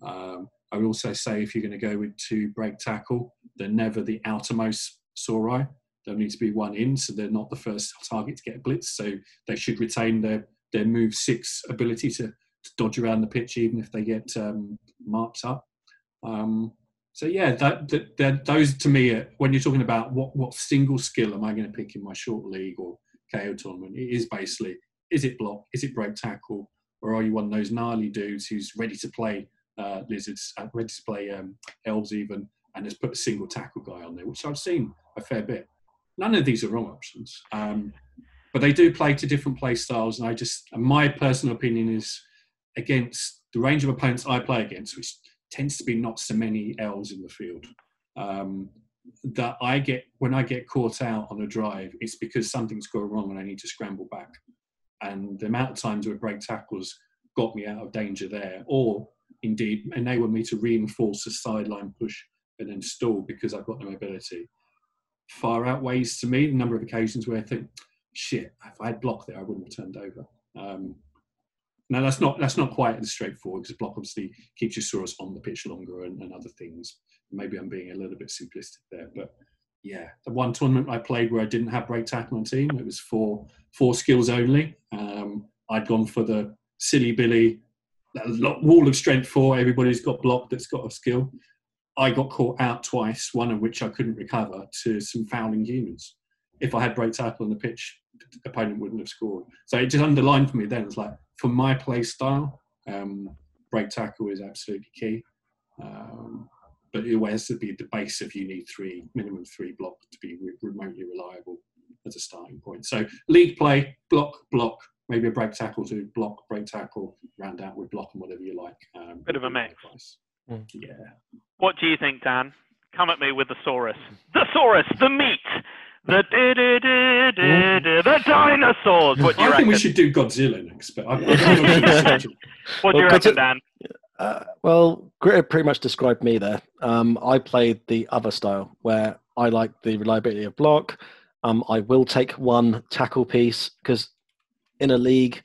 Um, I would also say if you're going to go two break tackle, they're never the outermost Saurai. There needs to be one in, so they're not the first target to get blitzed. So they should retain their their move six ability to, to dodge around the pitch, even if they get um, marked up. Um, so yeah, that, that, that those to me, are, when you're talking about what what single skill am I going to pick in my short league or KO tournament, it is basically is it block, is it break tackle, or are you one of those gnarly dudes who's ready to play uh, lizards, uh, ready to play um, elves even, and has put a single tackle guy on there, which I've seen a fair bit. None of these are wrong options, um, but they do play to different play styles, and I just, and my personal opinion is against the range of opponents I play against, which tends to be not so many elves in the field. Um, that I get when I get caught out on a drive, it's because something's gone wrong and I need to scramble back. And the amount of times where break tackles got me out of danger there, or indeed enabled me to reinforce a sideline push and install because I've got the mobility, far outweighs to me the number of occasions where I think, shit, if I had blocked there, I wouldn't have turned over. Um, now that's not that's not quite as straightforward because block obviously keeps your Saurus on the pitch longer and, and other things. Maybe I'm being a little bit simplistic there, but yeah, the one tournament I played where I didn't have break tackle on team, it was for four skills only. Um, I'd gone for the silly Billy that wall of strength four. Everybody's got blocked that's got a skill. I got caught out twice, one of which I couldn't recover to some fouling humans. If I had break tackle on the pitch, the opponent wouldn't have scored. So it just underlined for me then. It's like for my play style, um, break tackle is absolutely key. Um, but it has to be the base of you need three, minimum three block to be re- remotely reliable as a starting point. So league play, block, block, maybe a break tackle to block, break tackle, round out with block and whatever you like. Um, Bit of a would be my mix. Mm. Yeah. What do you think, Dan? Come at me with the Saurus. The Saurus, the meat, the du- du- du- du- du- the dinosaurs. What do you I reckon? think we should do Godzilla next, but I, I don't know if What do you Well, reckon, Dan? Uh, well, Gritter pretty much described me there. Um, I played the other style where I like the reliability of block. Um, I will take one tackle piece because in a league,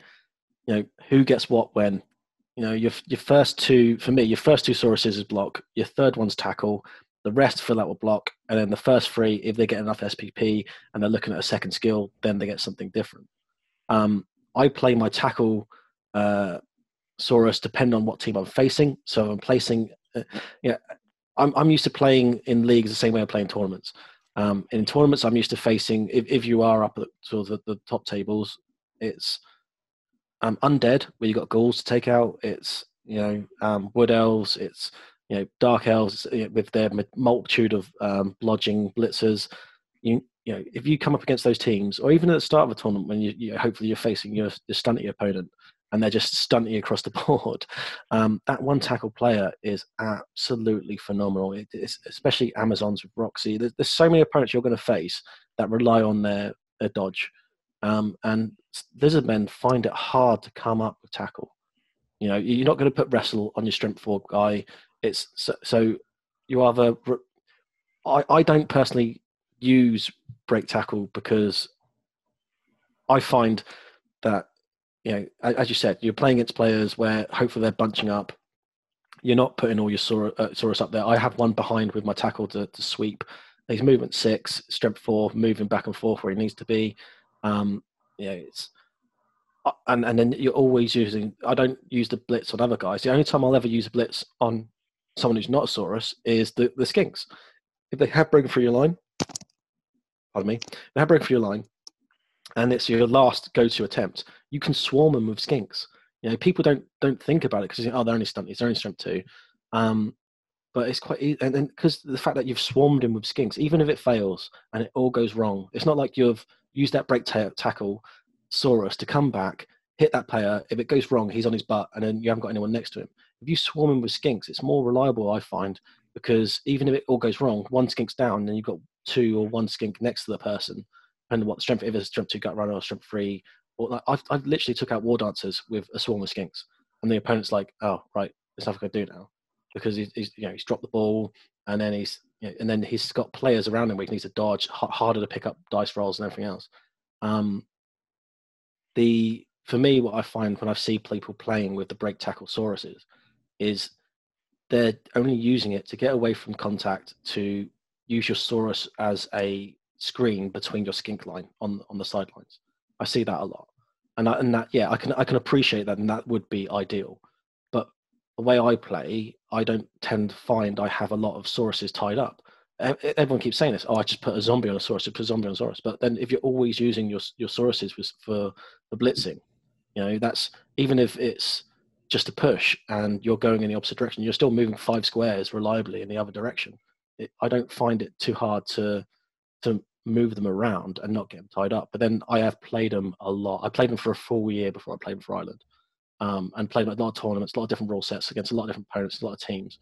you know, who gets what when. You know, your your first two for me, your first two sources is block. Your third one's tackle. The rest fill out with block, and then the first three, if they get enough SPP and they're looking at a second skill, then they get something different. Um, I play my tackle uh, Saurus depend on what team I'm facing. So I'm placing, uh, yeah, I'm I'm used to playing in leagues the same way I play in tournaments. Um, in tournaments, I'm used to facing. If, if you are up at sort of the, the top tables, it's um, undead where you've got ghouls to take out. It's you know um, wood elves. It's you know dark elves with their multitude of um, blodging blitzers. You you know if you come up against those teams, or even at the start of a tournament when you, you hopefully you're facing your, your stunty opponent, and they're just stunting across the board. Um, that one tackle player is absolutely phenomenal. It especially Amazons with Roxy. There's, there's, so many opponents you're going to face that rely on their, their dodge. Um, and lizard men find it hard to come up with tackle. You know, you're not going to put wrestle on your strength four guy. It's so, so you either. I, I don't personally use break tackle because I find that you know, as you said, you're playing against players where hopefully they're bunching up. You're not putting all your Saurus uh, up there. I have one behind with my tackle to, to sweep. He's movement six, strength four, moving back and forth where he needs to be. Um, know, it's uh, and and then you're always using. I don't use the blitz on other guys. The only time I'll ever use a blitz on someone who's not a Saurus is the the skinks. If they have broken through your line, pardon me, they have broken through your line, and it's your last go-to attempt, you can swarm them with skinks. You know, people don't don't think about it because oh, they're only stunties, they're only strength two. Um, but it's quite easy, and then because the fact that you've swarmed him with skinks, even if it fails and it all goes wrong, it's not like you've used that break ta- tackle Saurus to come back, hit that player. If it goes wrong, he's on his butt, and then you haven't got anyone next to him. If you swarm him with skinks, it's more reliable, I find, because even if it all goes wrong, one skink's down, and you've got two or one skink next to the person, on what strength, if it's strength two gut runner or strength three. Or like, I've, I've literally took out war dancers with a swarm of skinks, and the opponent's like, oh right, there's nothing I can do now because he's, he's you know he's dropped the ball and then he's you know, and then he's got players around him where he needs to dodge harder to pick up dice rolls and everything else. Um, the for me, what I find when I see people playing with the break tackle sauruses is they're only using it to get away from contact to use your Saurus as a screen between your skink line on on the sidelines. I see that a lot, and I, and that yeah, I can I can appreciate that, and that would be ideal. But the way I play, I don't tend to find I have a lot of Sauruses tied up. Everyone keeps saying this. Oh, I just put a zombie on a Saurus, put a zombie on a Saurus. But then if you're always using your your for for, for blitzing, you know that's even if it's just a push and you're going in the opposite direction, you're still moving five squares reliably in the other direction. It, I don't find it too hard to to move them around and not get them tied up. But then I have played them a lot. I played them for a full year before I played them for Ireland, um, and played a lot of tournaments, a lot of different rule sets against a lot of different opponents, a lot of teams.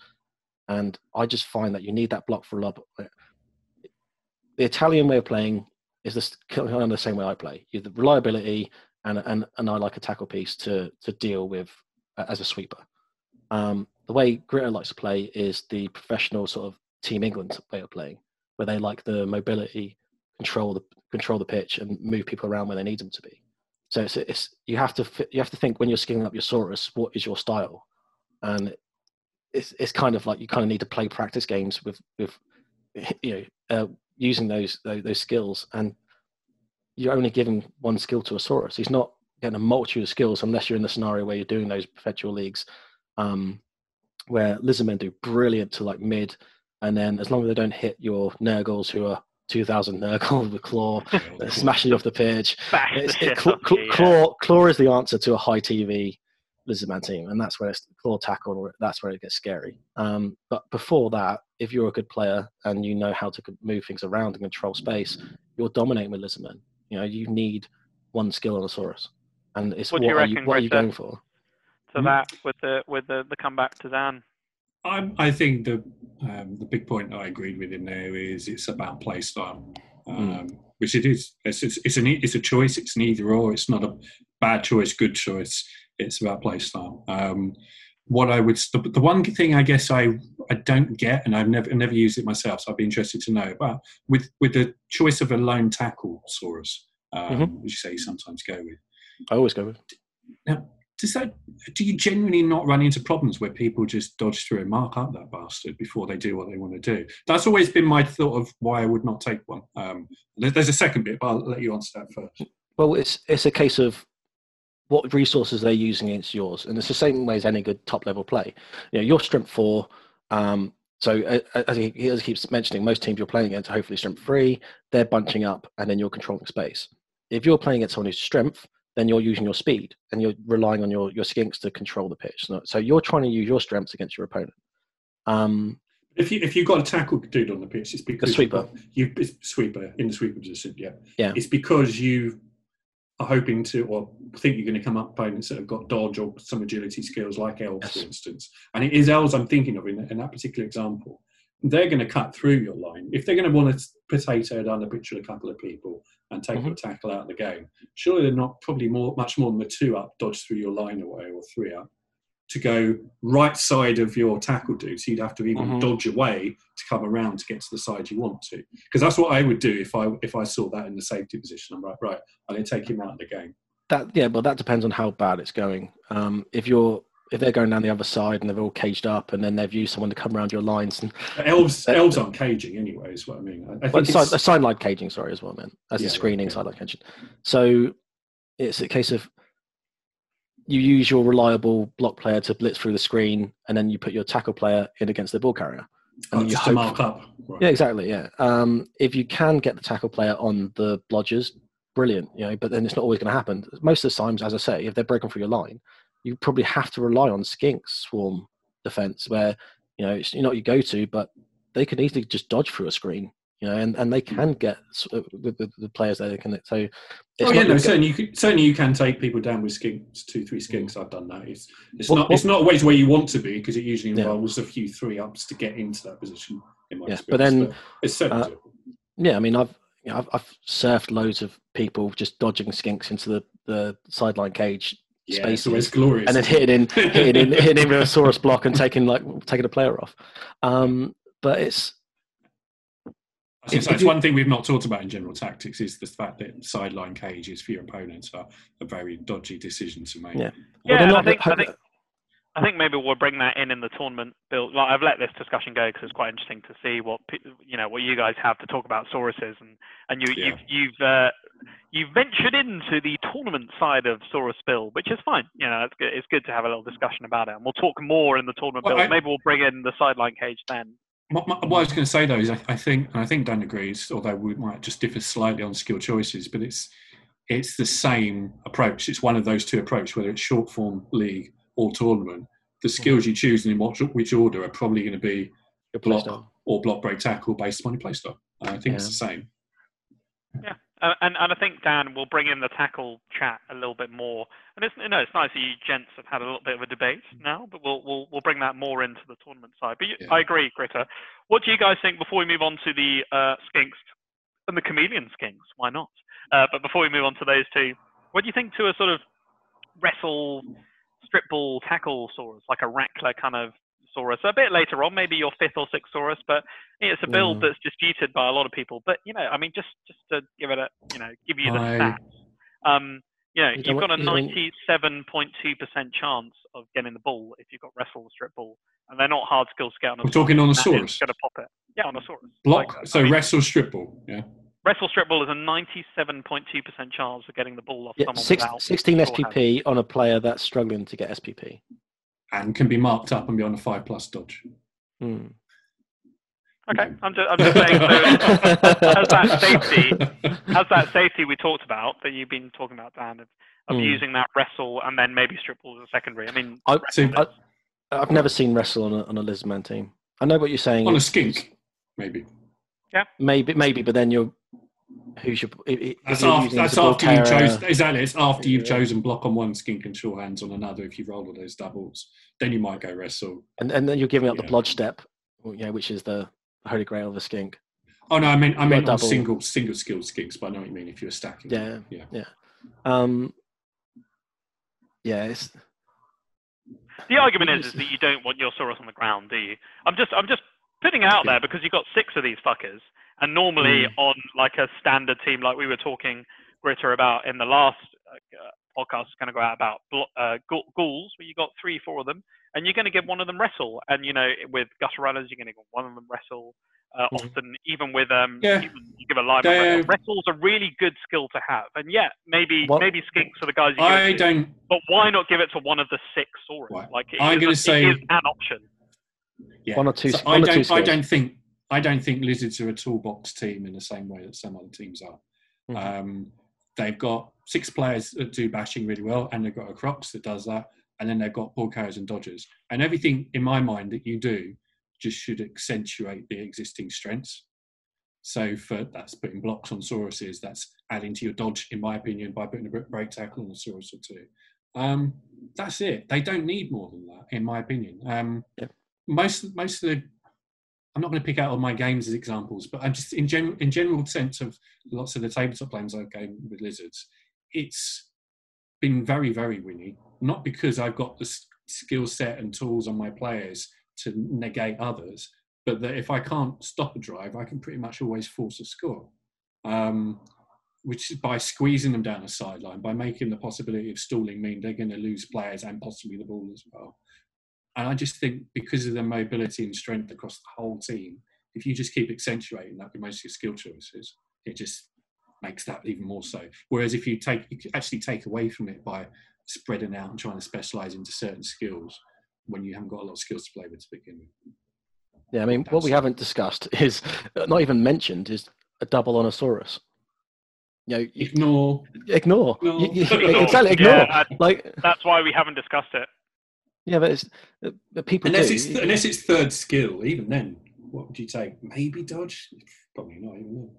And I just find that you need that block for a lot. The Italian way of playing is this kind of the same way I play. You have the reliability and and and I like a tackle piece to to deal with as a sweeper. Um, the way Gritter likes to play is the professional sort of Team England way of playing, where they like the mobility, control the control the pitch, and move people around where they need them to be. So it's, it's you have to you have to think when you're skinning up your Saurus, what is your style, and it's it's kind of like you kind of need to play practice games with with you know uh, using those, those, those skills, and you're only giving one skill to a Saurus. He's not getting a multitude of skills unless you're in the scenario where you're doing those perpetual leagues, um, where lizardmen do brilliant to like mid. And then as long as they don't hit your Nurgles who are 2000 Nurgle with Claw, smashing you off the pitch. It, Claw, Claw, Claw is the answer to a high TV Lizardman team, and that's where it's Claw tackle. That's where it gets scary. Um, but before that, if you're a good player and you know how to move things around and control space, you're dominating with Lizardmen. You know, you need one skill on a Saurus, and it's what, what, are, you, what are you going for? So hmm? that with the with the, the comeback to Zan. I, I think the um, the big point I agreed with in there is it's about play style, hmm. um, mm. which it is. It's, it's, it's, an, it's a choice. It's neither or. It's not a bad choice, good choice. It's about play style. Um, what I would the, the one thing I guess I I don't get, and I've never never used it myself, so I'd be interested to know. But with with the choice of a lone tackle Saurus, um, Mhm. which you say you sometimes go with. I always go with. Now, does that do you genuinely not run into problems where people just dodge through and mark up that bastard before they do what they want to do? That's always been my thought of why I would not take one. Um, there's a second bit, but I'll let you answer that first. Well, it's it's a case of what resources they're using against yours, and it's the same way as any good top level play. You know, your strength four. Um, so uh, as he, as he keeps mentioning, most teams you're playing against are hopefully strength three. They're bunching up, and then you're controlling space. If you're playing against someone who's strength, then you're using your speed, and you're relying on your your skinks to control the pitch. So, so you're trying to use your strengths against your opponent. Um, If you if you've got a tackle dude on the pitch, it's because sweeper. You sweeper in the sweeper position. Yeah, Yeah. It's because you are hoping to or think you're going to come up opponents that have got dodge or some agility skills like elves, Yes. for instance. And it is elves I'm thinking of in, in that particular example. They're going to cut through your line if they're going to want to potato down the pitch with a couple of people and take Mm-hmm. your tackle out of the game. Surely they're not probably more much more than the two up, dodge through your line away or three up to go right side of your tackle dude. So you'd have to even Mhm. dodge away to come around to get to the side you want to. Because that's what I would do if I if I saw that in the safety position. I'm like, right, I'm going to take him out of the game. that yeah, well, that depends on how bad it's going. Um, if you're if they're going down the other side and they're all caged up, and then they've used someone to come around your lines, and elves elves aren't caging anyway. Is what I mean. I, I well, think side, sideline caging, sorry, as well, man, as Yeah, a screening yeah. sideline caging. So it's a case of you use your reliable block player to blitz through the screen, and then you put your tackle player in against the ball carrier. oh, you just to hope- mark up. Right. Yeah, exactly. Yeah. Um, if you can get the tackle player on the blodgers, brilliant. You know, but then it's not always going to happen. Most of the times, as I say, if they're breaking through your line, you probably have to rely on skink swarm defense, where you know it's not your go-to, but they can easily just dodge through a screen. You know, and, and they can get uh, the, the players there. They can so. It's Oh yeah, no, certainly you can, certainly you can take people down with skinks, two, three skinks. I've done that. It's it's What- not it's not always where you want to be because it usually Yeah. involves a few three ups to get into that position. In my Yeah, but then, it's certainly uh. Yeah, I mean, I've you know, I've, I've surfed loads of people just dodging skinks into the, the sideline cage yeah, spaces. it's always glorious. and then hitting in, hitting in, hitting in with a Saurus block and taking like taking a player off. Um, but it's I so. It's one thing we've not talked about in general tactics is the fact that sideline cages for your opponents are a very dodgy decision to make. Yeah. Yeah, they're I not- think- I think- I think maybe we'll bring that in in the tournament build. Like I've let this discussion go because it's quite interesting to see what you know what you guys have to talk about Sauruses and and you Yeah. you've you've uh, you've ventured into the tournament side of Saurus build, which is fine. You know, it's good, it's good to have a little discussion about it, and we'll talk more in the tournament Well, build. I- maybe we'll bring in the sideline cage then. What, what I was going to say though is I, I think, and I think Dan agrees, although we might just differ slightly on skill choices, but it's it's the same approach. It's one of those two approaches, whether it's short form league or tournament. The skills you choose and in what, which order are probably going to be your block playstyle. or block break tackle based on your playstyle. I think it's the same. Uh, and and I think Dan will bring in the tackle chat a little bit more. And it's you know it's nice that you gents have had a little bit of a debate now, but we'll we'll we'll bring that more into the tournament side. But you, Yeah. I agree, Gritter. What do you guys think before we move on to the uh, skinks and the chameleon skinks? Why not? Uh, but before we move on to those two, what do you think to a sort of wrestle, strip ball, tackle Saurus, like a Rackler kind of Saurus? A bit later on, maybe your fifth or sixth Saurus, but it's a build Mm. that's disputed by a lot of people. But you know, I mean, just just to give it a you know, give you the I- stats. Um, you know, You you've got a want- you don't- ninety-seven point two percent chance of getting the ball if you've got wrestle or strip ball, and they're not hard skills to get on. We're talking on a Going Saurus. to pop it. Yeah, on a Saurus. Block, Like, so I mean, wrestle strip ball. Yeah. wrestle strip ball is a ninety-seven point two percent chance of getting the ball off Yeah, someone six, without 16. SPP on a player that's struggling to get SPP. And can be marked up and be on a five plus dodge. Hmm. Okay, I'm just, I'm just saying. So, as that safety, as that safety we talked about that you've been talking about, Dan, of, of Hmm. using that wrestle and then maybe strip ball as a secondary. I mean, I- So- wrestle is- I've never seen wrestle on a, on a Lizardman team. I know what you're saying. on a skink, maybe. Yeah. Maybe, maybe, but then you're who's your? i- i- That's after, that's after you've carrier- chosen. Exactly, it's after you've Yeah. chosen block on one skink and sure hands on another. If you roll all those doubles, then you might go wrestle. and and then you're giving up the blood step, you know, which is the holy grail of a skink. Oh no, I mean I You've meant got on single single skill skinks, but I know what you mean. If you're stacking, Yeah, yeah. yeah. Um, yeah, it's The argument is, is that you don't want your Saurus on the ground, do you? I'm just I'm just putting it out there because you've got six of these fuckers, and normally Mm. on like a standard team like we were talking Gritter about in the last uh, podcast, is going to go out about blo- uh, ghoul- ghouls, where you got three, four of them, and you're going to get one of them wrestle, and you know with gutter runners, you're going to get one of them wrestle. Uh, Mhm. Often, even with um, Yeah. even you give a lineman They're- wrestle. wrestle's a really good skill to have, and yeah, maybe What- maybe skinks are the guys you I to. don't. But why not give it to one of the six Saurus? Right. Like it I'm gonna say- it is an option. Yeah. One or two- So one I don't. I don't think. I don't think lizards are a toolbox team in the same way that some other teams are. Mhm. Um, they've got six players that do bashing really well, and they've got a Krox that does that, and then they've got ball carriers and dodgers. And everything in my mind that you do just should accentuate the existing strengths. So for that's putting blocks on Sauruses, that's adding to your dodge, in my opinion, by putting a br- break tackle on a Saurus or two. Um, that's it. They don't need more than that, in my opinion. Um, Yep. Most most of the I'm not going to pick out all my games as examples, but I'm just in general in general sense of lots of the tabletop games I've game with lizards. It's been very very winny, not because I've got the skill set and tools on my players to negate others, but that if I can't stop a drive, I can pretty much always force a score. Um, which is by squeezing them down a sideline, by making the possibility of stalling mean they're going to lose players and possibly the ball as well. And I just think because of their mobility and strength across the whole team, if you just keep accentuating that with most of your skill choices, it just makes that even more so. Whereas if you take you actually take away from it by spreading out and trying to specialize into certain skills when you haven't got a lot of skills to play with to begin with. Yeah, I mean, what we haven't discussed is not even mentioned is a double onosaurus. You know, you, Ignore ignore. No. You- you- Ignore. exactly, ignore. Yeah, Like, that's why we haven't discussed it. Yeah, but it's uh, but people unless do. it's unless it's third skill. Even then, what would you take? Maybe dodge. Probably not even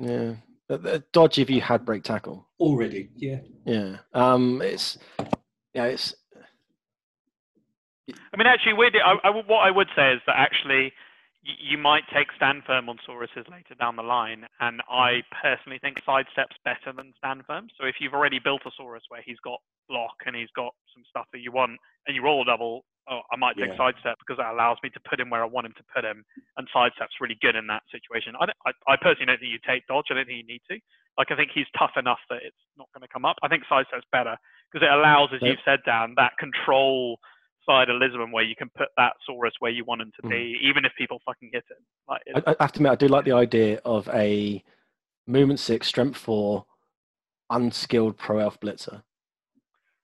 then. yeah, Uh, uh, dodge if you had break tackle. Already, yeah. Yeah, um, it's yeah, it's I mean, actually, weirdly, I, I, what I would say is that actually y- you might take stand firm on Sauruses later down the line, and I personally think sidestep's better than stand firm. So if you've already built a Saurus where he's got block and he's got some stuff that you want, and you roll a double, oh, I might take Yeah. sidestep because that allows me to put him where I want him to put him, and sidestep's really good in that situation. I, I, I personally don't think you take dodge. I don't think you need to. Like I think he's tough enough that it's not going to come up. I think sidestep's better because it allows, as Yep. you've said, Dan, that control side of Lizmen where you can put that Saurus where you want him to Mm. be, even if people fucking hit him. Like, I, I have to admit, I do like the idea of a movement six, strength four, unskilled pro elf blitzer.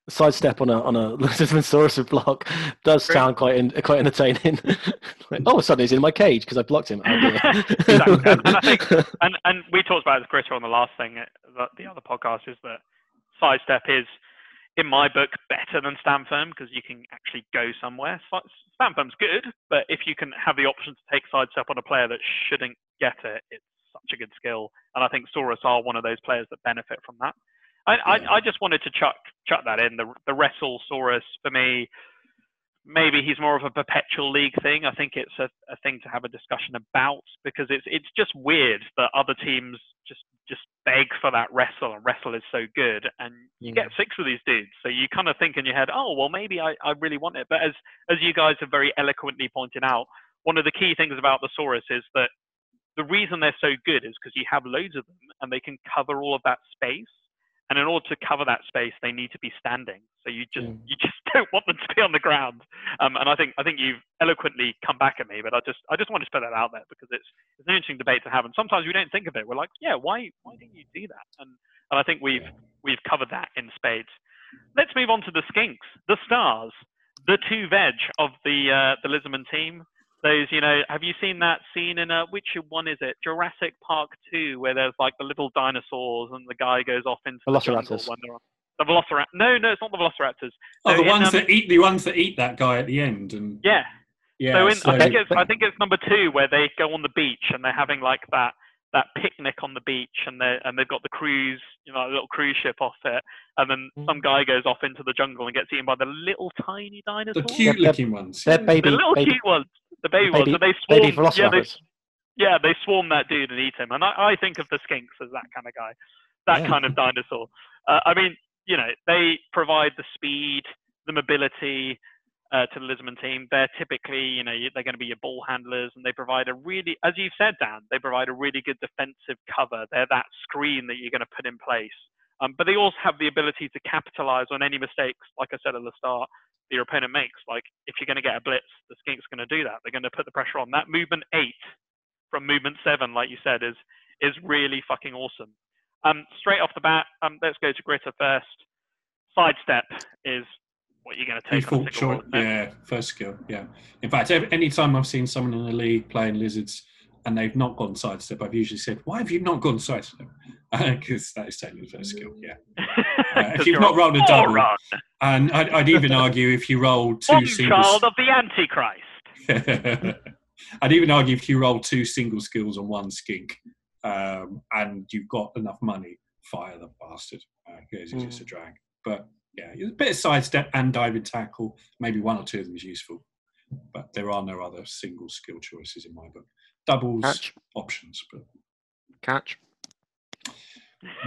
Sidestep on a on a Lizardmansaurus with block does sound quite in, quite entertaining. like, oh, suddenly he's in my cage because I blocked him. Oh. Exactly. And- and I think- and and we talked about this Gritter on the last thing, uh, the, the other podcast, is that sidestep is, in my book, better than stand firm because you can actually go somewhere. Stand firm's good, but if you can have the option to take sidestep on a player that shouldn't get it, it's such a good skill. And I think Saurus are one of those players that benefit from that. I, Yeah. I, I just wanted to chuck chuck that in. The the wrestle Saurus for me, maybe he's more of a perpetual league thing. I think it's a, a thing to have a discussion about because it's it's just weird that other teams just just beg for that wrestle and wrestle is so good and you get six of these dudes. So you kind of think in your head, oh well maybe I, I really want it. But as as you guys have very eloquently pointed out, one of the key things about the Saurus is that the reason they're so good is because you have loads of them and they can cover all of that space. And in order to cover that space, they need to be standing. So you just Mm. you just don't want them to be on the ground. Um, and I think I think you've eloquently come back at me, but I just I just wanted to put that out there because it's it's an interesting debate to have. And sometimes we don't think of it. We're like, yeah, why why didn't you do that? And and I think we've we've covered that in spades. Let's move on to the skinks, the stars, the two veg of the uh, the Lizmen team. Those, you know, have you seen that scene in uh, which one is it? Jurassic Park 2, where there's like the little dinosaurs and the guy goes off into the jungle Velociraptors. when they're on. The Velociraptor. No, no, it's not the Velociraptors. Oh, So the in, ones um, that eat the ones that eat that guy at the end, and Yeah. yeah. so in, so- I think it's I think it's number two where they go on the beach and they're having like that that picnic on the beach and they and they've got the cruise you know a little cruise ship off it and then some Mm. guy goes off into the jungle and gets eaten by the little tiny dinosaurs. the cute looking ones. They're baby, the little baby, cute ones, the baby, ones, baby- they swarm. baby yeah, they, yeah, they swarm that dude and eat him. And I, I think of the skinks as that kind of guy, that Yeah. kind of dinosaur. Uh, I mean, you know, they provide the speed, the mobility, uh, to the Lizmen team, they're typically, you know, they're going to be your ball handlers, and they provide a really, as you've said, Dan, they provide a really good defensive cover. They're that screen that you're going to put in place. Um, but they also have the ability to capitalize on any mistakes, like I said at the start, your opponent makes. Like if you're going to get a blitz, the Skink's going to do that. They're going to put the pressure on. That movement eight from movement seven, like you said, is is really fucking awesome. Um, straight off the bat, um, let's go to Gritter first. Sidestep is what you're going to take Default single choice, roll, isn't it? yeah, first skill, yeah. In fact, any time I've seen someone in the league playing lizards and they've not gone sidestep, I've usually said, "Why have you not gone sidestep?" Because that is technically the first skill, yeah. Uh, if you've not rolled a double, moron. And I'd, I'd even argue if you roll two One singles, child of the Antichrist. I'd even argue if you roll two single skills on one skink, um, and you've got enough money, fire the bastard uh, because it's just a mm. drag. But yeah, a bit of sidestep and diving tackle. Maybe one or two of them is useful, but there are no other single skill choices in my book. Doubles Catch. options, but Catch.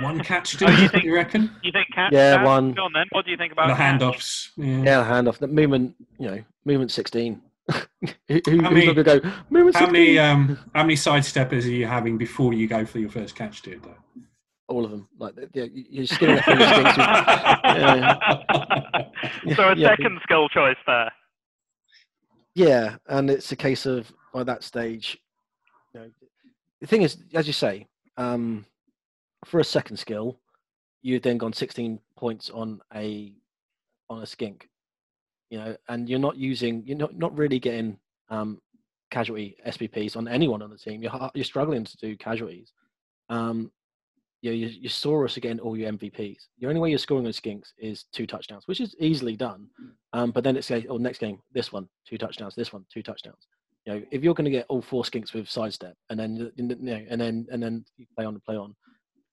one catch. Oh, Do you you, think- you reckon? You think catch? Yeah, Dan? one. Go on then. What do you think about The catch? handoffs. Yeah. Yeah, hand off. The movement, you know, movement 16. Who, who, How who's many- going to go, movement How 16? many um how many sidesteppers are you having before you go for your first catch, dude? Though? All of them. Like, yeah, you're skinning it through your. Yeah. So a Yeah. second skill choice there. Yeah, and it's a case of by that stage, you know, the thing is, as you say, um, for a second skill, you've then gone 16 points on a on a skink, you know, and you're not using, you're not not really getting um, casualty SPPs on anyone on the team. You're you're struggling to do casualties. Um, you know, your Saurus are getting all your MVPs. The only way you're scoring on skinks is two touchdowns, which is easily done. Um, but then it's like, oh, next game, this one, two touchdowns, this one, two touchdowns. You know, if you're going to get all four skinks with sidestep, and then you know, and then and then you play on and play on.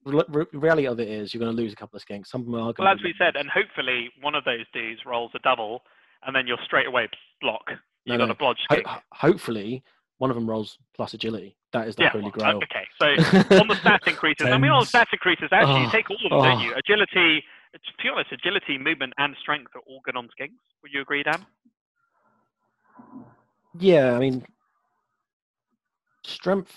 Re- re- reality of it is, you're going to lose a couple of skinks. Some of them are. Well, as we said, and hopefully one of those dudes rolls a double, and then you're straight away block. You've got no. a blodge ho- ho- hopefully, one of them rolls plus agility. That is the Yeah. holy grail. Okay. So on the stat increases, I mean, on the stat increases, actually, you Oh, take all of them, don't oh. you? Agility. To be honest, agility, movement, and strength are all good on skinks. Would you agree, Dan? Yeah, I mean, strength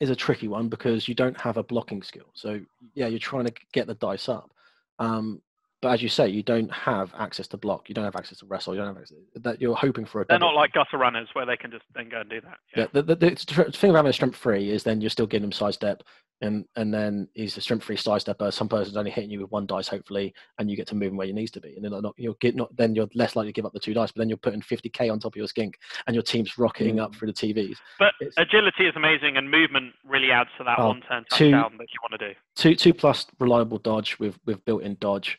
is a tricky one because you don't have a blocking skill. So yeah, you're trying to get the dice up. Um, but as you say, you don't have access to block. You don't have access to wrestle. You don't have access. That you're hoping for a. They're double. not like gutter runners where they can just then go and do that. Yeah, the, the, the tr- thing about having a strength free is then you're still getting him sidestep, and and then he's a strength three sidestepper. Some person's only hitting you with one dice, hopefully, and you get to move him where you needs to be. And then not, you'll get not then you're less likely to give up the two dice, but then you're putting 50k on top of your skink, and your team's rocketing up mm. through the TVs. But It's- agility is amazing, and movement really adds to that Oh, one-turn two- touchdown that you want to do. Two two plus reliable dodge with with built-in dodge,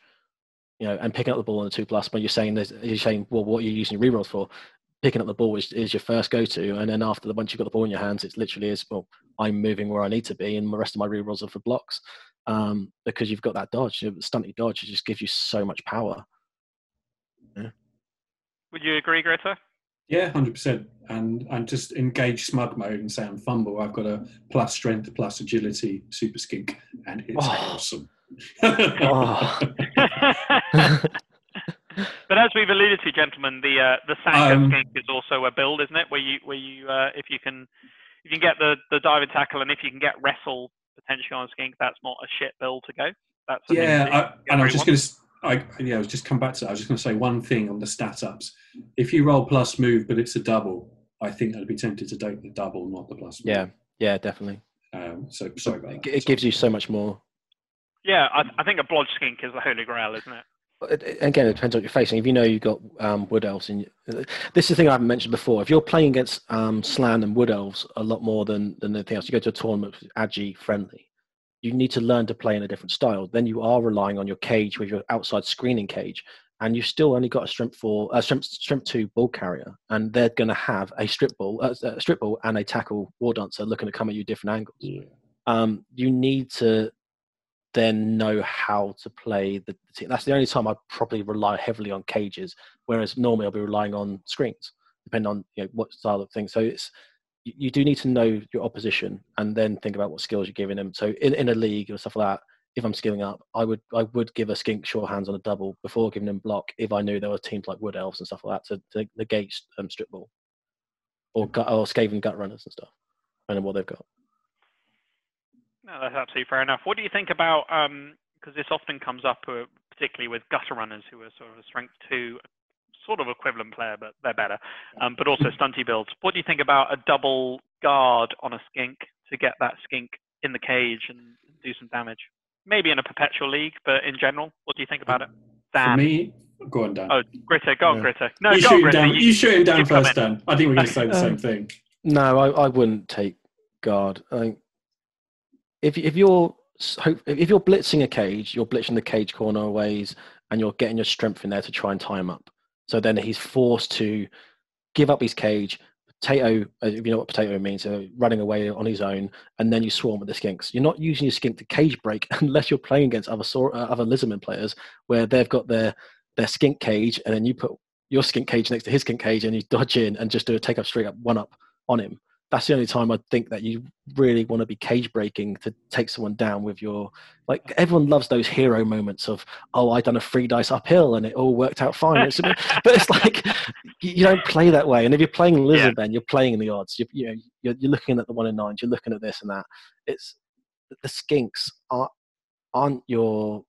you know, and picking up the ball on the two plus. But you're saying there's, you're saying well, what are you using your rerolls for? Picking up the ball is, is your first go-to, and then after the once you've got the ball in your hands, it's literally is well, I'm moving where I need to be, and the rest of my rerolls are for blocks, um, because you've got that dodge, you know, stunty dodge. It just gives you so much power. Yeah. Would you agree, Gritter? Yeah, hundred percent. And and just engage smug mode and say I'm FUMBBL. I've got a plus strength, plus agility, super skink, and it's Oh. awesome. Oh. but as we've alluded to, gentlemen, the uh, the Sanka Um, skink is also a build, isn't it? Where you where you uh, if you can if you can get the the diving tackle and if you can get wrestle potentially on a skink, that's not a shit build to go. That's yeah, I, and I was just going to. I, yeah, I was just come back to that. I was just going to say one thing on the stat ups. If you roll plus move, but it's a double, I think I'd be tempted to take the double, not the plus. move. yeah, yeah, definitely. Um, so sorry about It, that. it gives you so much more. Yeah, I, I think a blodge skink is the holy grail, isn't it? It- it- Again, it depends on what you're facing. If you know you've got um, wood elves, and this is the thing I haven't mentioned before. If you're playing against um, Slann and wood elves a lot more than than anything else, you go to a tournament with Agi friendly. You need to learn to play in a different style. Then you are relying on your cage with your outside screening cage, and you've still only got a strength four, a strength, strength two ball carrier, and they're going to have a strip ball, uh, a strip ball, and a tackle war dancer looking to come at you different angles Yeah. um, you need to then know how to play the, team. That's the only time I probably rely heavily on cages, whereas normally I'll be relying on screens, depending on you know, what style of thing. So it's you, do need to know your opposition and then think about what skills you're giving them. So in, in a league or stuff like that, if I'm skilling up, I would I would give a skink sure hands on a double before giving them block if I knew there were teams like Wood Elves and stuff like that to, to negate um, strip ball or gut or Skaven gut runners and stuff. Know what they've got. No, that's absolutely fair enough. What do you think about because this often comes up, uh, particularly with gutter runners who are sort of a strength two, sort of equivalent player, but they're better. Um, but also stunty builds. What do you think about a double guard on a skink to get that skink in the cage and do some damage? Maybe in a perpetual league, but in general, what do you think about it? For Dan. me, go on, Dan. Oh, Gritter, go on, Yeah. Gritter. No, you, go shoot on, him down, You- you shoot him down first. Dan. I think we're going to say the Um, same thing. No, I, I wouldn't take guard. I think if if you're if you're blitzing a cage, you're blitzing the cage corner ways, and you're getting your strength in there to try and tie him up. So then he's forced to give up his cage. Potato, uh, if you know what potato means, so running away on his own, and then you swarm with the skinks. You're not using your skink to cage break unless you're playing against other uh, other lizardman players where they've got their their skink cage, and then you put your skink cage next to his skink cage, and you dodge in and just do a take up straight up one up on him. That's the only time I think that you really want to be cage breaking to take someone down with your like. Everyone loves those hero moments of oh, I done a free dice uphill and it all worked out fine. It's, but it's like you don't play that way. And if you're playing lizard, then you're playing in the odds. You, you know, you're, you're looking at the one in nines. You're looking at this and that. It's the skinks are aren't your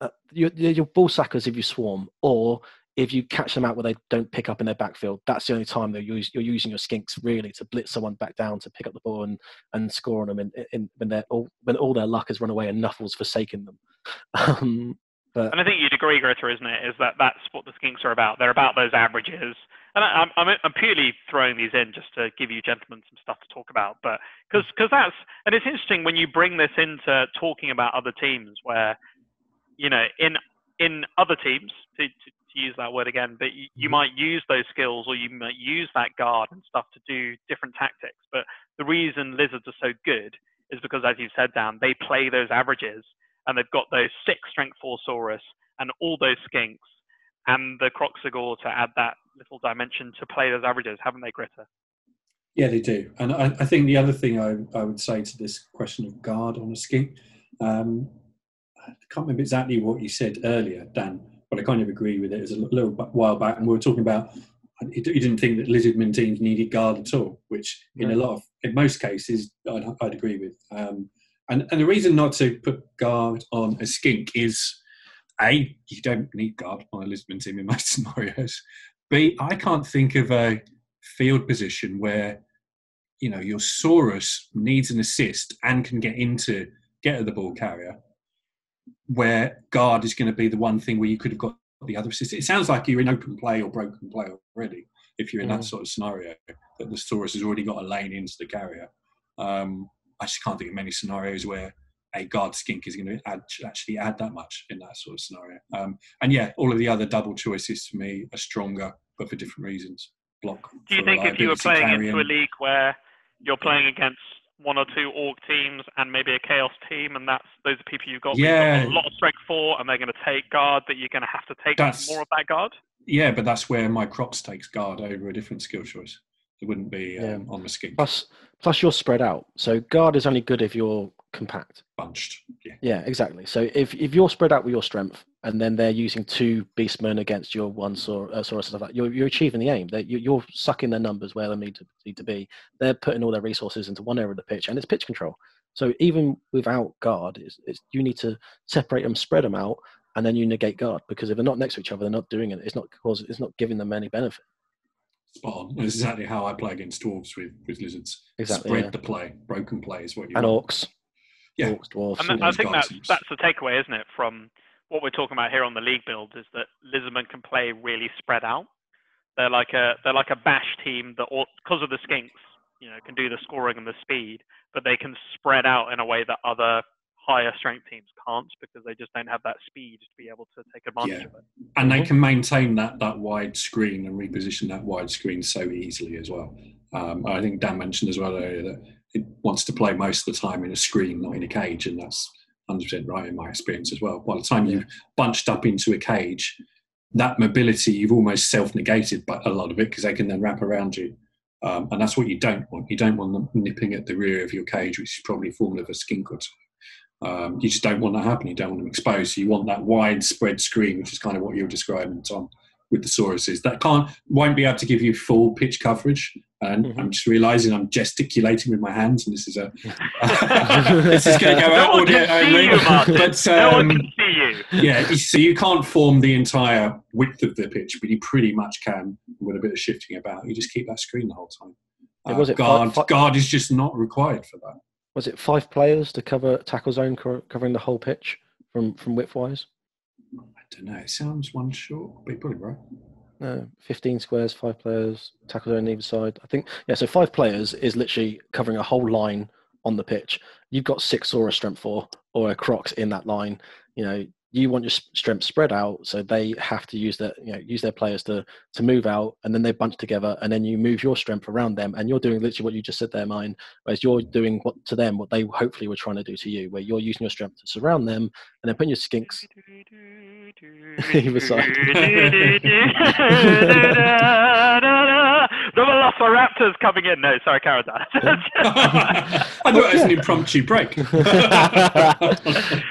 uh, your, your ball sackers if you swarm or if you catch them out where they don't pick up in their backfield, that's the only time that you're, you're using your skinks really to blitz someone back down to pick up the ball and, and score on them in, in, when, they're all, when all their luck has run away and Nuffle's forsaken them. Um, but And I think you'd agree, Gritter, isn't it? Is that that's what the skinks are about? They're about those averages. And I, I'm, I'm I'm purely throwing these in just to give you gentlemen some stuff to talk about. But because that's and it's interesting when you bring this into talking about other teams where, you know, in in other teams to use that word again, but you, you might use those skills or you might use that guard and stuff to do different tactics. But the reason lizards are so good is because, as you said, Dan, they play those averages and they've got those six strength four saurus and all those skinks and the Kroxigor to add that little dimension to play those averages, haven't they, Gritter? Yeah, they do. And I, I think the other thing I, I would say to this question of guard on a skink, um, I can't remember exactly what you said earlier, Dan, but I kind of agree with it. It was a little while back, and we were talking about he d- didn't think that lizardman teams needed guard at all, which in a lot of, in most cases, I'd, I'd agree with. Um, and, and the reason not to put guard on a skink is A, you don't need guard on a lizardman team in most scenarios. B, I can't think of a field position where you know your Saurus needs an assist and can get into get at the ball carrier, where guard is going to be the one thing where you could have got the other assist. It sounds like you're in open play or broken play already if you're in that Mm. sort of scenario that the Saurus has already got a lane into the carrier. Um, I just can't think of many scenarios where a guard skink is going to add, actually add that much in that sort of scenario. Um, and yeah, all of the other double choices for me are stronger, but for different reasons. Block. Do you think if you were playing into a league where you're playing against one or two orc teams and maybe a chaos team, and that's those are people you've got, but you've Yeah. got a lot of strength four, and they're going to take guard, that you're going to have to take That's- more of that guard? Yeah, but that's where my Krox takes guard over a different skill choice. It wouldn't be um, Yeah. on the skink plus, plus you're spread out. So guard is only good if you're compact. bunched. Yeah. Yeah, exactly. So if, if you're spread out with your strength, and then they're using two beastmen against your one saur, uh, and stuff like that, you're, you're achieving the aim. That you, you're sucking their numbers where they need to, need to be. They're putting all their resources into one area of the pitch, and it's pitch control. So even without guard, it's, it's, you need to separate them, spread them out, and then you negate guard because if they're not next to each other, they're not doing it. It's not cause it's not giving them any benefit. Spot on. That's exactly how I play against dwarves with, with lizards. Exactly, Spread yeah. the play. Broken play is what you And want. orcs, Yeah. orcs, dwarves. And Some I think guard that's the takeaway, isn't it, from what we're talking about here on the league build is that Lizardmen can play really spread out. They're like a they're like a bash team that because of the skinks, you know, can do the scoring and the speed, but they can spread out in a way that other higher strength teams can't because they just don't have that speed to be able to take advantage Yeah. of it. and they can maintain that that wide screen and reposition that wide screen so easily as well. Um, I think Dan mentioned as well earlier that it wants to play most of the time in a screen, not in a cage, and that's 100% right in my experience as well. By the time you've bunched up into a cage, that mobility you've almost self-negated, but a lot of it because they can then wrap around you. Um, and that's what you don't want. You don't want them nipping at the rear of your cage, which is probably a form of a skin cut. Um, you just don't want that happening. You don't want them exposed. So you want that widespread screen, which is kind of what you're describing, Tom, with the Sauruses. That can't won't be able to give you full pitch coverage. And Mhm. I'm just realizing I'm gesticulating with my hands, and this is a this is going to go No out one audio can see only. you, But no one um, can see you. yeah, so you can't form the entire width of the pitch, but you pretty much can with a bit of shifting about. You just keep that screen the whole time. Yeah, Uh, was it guard? fi- fi- guard is just not required for that. Was it five players to cover tackle zone covering the whole pitch from from width wise? Don't know. It sounds one short, but probably right. No, 15 squares, five players, tackle on either side. I think, yeah, so five players is literally covering a whole line on the pitch. You've got six or a strength four or a Krox in that line. You know, you want your strength spread out, so they have to use their, you know, use their players to to move out, and then they bunch together, and then you move your strength around them, and you're doing literally what you just said there, mine. Whereas you're doing what to them what they hopefully were trying to do to you, where you're using your strength to surround them, and then putting your skinks Either side. The Velociraptors coming in. No, sorry, Caradan. I thought it was an impromptu break.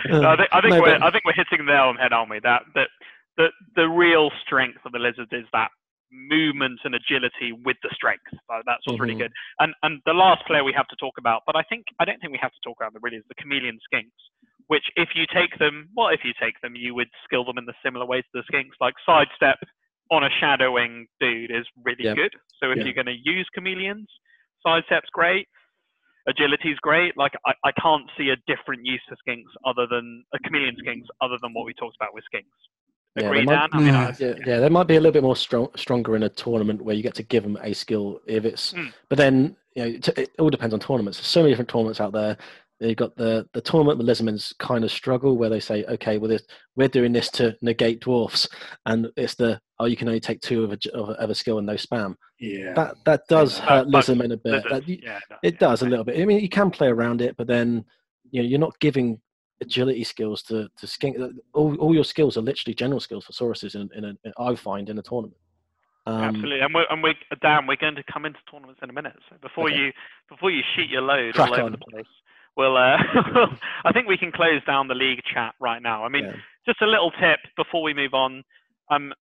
No, I think, I think No, we're I think we're hitting the nail on the head, aren't we? That that the the real strength of the lizards is that movement and agility with the strength. So that's what's really Mhm. good. And and the last player we have to talk about, but I think I don't think we have to talk about them really is the chameleon skinks. Which, if you take them, well, if you take them, you would skill them in the similar ways to the skinks. Like sidestep on a shadowing dude is really Yeah. good. So if Yeah. you're going to use chameleons, sidestep's great agility's great. Like I, I can't see a different use for skinks other than a chameleon skinks other than what we talked about with skinks. Yeah, Agree, they might- Dan? I mean, Yeah. Yeah, yeah, they might be a little bit more strong, stronger in a tournament where you get to give them a skill if it's. Mm. But then you know, it, it all depends on tournaments. There's so many different tournaments out there. You've got the the tournament the Lizardmen's kind of struggle where they say, okay, well, this, we're doing this to negate dwarfs, and it's the oh, you can only take two of a, of a, of a skill and no spam. yeah. That that does Yeah. hurt but a bit. That- yeah, no, it yeah, does a little bit. I mean, you can play around it, but then you know you're not giving agility skills to to skink. All, all your skills are literally general skills for Sauruses in, in a, I find in a tournament. Um, Absolutely, and we're and we Dan, we're going to come into tournaments in a minute. So before Okay. you before you shoot your load Crack all over on. the place, we'll uh, I think we can close down the league chat right now. I mean, yeah. just a little tip before we move on. Um,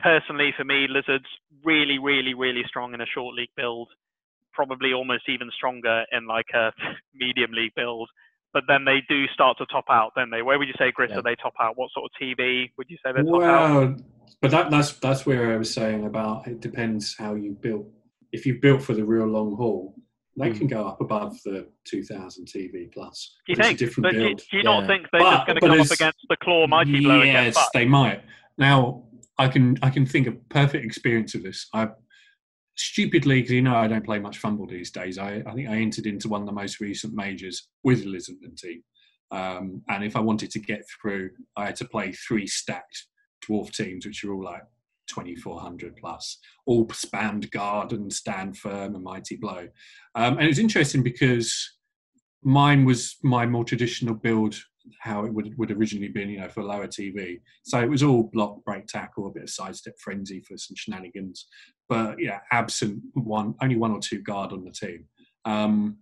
personally, for me, lizards really, really, really strong in a short league build. Probably almost even stronger in like a medium league build. But then they do start to top out, don't they? Where would you say, Chris, Yeah. that they top out? What sort of TV would you say they top out? Well, but that, that's that's where I was saying about it depends how you built. If you built for the real long haul, they Mm. can go up above the 2000 TV plus. Do you It's a think? different But do, build. do you not Yeah. think they're But- just going to but come up against the claw mighty blow again? Yes, But they might. Now I can I can think of perfect experience of this. I stupidly because you know I don't play much FUMBBL these days. I, I think I entered into one of the most recent majors with a Lizardman team, um, and if I wanted to get through, I had to play three stacked dwarf teams, which are all like 2400 plus, all spammed guard and stand firm and mighty blow. Um, and it was interesting because mine was my more traditional build how it would would originally been, you know, for lower TV. So it was all block, break, tackle, a bit of sidestep frenzy for some shenanigans, but yeah, absent one, only one or two guard on the team. Um,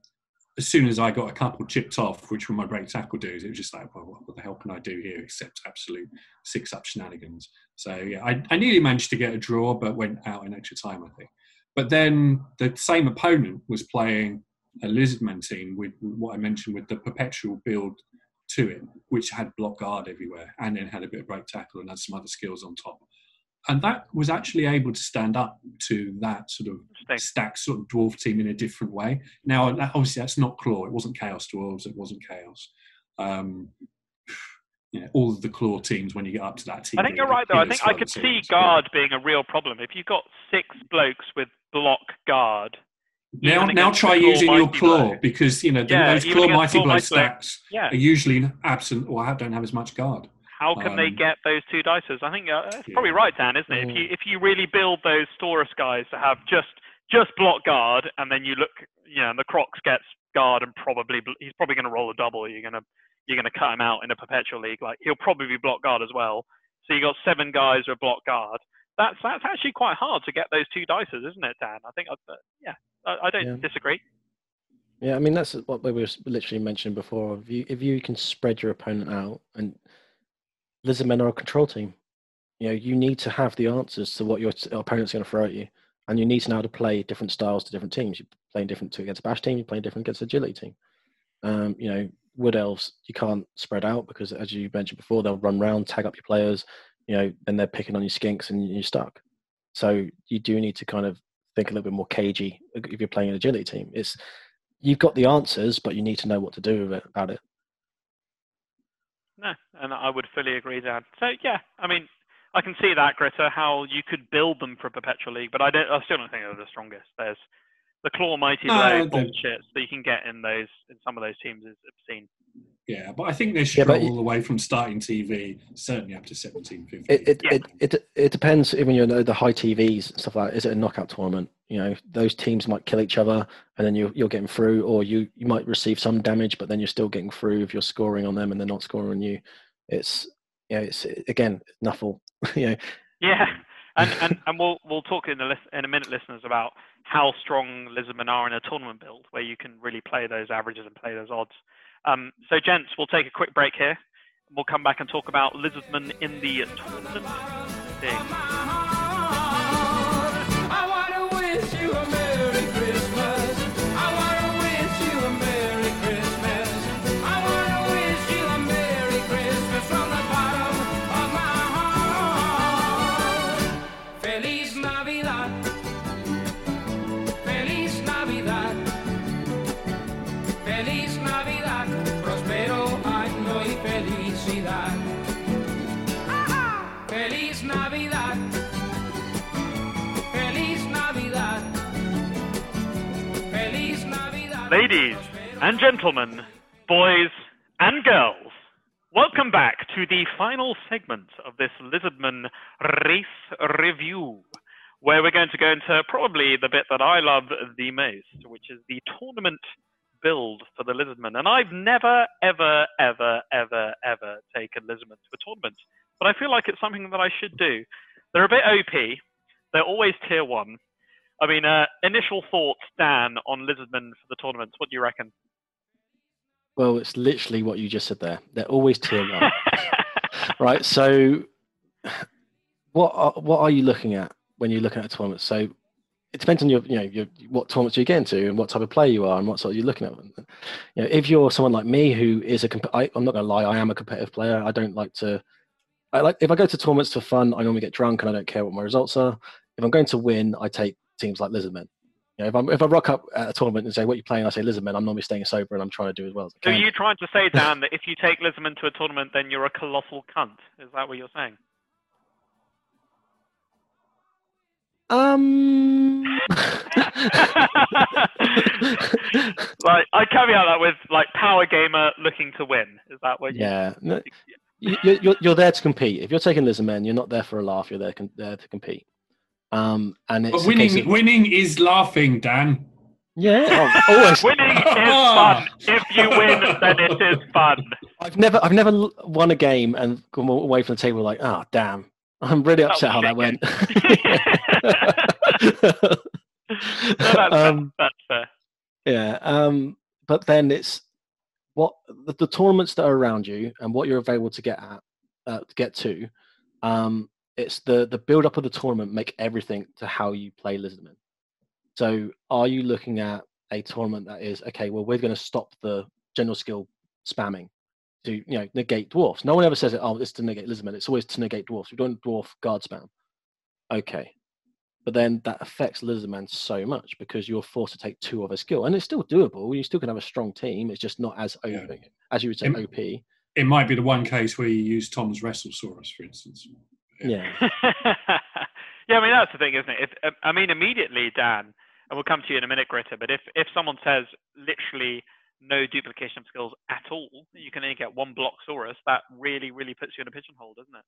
as soon as I got a couple chipped off, which were my break tackle dudes, it was just like, well, what the hell can I do here except absolute six up shenanigans? So yeah, I, I nearly managed to get a draw, but went out in extra time, I think. But then the same opponent was playing a Lizardman team with what I mentioned with the perpetual build to it, which had block guard everywhere and then had a bit of break tackle and had some other skills on top. And that was actually able to stand up to that sort of stacked sort of dwarf team in a different way. Now, obviously, that's not Claw. It wasn't Chaos Dwarves. It wasn't Chaos. Um, you know, all of the Claw teams, when you get up to that team, I think you're right, though. I think I could see guard being a real problem. If you've got six blokes with block guard, Now, now try using your claw because you know the, Yeah, those claw mighty Blow. stacks yeah, are usually absent or don't have as much guard. How can they um, get those two dices? I think uh, that's yeah. probably right, Dan, isn't it? If you if you really build those Saurus guys to have just just block guard, and then you look, you know, and the Krox gets guard and probably he's probably going to roll a double. You're gonna you're gonna cut him out in a perpetual league. Like he'll probably be block guard as well. So you got seven guys with block guard. That's that's actually quite hard to get those two dices, isn't it, Dan? I think, I, uh, yeah, I, I don't Yeah. disagree. Yeah, I mean that's what we were literally mentioning before. If you if you can spread your opponent out, and Lizardmen are a control team, you know you need to have the answers to what your opponent's going to throw at you, and you need to know how to play different styles to different teams. You're playing different to against a bash team, you're playing different against agility team. Um, you know, wood elves you can't spread out because, as you mentioned before, they'll run round, tag up your players. You know, then they're picking on your skinks, and you're stuck. So you do need to kind of think a little bit more cagey if you're playing an agility team. It's you've got the answers, but you need to know what to do about it. No, and I would fully agree, Dan. So yeah, I mean, I can see that, Greta, how you could build them for a perpetual league, but I don't. I still don't think they're the strongest. There's the claw mighty No, blow they- bullshit that you can get in those in some of those teams is obscene. Yeah, but I think they Yeah, struggle all the way from starting TV, certainly up to 17, 15. It it, Yeah. it, it it depends. Even you know the high TVs and stuff like. That. Is it a knockout tournament? You know those teams might kill each other, and then you you're getting through, or you you might receive some damage, but then you're still getting through if you're scoring on them and they're not scoring on you. It's you know it's again nuffle. you know Yeah, and and, and we'll we'll talk in a lis- in a minute, listeners, about how strong Lizardmen are in a tournament build where you can really play those averages and play those odds. Um, so, gents, we'll take a quick break here. We'll come back and talk about Lizardmen in the tournament thing. Ladies and gentlemen, boys and girls, welcome back to the final segment of this Lizardman race review, where we're going to go into probably the bit that I love the most, which is the tournament build for the Lizardman. And I've never, ever, ever, ever, ever taken Lizardman to a tournament, but I feel like it's something that I should do. They're a bit OP. They're always tier one. I mean, uh, initial thoughts, Dan, on Lizardmen for the tournaments. What do you reckon? well, it's literally what you just said there. They're always tier one. right? So, what are, what are you looking at when you're looking at a tournament? So, it depends on your you know your, what tournaments you get into and what type of player you are and what sort of you're looking at. You know, if you're someone like me who is a comp- I, I'm not going to lie, I am a competitive player. I don't like to. I like if I go to tournaments for fun, I normally get drunk and I don't care what my results are. If I'm going to win, I take teams like Lizardmen. You know, if, I'm, if I rock up at a tournament and say, "What are you playing?" I say Lizardmen. I'm normally staying sober and I'm trying to do as well as I So are you trying to say, Dan, that if you take Lizardmen to a tournament, then you're a colossal cunt? Is that what you're saying? Um. like I caveat that with like power gamer looking to win. Is that what? Yeah. You, you- you're, you're there to compete. If you're taking Lizardmen, you're not there for a laugh. You're there, there to compete. Um, and it's But winning, of- winning is laughing, Dan. yeah, oh, always. Winning is fun. If you win, then it is fun. I've never, I've never won a game and come away from the table like, oh damn, I'm really That upset how that went. No, that's, um, fair. that's fair. Yeah. Um, but then it's what the, the tournaments that are around you and what you're available to get at, uh, to get to. Um, it's the the build up of the tournament make everything to how you play Lizardman. So, are you looking at a tournament that is okay? Well, we're going to stop the general skill spamming to you know negate dwarfs. No one ever says it. Oh, it's to negate Lizardmen. It's always to negate dwarfs. We don't dwarf guard spam. Okay, but then that affects Lizardman so much because you're forced to take two of a skill, and it's still doable. You still can have a strong team. It's just not as OP, Yeah. as you would say Im- OP. It might be the one case where you use Tom's Wrestlesaurus, for instance. Yeah, yeah, I mean that's the thing, isn't it? If um, I mean immediately, Dan, and we'll come to you in a minute, Greta. But if if someone says literally no duplication of skills at all, you can only get one block Saurus. That really, really puts you in a pigeonhole, doesn't it?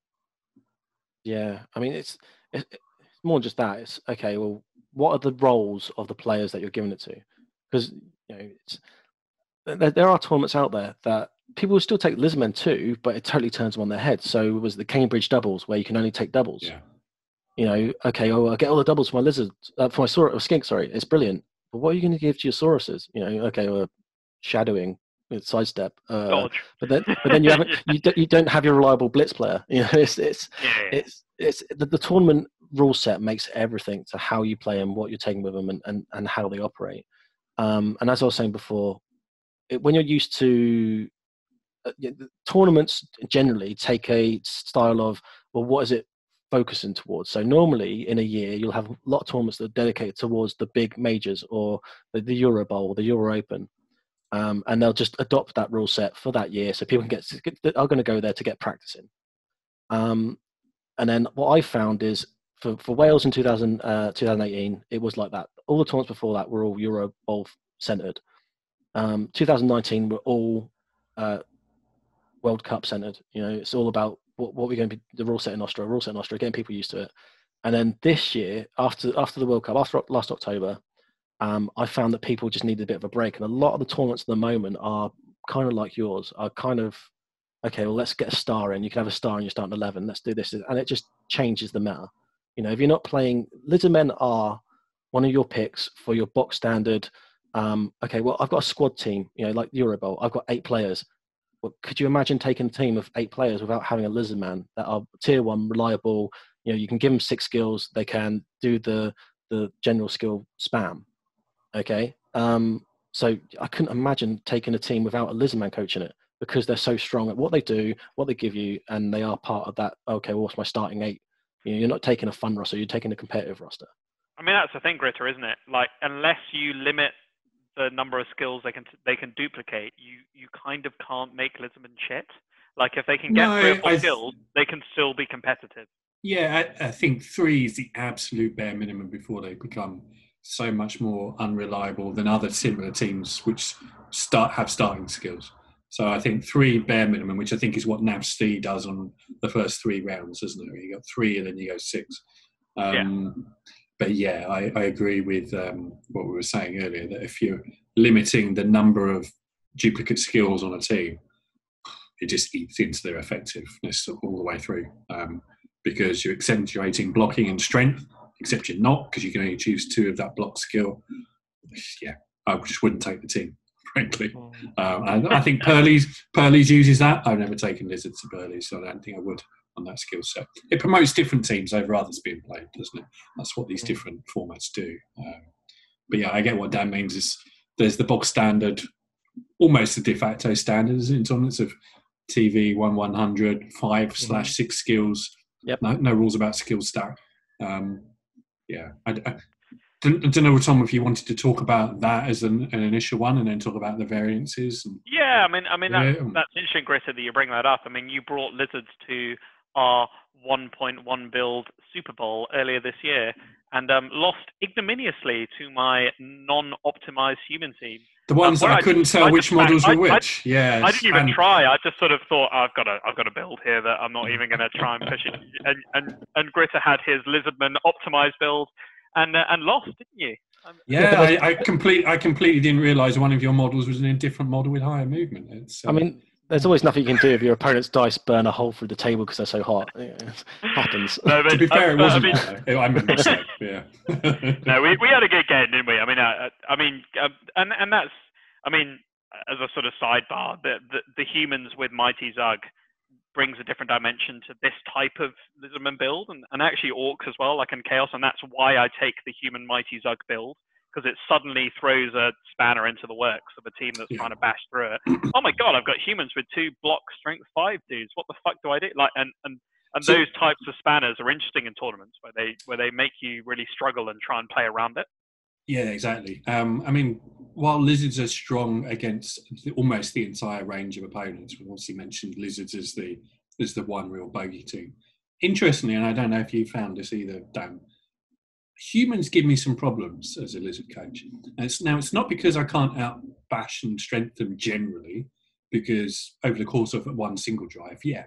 yeah. I mean, it's it's more than just that. It's okay. Well, what are the roles of the players that you're giving it to? Because you know, it's there, there are tournaments out there that people still take Lizardmen too, but it totally turns them on their head. So it was the Cambridge doubles where you can only take doubles. Yeah. you know, okay, oh, I get all the doubles for my lizard, uh, for my saur- skink. Sorry, it's brilliant. but what are you going to give to your Sauruses? You know, okay, well, shadowing with sidestep, uh, but then but then you haven't you don't, you don't have your reliable blitz player. You know, it's it's Yeah, yeah. it's it's the, the tournament rule set makes everything to how you play and what you're taking with them, and and, and how they operate. Um, and as I was saying before, it, when you're used to uh, tournaments, generally take a style of well, what is it focusing towards? So normally in a year, you'll have a lot of tournaments that are dedicated towards the big majors or the, the Euro Bowl, or the Euro Open. Um, and they'll just adopt that rule set for that year, so people can get, get are going to go there to get practicing. Um, and then what I found is for, for Wales in 2000, uh, 2018, it was like that. All the tournaments before that were all Euro Bowl centered. Um, 2019 were all uh, World Cup centered. You know, it's all about what, what we're going to be the rule set in Austria, rule set in Austria, getting people used to it. And then this year, after after the World Cup, after last October, um, I found that people just needed a bit of a break. And a lot of the tournaments at the moment are kind of like yours, are kind of okay. Well, let's get a star in. You can have a star in your starting eleven. Let's do this, and it just changes the meta. You know, if you're not playing, Lizardmen are one of your picks for your box standard. Um, okay, well, I've got a squad team. You know, like Euro Bowl. I've got eight players. Could you imagine taking a team of eight players without having a lizard man that are tier one, reliable? You know, you can give them six skills. They can do the the general skill spam. Okay, um, so I couldn't imagine taking a team without a lizard man coach in it because they're so strong at what they do, what they give you, and they are part of that. Okay, well, what's my starting eight? You know, you're not taking a fun roster; you're taking a competitive roster. I mean, that's the thing, Gritter, isn't it? Like, unless you limit the number of skills they can they can duplicate, you you kind of can't make Lizmen shit. Like, if they can get No, three or four I- skills, they can still be competitive. Yeah, I, I think three is the absolute bare minimum before they become so much more unreliable than other similar teams which start have starting skills. So I think three bare minimum, which I think is what Navsti does on the first three rounds, isn't it? You got three and then you go six. Um, But yeah, I, I agree with um, what we were saying earlier that if you're limiting the number of duplicate skills on a team, it just eats into their effectiveness all the way through. Um, because you're accentuating blocking and strength, except you're not because you can only choose two of that block skill. Yeah, I just wouldn't take the team, frankly. Um, and I think Pearly's Pearly's uses that. I've never taken Lizards to Pearly, so I don't think I would on that skill set. It promotes different teams over others being played, doesn't it? That's what these different formats do. Um, but yeah, I get what Dan means. Is there's the bog standard, almost the de facto standards in tournaments of TV one one hundred five slash six skills. Yep. No, no rules about skill stack. Um, yeah, I, I, don't, I don't know, Tom, if you wanted to talk about that as an, an initial one, and then talk about the variances. And, Yeah, I mean, I mean that's, Yeah. that's interesting, Gritter, that you bring that up. I mean, you brought lizards to our 1.1 build Super Bowl earlier this year, and um, lost ignominiously to my non-optimized human team. the ones what that I, I- couldn't tell I which just models I- were I- which. yeah, I didn't even and- try. I just sort of thought "Oh, I've got to, I've got to build here that I'm not even going to try and push it. And and and Gritter had his Lizardman optimized build, and uh, and lost, didn't you? Um, Yeah, I, I complete. I completely didn't realise one of your models was in a different model with higher movement. It's, I um, mean, there's always nothing you can do if your opponent's dice burn a hole through the table because they're so hot. It happens. no, to be fair, uh, it wasn't. I mean, that, though. I remember saying, yeah. no, we, we had a good game, didn't we? I mean, uh, I mean, uh, and and that's, I mean, as a sort of sidebar, the the, the humans with Mighty Zug brings a different dimension to this type of Lizardman build, and, and actually Orcs as well, like in Chaos, and that's why I take the human Mighty Zug build because it suddenly throws a spanner into the works of a team that's Yeah. trying to bash through it. oh my god, I've got humans with two block strength five dudes. What the fuck do I do? Like, and and and So- those types of spanners are interesting in tournaments where they where they make you really struggle and try and play around it. Yeah, exactly. Um, I mean, while lizards are strong against almost the entire range of opponents, we've obviously mentioned lizards as the as the one real bogey team. Interestingly, and I don't know if you found this either, Dan. Humans give me some problems as a lizard coach. And it's, now it's not because I can't out bash and strengthen them generally, because over the course of one single drive, yeah.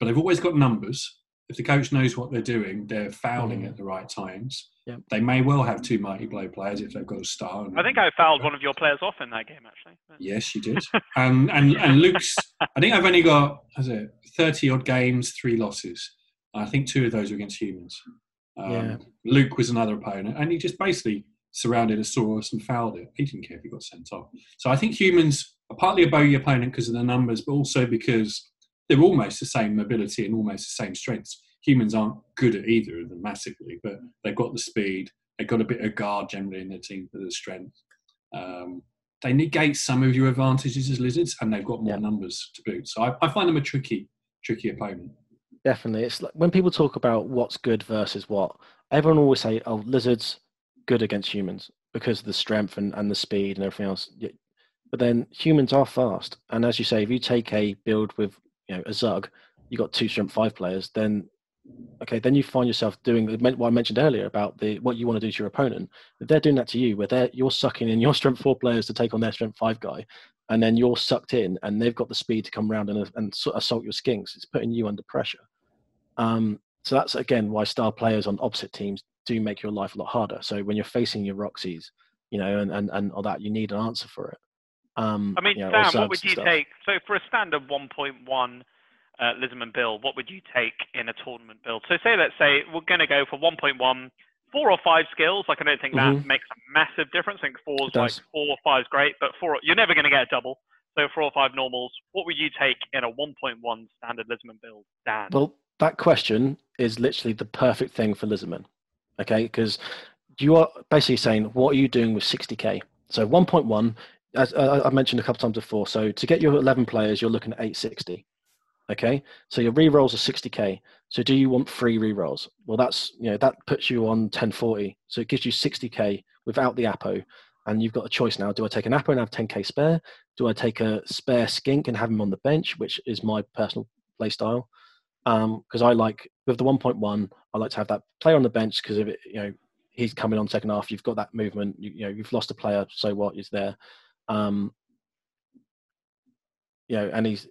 But I've always got numbers. If the coach knows what they're doing, they're fouling Mhm. at the right times. Yep. They may well have two mighty blow players if they've got a star. and- I think I fouled one of your players off in that game actually. Yes, you did. and and and Luke's. I think I've only got has it thirty odd games, three losses. I think two of those were against humans. Um, Yeah. Luke was another opponent, and he just basically surrounded a Saurus and fouled it. He didn't care if he got sent off. So I think humans are partly a bogey opponent because of the numbers, but also because they're almost the same mobility and almost the same strengths. Humans aren't good at either of them massively, but they've got the speed. They've got a bit of guard generally in their team for the strength. Um, they negate some of your advantages as lizards, and they've got more Yeah. numbers to boot. So I, I find them a tricky, tricky opponent. Definitely, it's like when people talk about what's good versus what. Everyone always say, "Oh, lizards good against humans because of the strength and, and the speed and everything else." But then humans are fast, and as you say, if you take a build with you know a Zug, you got two strength five players, then okay, then you find yourself doing what I mentioned earlier about the what you want to do to your opponent. If they're doing that to you, where they're you're sucking in your strength four players to take on their strength five guy, and then you're sucked in, and they've got the speed to come around and, and assault your skinks, it's putting you under pressure. Um, so that's again why star players on opposite teams do make your life a lot harder. So when you're facing your Roxies, you know, and and, and all that, you need an answer for it. Um, I mean, you know, Dan, what would you stuff. take? So for a standard 1.1 uh, Lizmen build, what would you take in a tournament build? So say, let's say we're going to go for 1.1, four or five skills. Like I don't think that Mhm. makes a massive difference. I think four is like four or five is great, but four you're never going to get a double. So four or five normals. What would you take in a 1.1 standard Lizmen build, Dan? Well, that question is literally the perfect thing for Lizardman. Okay, because you are basically saying, what are you doing with 60k? So 1.1, as uh, I mentioned a couple times before. So to get your 11 players, you're looking at 860. Okay, so your rerolls are 60k. So do you want free rerolls? Well, that's you know that puts you on 1040. So it gives you 60k without the Apo, and you've got a choice now. Do I take an Apo and have 10k spare? Do I take a spare skink and have him on the bench, which is my personal play style? Because I like with the 1.1, I like to have that player on the bench because if it, you know he's coming on second half, you've got that movement. You, you know you've lost a player, so what is there. Um, you know, and he's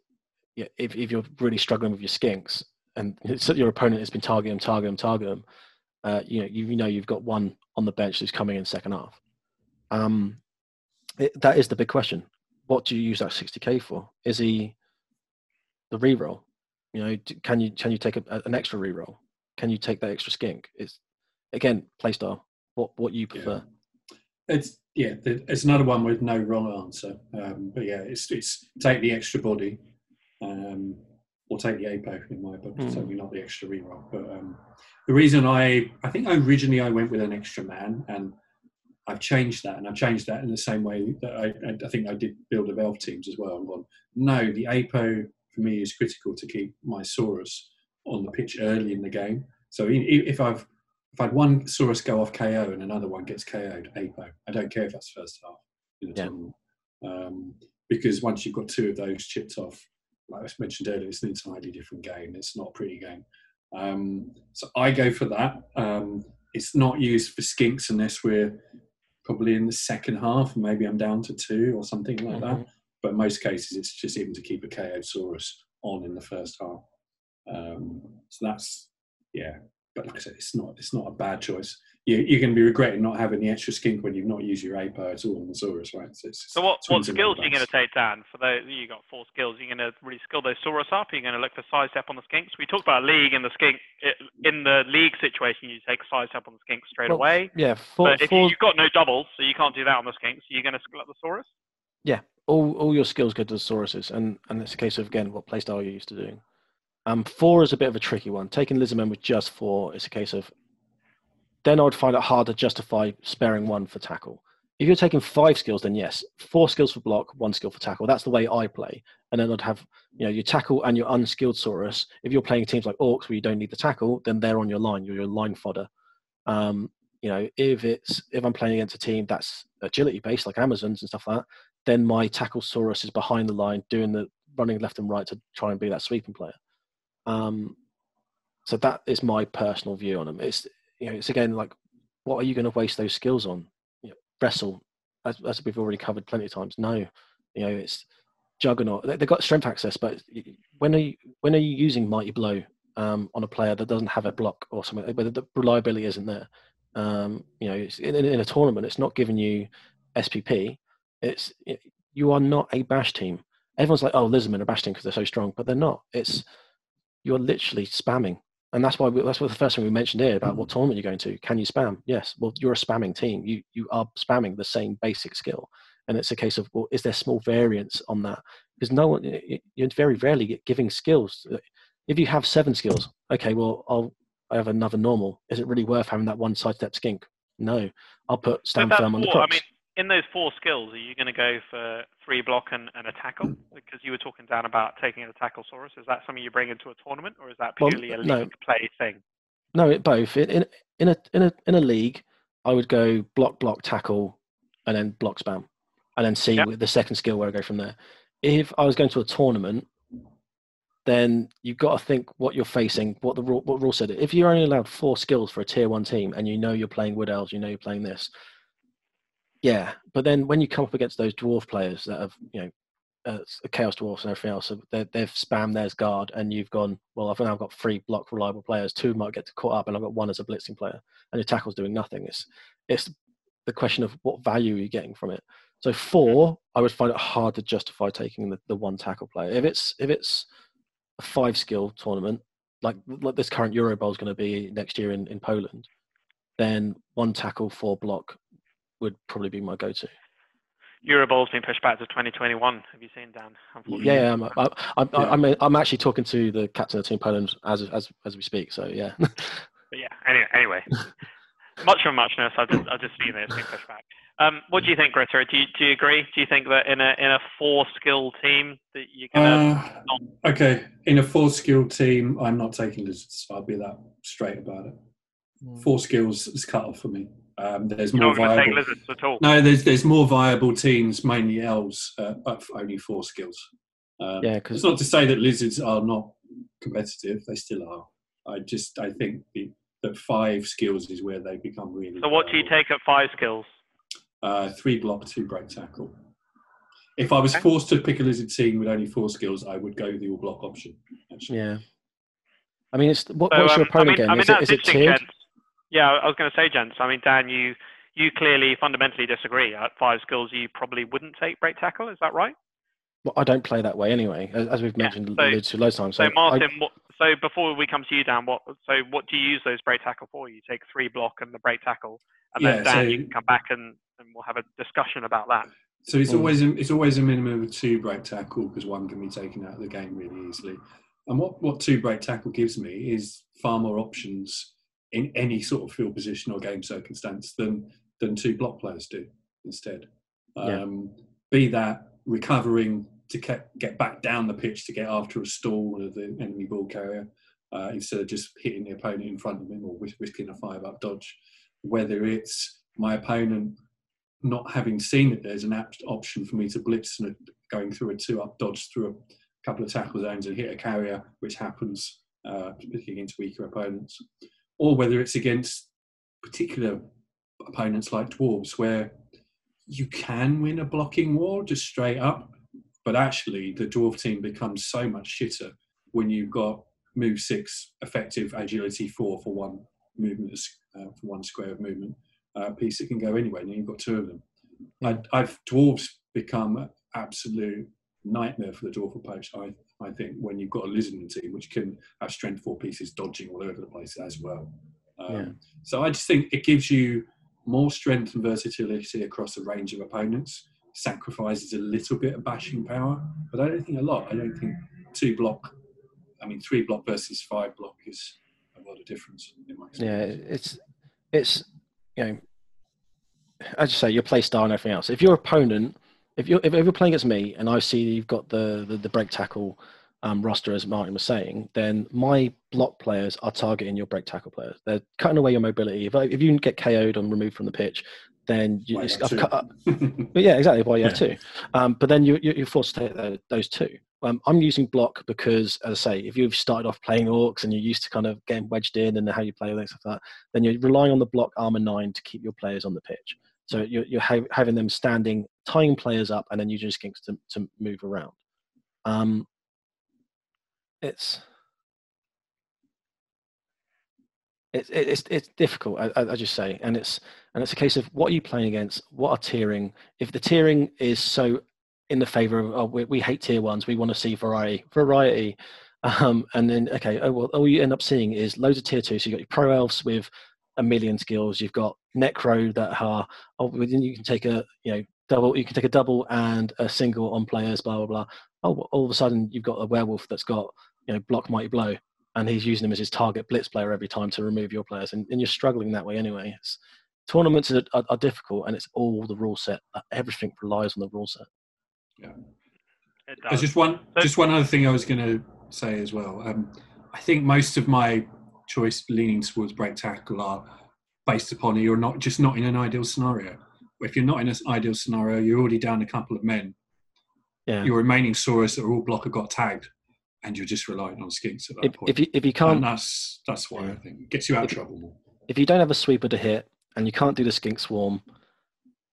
yeah, if if you're really struggling with your skinks and your opponent has been targeting him, targeting him, targeting him, uh, you know you, you know you've got one on the bench who's coming in second half. Um, it, that is the big question. What do you use that 60k for? Is he the reroll? You know, can you can you take a, an extra reroll? Can you take that extra skink? It's again playstyle. What what you Yeah. prefer? It's yeah, it's another one with no wrong answer. Um, but yeah, it's it's take the extra body, um, or take the apo in my book. Hmm. Certainly not the extra reroll. But um, the reason I I think originally I went with an extra man, and I've changed that, and I've changed that in the same way that I I, I think I did build of elf teams as well. And gone no, the apo for me is critical to keep my Saurus on the pitch early in the game. So i- i- if I've if I'd one Saurus go off KO and another one gets KO'd, APO. I don't care if that's first half in the Yeah. tournament. Um, because once you've got two of those chipped off, like I mentioned earlier, it's an entirely different game. It's not a pretty game. Um, so I go for that. Um, it's not used for skinks unless we're probably in the second half. And maybe I'm down to two or something like that. But in most cases, it's just even to keep a KO Saurus on in the first half. Um, so that's yeah. But like I said, it's not it's not a bad choice. You, you're going to be regretting not having the extra skink when you've not used your APO at all on the Saurus, right? So, it's, So what, what skills are you going to take, Dan? For those, you got four skills. You're going to really skill those Saurus up. You're going to look for side step on the skinks. We talked about league and the skink. In the league situation, you take side step on the skink straight Well, away. Yeah, for, But if for you, you've got no doubles, so you can't do that on the skinks, you're going to skill up the Saurus. All all your skills go to the Sauruses, and and it's a case of again what playstyle you're used to doing. Um, four is a bit of a tricky one. Taking Lizardman with just four is a case of then I would find it hard to justify sparing one for tackle. If you're taking five skills, then yes, four skills for block, one skill for tackle. That's the way I play. And then I'd have, you know, your tackle and your unskilled Saurus. If you're playing teams like Orcs where you don't need the tackle, then they're on your line. You're your line fodder. Um, you know, if it's if I'm playing against a team that's agility based, like Amazons and stuff like that, then my tackle Saurus is behind the line doing the running left and right to try and be that sweeping player. Um, so that is my personal view on them. It's you know, it's again like, what are you going to waste those skills on? You know, wrestle, as, as we've already covered plenty of times. No, you know, it's juggernaut. They, they've got strength access, but when are you when are you using mighty blow um, on a player that doesn't have a block or something? But the reliability isn't there. Um, you know, in, in a tournament, it's not giving you SPP. It's you are not a bash team. Everyone's like, oh, Lizardmen are bash team because they're so strong, but they're not. It's you're literally spamming. and that's why we, that's what the first thing we mentioned here about what mm. tournament you're going to. Can you spam? Yes. Well, you're a spamming team. You you are spamming the same basic skill, and it's a case of well, is there small variance on that? Because no one you're very rarely giving skills. If you have seven skills, okay, well I'll I have another normal. Is it really worth having that one sidestep skink? No. I'll put stand firm on the Krox. I mean, in those four skills, are you going to go for three block and, and a tackle? Mm. Because you were talking down about taking a tackle saurus. Is that something you bring into a tournament, or is that Well, purely a league no. play thing? No, it both. In, in in a in a in a league, I would go block, block, tackle, and then block spam, and then see with the second skill where I go from there. If I was going to a tournament, then you've got to think what you're facing, what the rule, what rule said. If you're only allowed four skills for a tier one team, and you know you're playing wood elves, you know you're playing this, yeah. But then when you come up against those dwarf players that have, you know, uh, chaos dwarfs and everything else, so they, they've spammed theirs guard, and you've gone, well, I've now got three block reliable players. Two might get caught up, and I've got one as a blitzing player, and your tackle's doing nothing. It's it's the question of what value are you getting from it. So four, I would find it hard to justify taking the, the one tackle player. If it's if it's a five skill tournament, like like this current Euro Bowl is going to be next year in, in Poland, then one tackle, four block would probably be my go to. Euro Bowl's been pushed back to 2021. Have you seen Dan? Yeah, yeah, I'm, I, I'm, Yeah. I'm, I'm actually talking to the captain of Team Poland as as as we speak. So yeah, But yeah. Anyway, anyway. much for muchness. I've just I've just seen it. It's been pushed back. Um, what do you think, Greta? Do you, do you agree? Do you think that in a in a four skill team that you can? gonna Uh, okay, in a four skill team, I'm not taking lizards. I'll be that straight about it. Four skills is cut off for me. Um, there's you're more not going to take viable. lizards at all? No, there's there's more viable teams, mainly elves, uh, but for only four skills. Um, yeah, It's not to say that lizards are not competitive; they still are. I just I think the, that five skills is where they become really. So what do you take at five skills? Uh, three block, two break tackle. If I was Okay. forced to pick a lizard team with only four skills, I would go the all block option. Actually. yeah. I mean, it's what, So, what's your um, I opponent mean, game? I mean is it, that's it tiered? gents. Yeah, I was going to say, gents. I mean, Dan, you you clearly fundamentally disagree. At five skills, you probably wouldn't take break tackle. Is that right? Well, I don't play that way anyway, as, as we've Yeah, mentioned so- alluded loads of times. So, I- Martin, what, so before we come to you, Dan, what so what do you use those break tackle for? You take three block and the break tackle, and then Yeah, Dan, so- you can come back and, and we'll have a discussion about that. So it's always a, it's always a minimum of two break tackle because one can be taken out of the game really easily. And what, what two break tackle gives me is far more options in any sort of field position or game circumstance than than two block players do instead. Yeah. Um, be that recovering to get, get back down the pitch to get after a stall of the enemy ball carrier uh, instead of just hitting the opponent in front of him or whis- whisking a five up dodge. Whether it's my opponent not having seen that there's an apt option for me to blitz and going through a two up dodge through a couple of tackle zones and hit a carrier, which happens uh, particularly against weaker opponents, or whether it's against particular opponents like dwarves where you can win a blocking war just straight up, but actually the dwarf team becomes so much shitter when you've got move six, effective agility four for one movement, uh, for one square of movement uh, piece that can go anywhere, and you've got two of them. I, I've dwarves become absolute nightmare for the dwarf approach. I, I think when you've got a the team, which can have strength four pieces dodging all over the place as well. Um, Yeah. So I just think it gives you more strength and versatility across a range of opponents. Sacrifices a little bit of bashing power, but I don't think a lot. I don't think two block. I mean, three block versus five block is a lot of difference in my Yeah, it's it's you know, as you say, your play style and everything else. If your opponent, if you're if, you're playing against me and I see that you've got the the, the break tackle um, roster as Martin was saying, then my block players are targeting your break tackle players. They're cutting away your mobility. If I, if you get KO'd and removed from the pitch, then you, Why it's, not I've two? cut, but yeah, exactly. Why you have two. Um, but then you, you, you're forced to take tho- those two. Um, I'm using block because, as I say, if you've started off playing orcs and you're used to kind of getting wedged in and how you play and stuff like that, then you're relying on the block armor nine to keep your players on the pitch. So you're, you're ha- having them standing, tying players up, and then using skinks to, to move around. Um, it's it's it's it's difficult, I, I just say, and it's and it's a case of what are you playing against? What are tiering? If the tiering is so in the favor of oh, we, we hate tier ones, we want to see variety. Variety Um, and then okay, oh well, all you end up seeing is loads of tier two. So you got your pro elves with a million skills. You've got necro that are oh, then you can take a you know double. You can take a double and a single on players. Blah blah blah. Oh, all of a sudden you've got a werewolf that's got you know block mighty blow, and he's using them as his target blitz player every time to remove your players, and, and you're struggling that way anyway. It's, tournaments are, are, are, difficult, and it's all the rule set. Everything relies on the rule set. Yeah. There's just one, just one other thing I was going to say as well. Um, I think most of my choice leaning towards break tackle are based upon you're not just not in an ideal scenario. If you're not in an ideal scenario, you're already down a couple of men. Yeah. Your remaining Saurus that are all blocker got tagged, and you're just relying on skinks at that if, point. If you if you can't, and that's that's why yeah. I think it gets you out if, of trouble more. If you don't have a sweeper to hit and you can't do the skink swarm,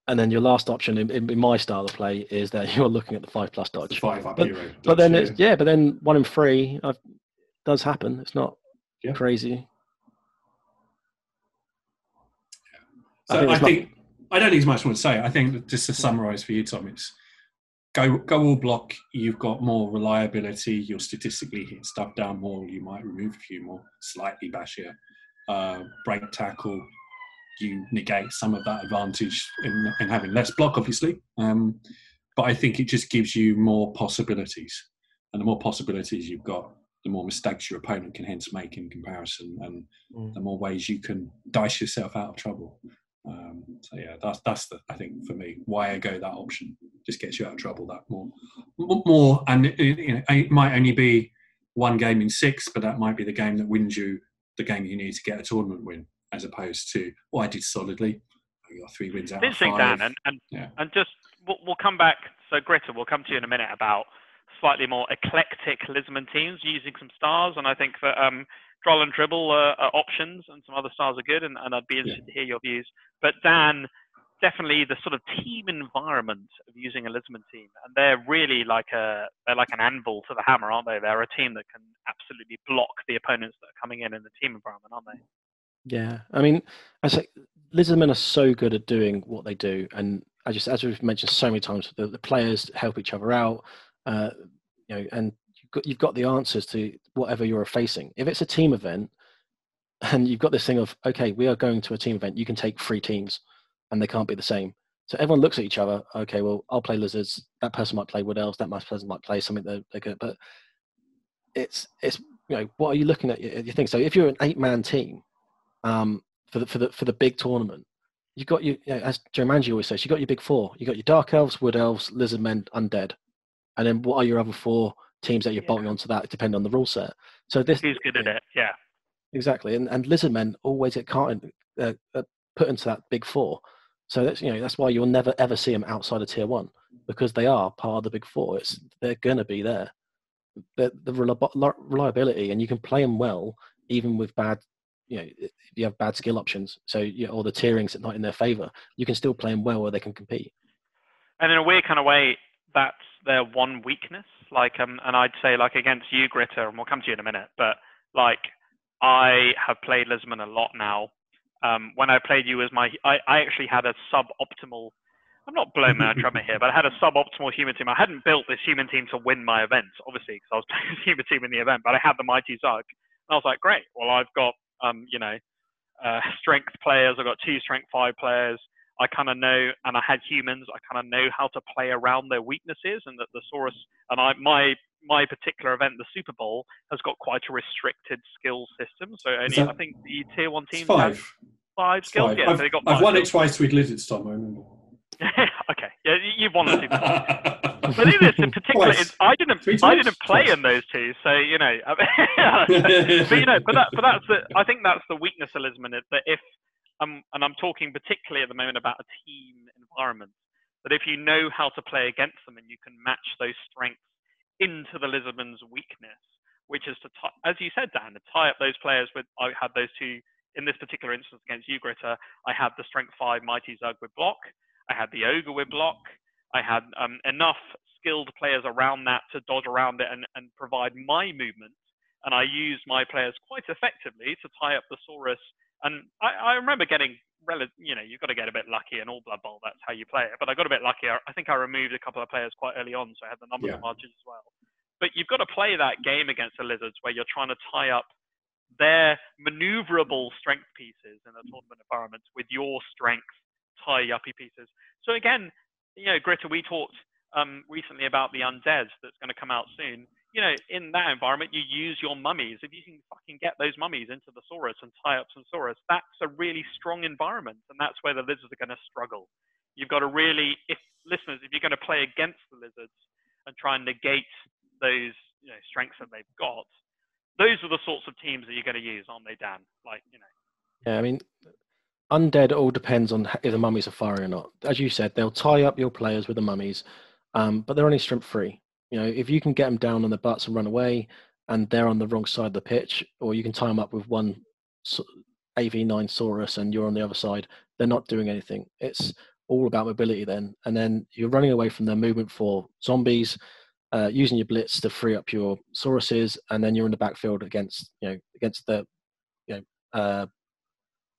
and then your last option in, in, in, my style of play is that you're looking at the five plus dodge. The five up but, hero. But then it's yeah, but then one in three I've, does happen. It's not yeah. crazy. So I think, I, think I, don't think there's much more to say. I think just to summarise for you, Tom, it's go go all block. You've got more reliability. You'll statistically hit stuff down more. You might remove a few more, slightly bashier. Uh, break tackle you negate some of that advantage in, in having less block, obviously. Um, but I think it just gives you more possibilities, and the more possibilities you've got, the more mistakes your opponent can hence make in comparison, and mm. the more ways you can dice yourself out of trouble. Um, so yeah, that's that's the I think for me why I go that option. Just gets you out of trouble that more, more, and it, you know, it might only be one game in six, but that might be the game that wins you the game you need to get a tournament win as opposed to what I did solidly. I got three wins out Interesting, of five. Dan, and and, yeah. and just we'll, we'll come back. So Greta, we'll come to you in a minute about slightly more eclectic Lizmen teams using some stars, and I think that um, Drull and Dribl are, are, options, and some other stars are good, and, and I'd be interested yeah. to hear your views. But Dan, definitely the sort of team environment of using a Lizmen team, and they're really like a they're like an anvil to the hammer, aren't they? They're a team that can absolutely block the opponents that are coming in in the team environment, aren't they? Yeah, I mean, I say Lizardmen are so good at doing what they do, and I just as we've mentioned so many times, the, the players help each other out, uh, you know, and you've got you've got the answers to whatever you're facing. If it's a team event, and you've got this thing of okay, we are going to a team event, you can take three teams, and they can't be the same. So everyone looks at each other. Okay, well, I'll play lizards. That person might play wood elves. That person might play something that they're good. But it's it's you know what are you looking at? You think so. If you're an eight man team, um, for the for the for the big tournament. you've got your you know, as Joe Manji always says, you've got your big four. You've got your dark elves, wood elves, lizard men, undead, and then what are your other four teams that you're yeah. bolting onto that? Depend on the rule set. So this who's good at it? Yeah, exactly. And and lizard men always get caught uh, uh, put into that big four. So that's you know that's why you'll never ever see them outside of tier one because they are part of the big four. It's they're gonna be there. The, the reliability and you can play them well even with bad you know if you have bad skill options so you know, or the tiering's not in their favor you can still play them well where they can compete and in a weird kind of way that's their one weakness like um and i'd say like against you gritter and we'll come to you in a minute but like i have played Lizmen a lot now um when i played you as my i, I actually had a suboptimal I'm not blowing my trumpet here, but I had a suboptimal human team. I hadn't built this human team to win my events, obviously, because I was playing this human team in the event, but I had the mighty Zug. And I was like, great, well, I've got um, you know, uh, strength players. I've got two strength five players. I kind of know, and I had humans. I kind of know how to play around their weaknesses, and that the Saurus and I, my my particular event, the Super Bowl, has got quite a restricted skill system. So only that, I think the tier one teams five. have five skills. Five. Yeah, I've, so got I've won it twice with Lizard Storm. I remember. okay, yeah, you've won the Super Bowl. but in this in particular, I didn't I didn't play Twice. in those two, so you know. but you know, but that but that's the I think that's the weakness of Lizmen is that if um and I'm talking particularly at the moment about a team environment, that if you know how to play against them and you can match those strengths into the Lizmen's weakness, which is to t- as you said, Dan, to tie up those players with I had those two in this particular instance against you, Gritter, I had the strength five mighty Zug with block. I had the ogre with block. I had um, enough skilled players around that to dodge around it and, and provide my movement. And I used my players quite effectively to tie up the Saurus. And I, I remember getting, rel- you know, you've got to get a bit lucky in all Blood Bowl. That's how you play it. But I got a bit lucky. I, I think I removed a couple of players quite early on, so I had the number yeah. advantage as well. but you've got to play that game against the lizards where you're trying to tie up their maneuverable strength pieces in a tournament environment with your strength tie uppy pieces. So again, you know, Greta, we talked um, recently about the undead that's going to come out soon. You know, in that environment, you use your mummies. If you can fucking get those mummies into the Saurus and tie up some Saurus, that's a really strong environment, and that's where the lizards are going to struggle. You've got to really, if listeners, if you're going to play against the lizards and try and negate those you know, strengths that they've got, those are the sorts of teams that you're going to use, aren't they, Dan? Like, you know. Yeah, I mean, undead all depends on if the mummies are firing or not. As you said, they'll tie up your players with the mummies, um, but they're only strength free. You know, if you can get them down on the butts and run away, and they're on the wrong side of the pitch, or you can tie them up with one AV9 Saurus and you're on the other side, they're not doing anything. It's all about mobility then, and then you're running away from their movement for zombies. Uh, using your blitz to free up your Sauruses, and then you're in the backfield against you know against the you know uh,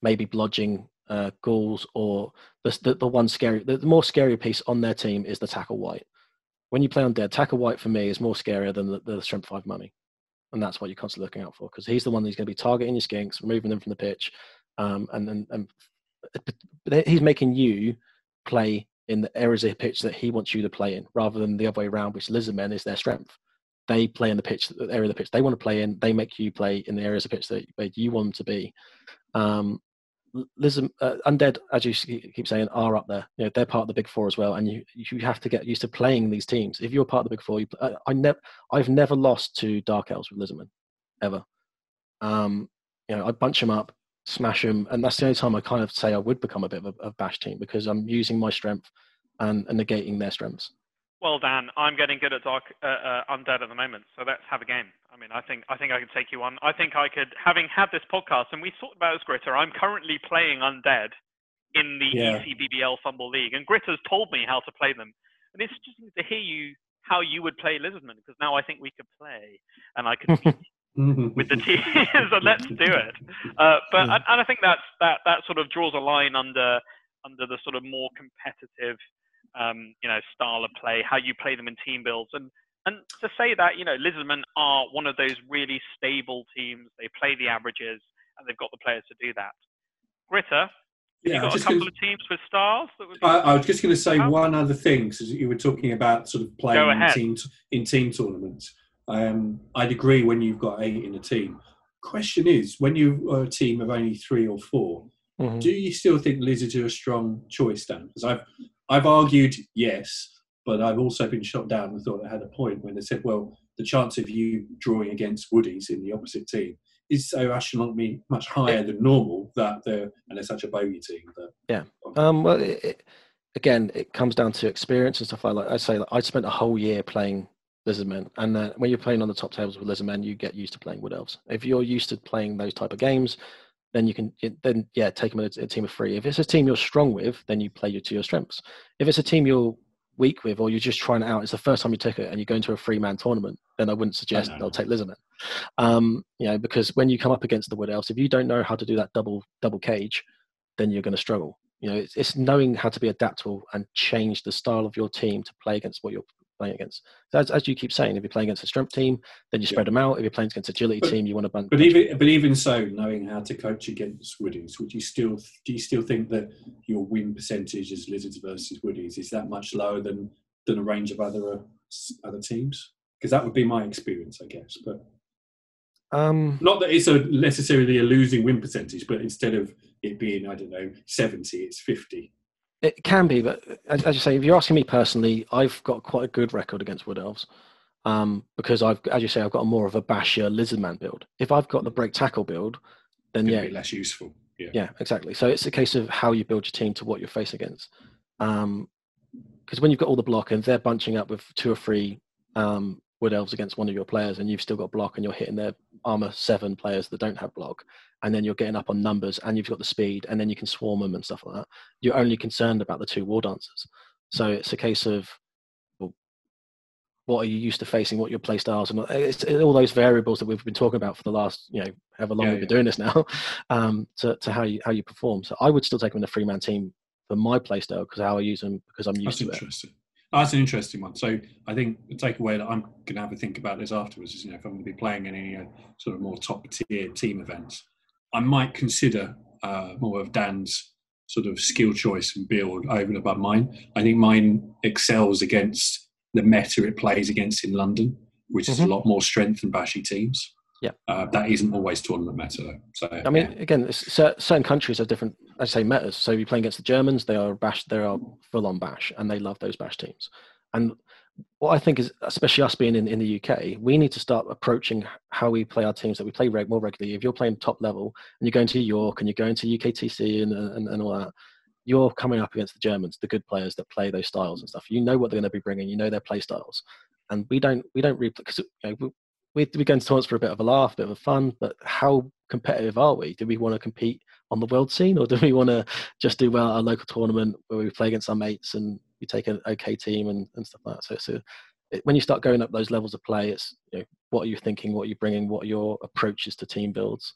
maybe blodging uh, ghouls or the, the, the one scary, the, the more scary piece on their team is the tackle wight. When you play on dead, tackle wight for me is more scarier than the, the strength five mummy, and that's what you're constantly looking out for because he's the one who's going to be targeting your skinks, removing them from the pitch, um, and and, and he's making you play in the areas of the pitch that he wants you to play in, rather than the other way around, which Lizardmen is their strength. They play in the pitch, the area of the pitch they want to play in. They make you play in the areas of pitch that you want to be. Um, Lizard, uh, undead, as you keep saying, are up there. You know, they're part of the big four as well, and you you have to get used to playing these teams. If you're part of the big four, you, uh, I never, I've never lost to Dark Elves with Lizardmen, ever. Um, you know, I bunch them up, smash them, and that's the only time I kind of say I would become a bit of a, a bash team because I'm using my strength and, and negating their strengths. Well, Dan, I'm getting good at dark uh, uh, undead at the moment, so let's have a game. I mean, I think I think I could take you on. I think I could, having had this podcast, and we talked about this, Gritter. I'm currently playing undead in the yeah. ECBBL FUMBBL League, and Gritter's told me how to play them, and it's interesting to hear you how you would play Lizardman because now I think we could play, and I could with the teams, and let's do it. Uh, but and, and I think that's that that sort of draws a line under under the sort of more competitive um, you know, style of play, how you play them in team builds, and and to say that you know Lizardmen are one of those really stable teams. They play the averages, and they've got the players to do that. Gritter, yeah, you got a couple gonna, of teams with stars. I, I, was just going to say one other thing because you were talking about sort of playing in team in team tournaments. Um, I'd agree when you've got eight in a team. Question is, when you are a team of only three or 4 mm-hmm. do you still think lizards are a strong choice, Dan? Because I've I've argued yes, but I've also been shot down and thought I had a point when they said, well, the chance of you drawing against Woodies in the opposite team is so astronomically much higher than normal that they're and they're such a bogey team. That, yeah. Um, well, it, it, again, it comes down to experience and stuff like that. I say like, I spent a whole year playing lizardmen, and uh, when you're playing on the top tables with lizardmen, you get used to playing wood elves. If you're used to playing those type of games, then you can then yeah take them in a, a, team of three. If it's a team you're strong with, then you play you to your strengths. If it's a team you're weak with, or you're just trying it out, it's the first time you take it, and you go into a three man tournament, then I wouldn't suggest they'll take Lizardman. Um, you know, because when you come up against the Wood Elves, if you don't know how to do that double double cage, then you're going to struggle. You know, it's, it's knowing how to be adaptable and change the style of your team to play against what you're playing against. So as, as you keep saying, if you're playing against a strength team, then you spread yeah. them out. If you're playing against agility but, team, you want to bunch. But even but even so, knowing how to coach against Woodies, would you still do you still think that your win percentage as Lizards versus Woodies is that much lower than than a range of other uh, other teams? Because that would be my experience, I guess. But um, not that it's a necessarily a losing win percentage, but instead of it being I don't know seventy, it's fifty. It can be, but as, as, you say, if you're asking me personally, I've got quite a good record against Wood Elves um, because I've, as you say, I've got a more of a basher lizardman build. If I've got the break tackle build, then yeah, less useful. Yeah. yeah, exactly. So it's a case of how you build your team to what you're facing against. Because um, when you've got all the block and they're bunching up with two or three um, wood elves against one of your players, and you've still got block, and you're hitting their armor seven players that don't have block, and then you're getting up on numbers, and you've got the speed, and then you can swarm them and stuff like that. You're only concerned about the two war dancers. So it's a case of well, what are you used to facing, what your play styles, and it's, it's all those variables that we've been talking about for the last, you know, however long yeah, we've been doing this now, um, to, to how you how you perform. So I would still take them in a three man team for my play style because how I use them because I'm used That's to it. That's an interesting one. So I think the takeaway that I'm going to have a think about this afterwards is, you know, if I'm going to be playing any uh, sort of more top tier team events, I might consider uh, more of Dan's sort of skill choice and build over and above mine. I think mine excels against the meta it plays against in London, which is Mhm. a lot more strength and bashy teams. Yeah. Uh, that isn't always tournament meta though. So I mean, yeah. again, certain countries have different, I say, metas. So if you're playing against the Germans, they are bash, they are full on bash, and they love those bash teams. And what I think is, especially us being in, in the UK, we need to start approaching how we play our teams that we play reg- more regularly. If you're playing top level and you're going to York and you're going to UKTC and, and, and all that, you're coming up against the Germans, the good players that play those styles and stuff. You know what they're going to be bringing. You know their play styles, and we don't we don't replay because you know, we, we go into tournaments for a bit of a laugh, a bit of a fun. But how competitive are we? Do we want to compete on the world scene, or do we want to just do well at our local tournament where we play against our mates and we take an okay team and, and stuff like that? So, so it, when you start going up those levels of play, it's you know, what are you thinking? What are you bringing? What are your approaches to team builds?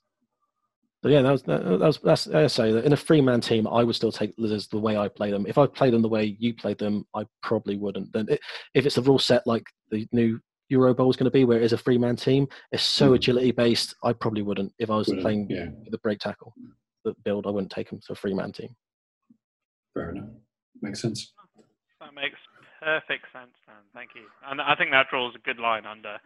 So yeah, that was that, that was that's I say that in a three man team, I would still take lizards the way I play them. If I played them the way you played them, I probably wouldn't. Then it, if it's a rule set like the new Euro Bowl is going to be, where it is a three man team, it's so Mm. agility based. I probably wouldn't if I was Wouldn't, playing yeah. the break tackle the build. I wouldn't take them to a three man team. fair enough. Makes sense. That makes perfect sense, Dan. Thank you. And I think that draws a good line under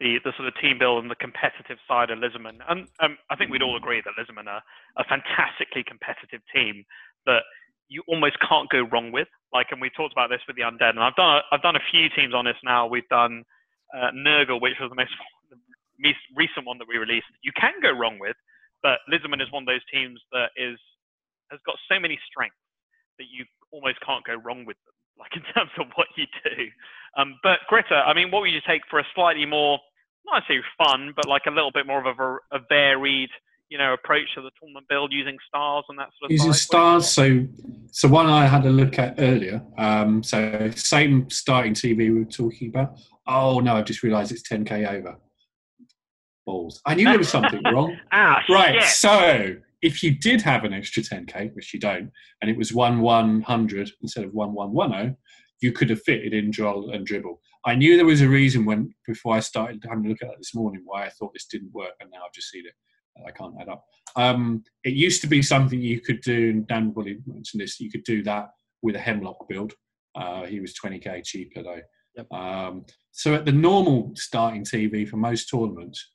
the, the sort of team build and the competitive side of Lizmen. And um, I think we'd all agree that Lizmen are a fantastically competitive team that you almost can't go wrong with. Like, and we talked about this with the Undead, and I've done a, I've done a few teams on this now. We've done uh, Nurgle, which was the most the most recent one that we released. You can go wrong with, but Lizmen is one of those teams that is has got so many strengths that you almost can't go wrong with them, like in terms of what you do. Um, but Greta, I mean, what would you take for a slightly more, not necessarily fun, but like a little bit more of a, a varied, you know, approach to the tournament build using stars and that sort of thing. Using? Stars, so so one I had a look at earlier. Um, so same starting TV we were talking about. Oh no, I've just realised it's 10k over. Balls. I knew there was something wrong. Ah, Right. shit. So if you did have an extra 10k, which you don't, and it was one 100 instead of one 110, you could have fitted in Drull and Dribl. I knew there was a reason when before I started having a look at that this morning why I thought this didn't work, and now I've just seen it. I can't add up. Um, it used to be something you could do, and Dan Woolley mentioned this. You could do that with a Hemlock build. Uh, he was 20k cheaper though. Yep. Um, so at the normal starting TV for most tournaments,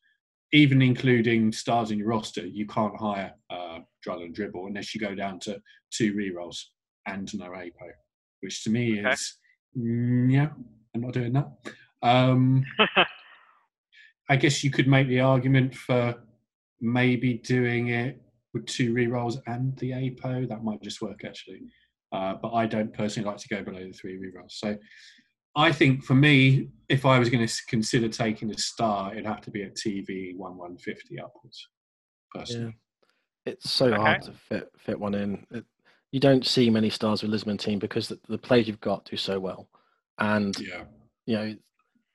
even including stars in your roster, you can't hire uh, and Dribl unless you go down to two rerolls and no APO, which to me Okay. is, mm, yeah, I'm not doing that. Um, I guess you could make the argument for maybe doing it with two rerolls and the APO. That might just work actually. Uh, but I don't personally like to go below the three rerolls. So I think for me, if I was going to consider taking a star, it'd have to be a TV one one fifty upwards. Personally, It's so hard to fit fit one in. It, you don't see many stars with Lizmen team because the, the players you've got do so well, and yeah. you know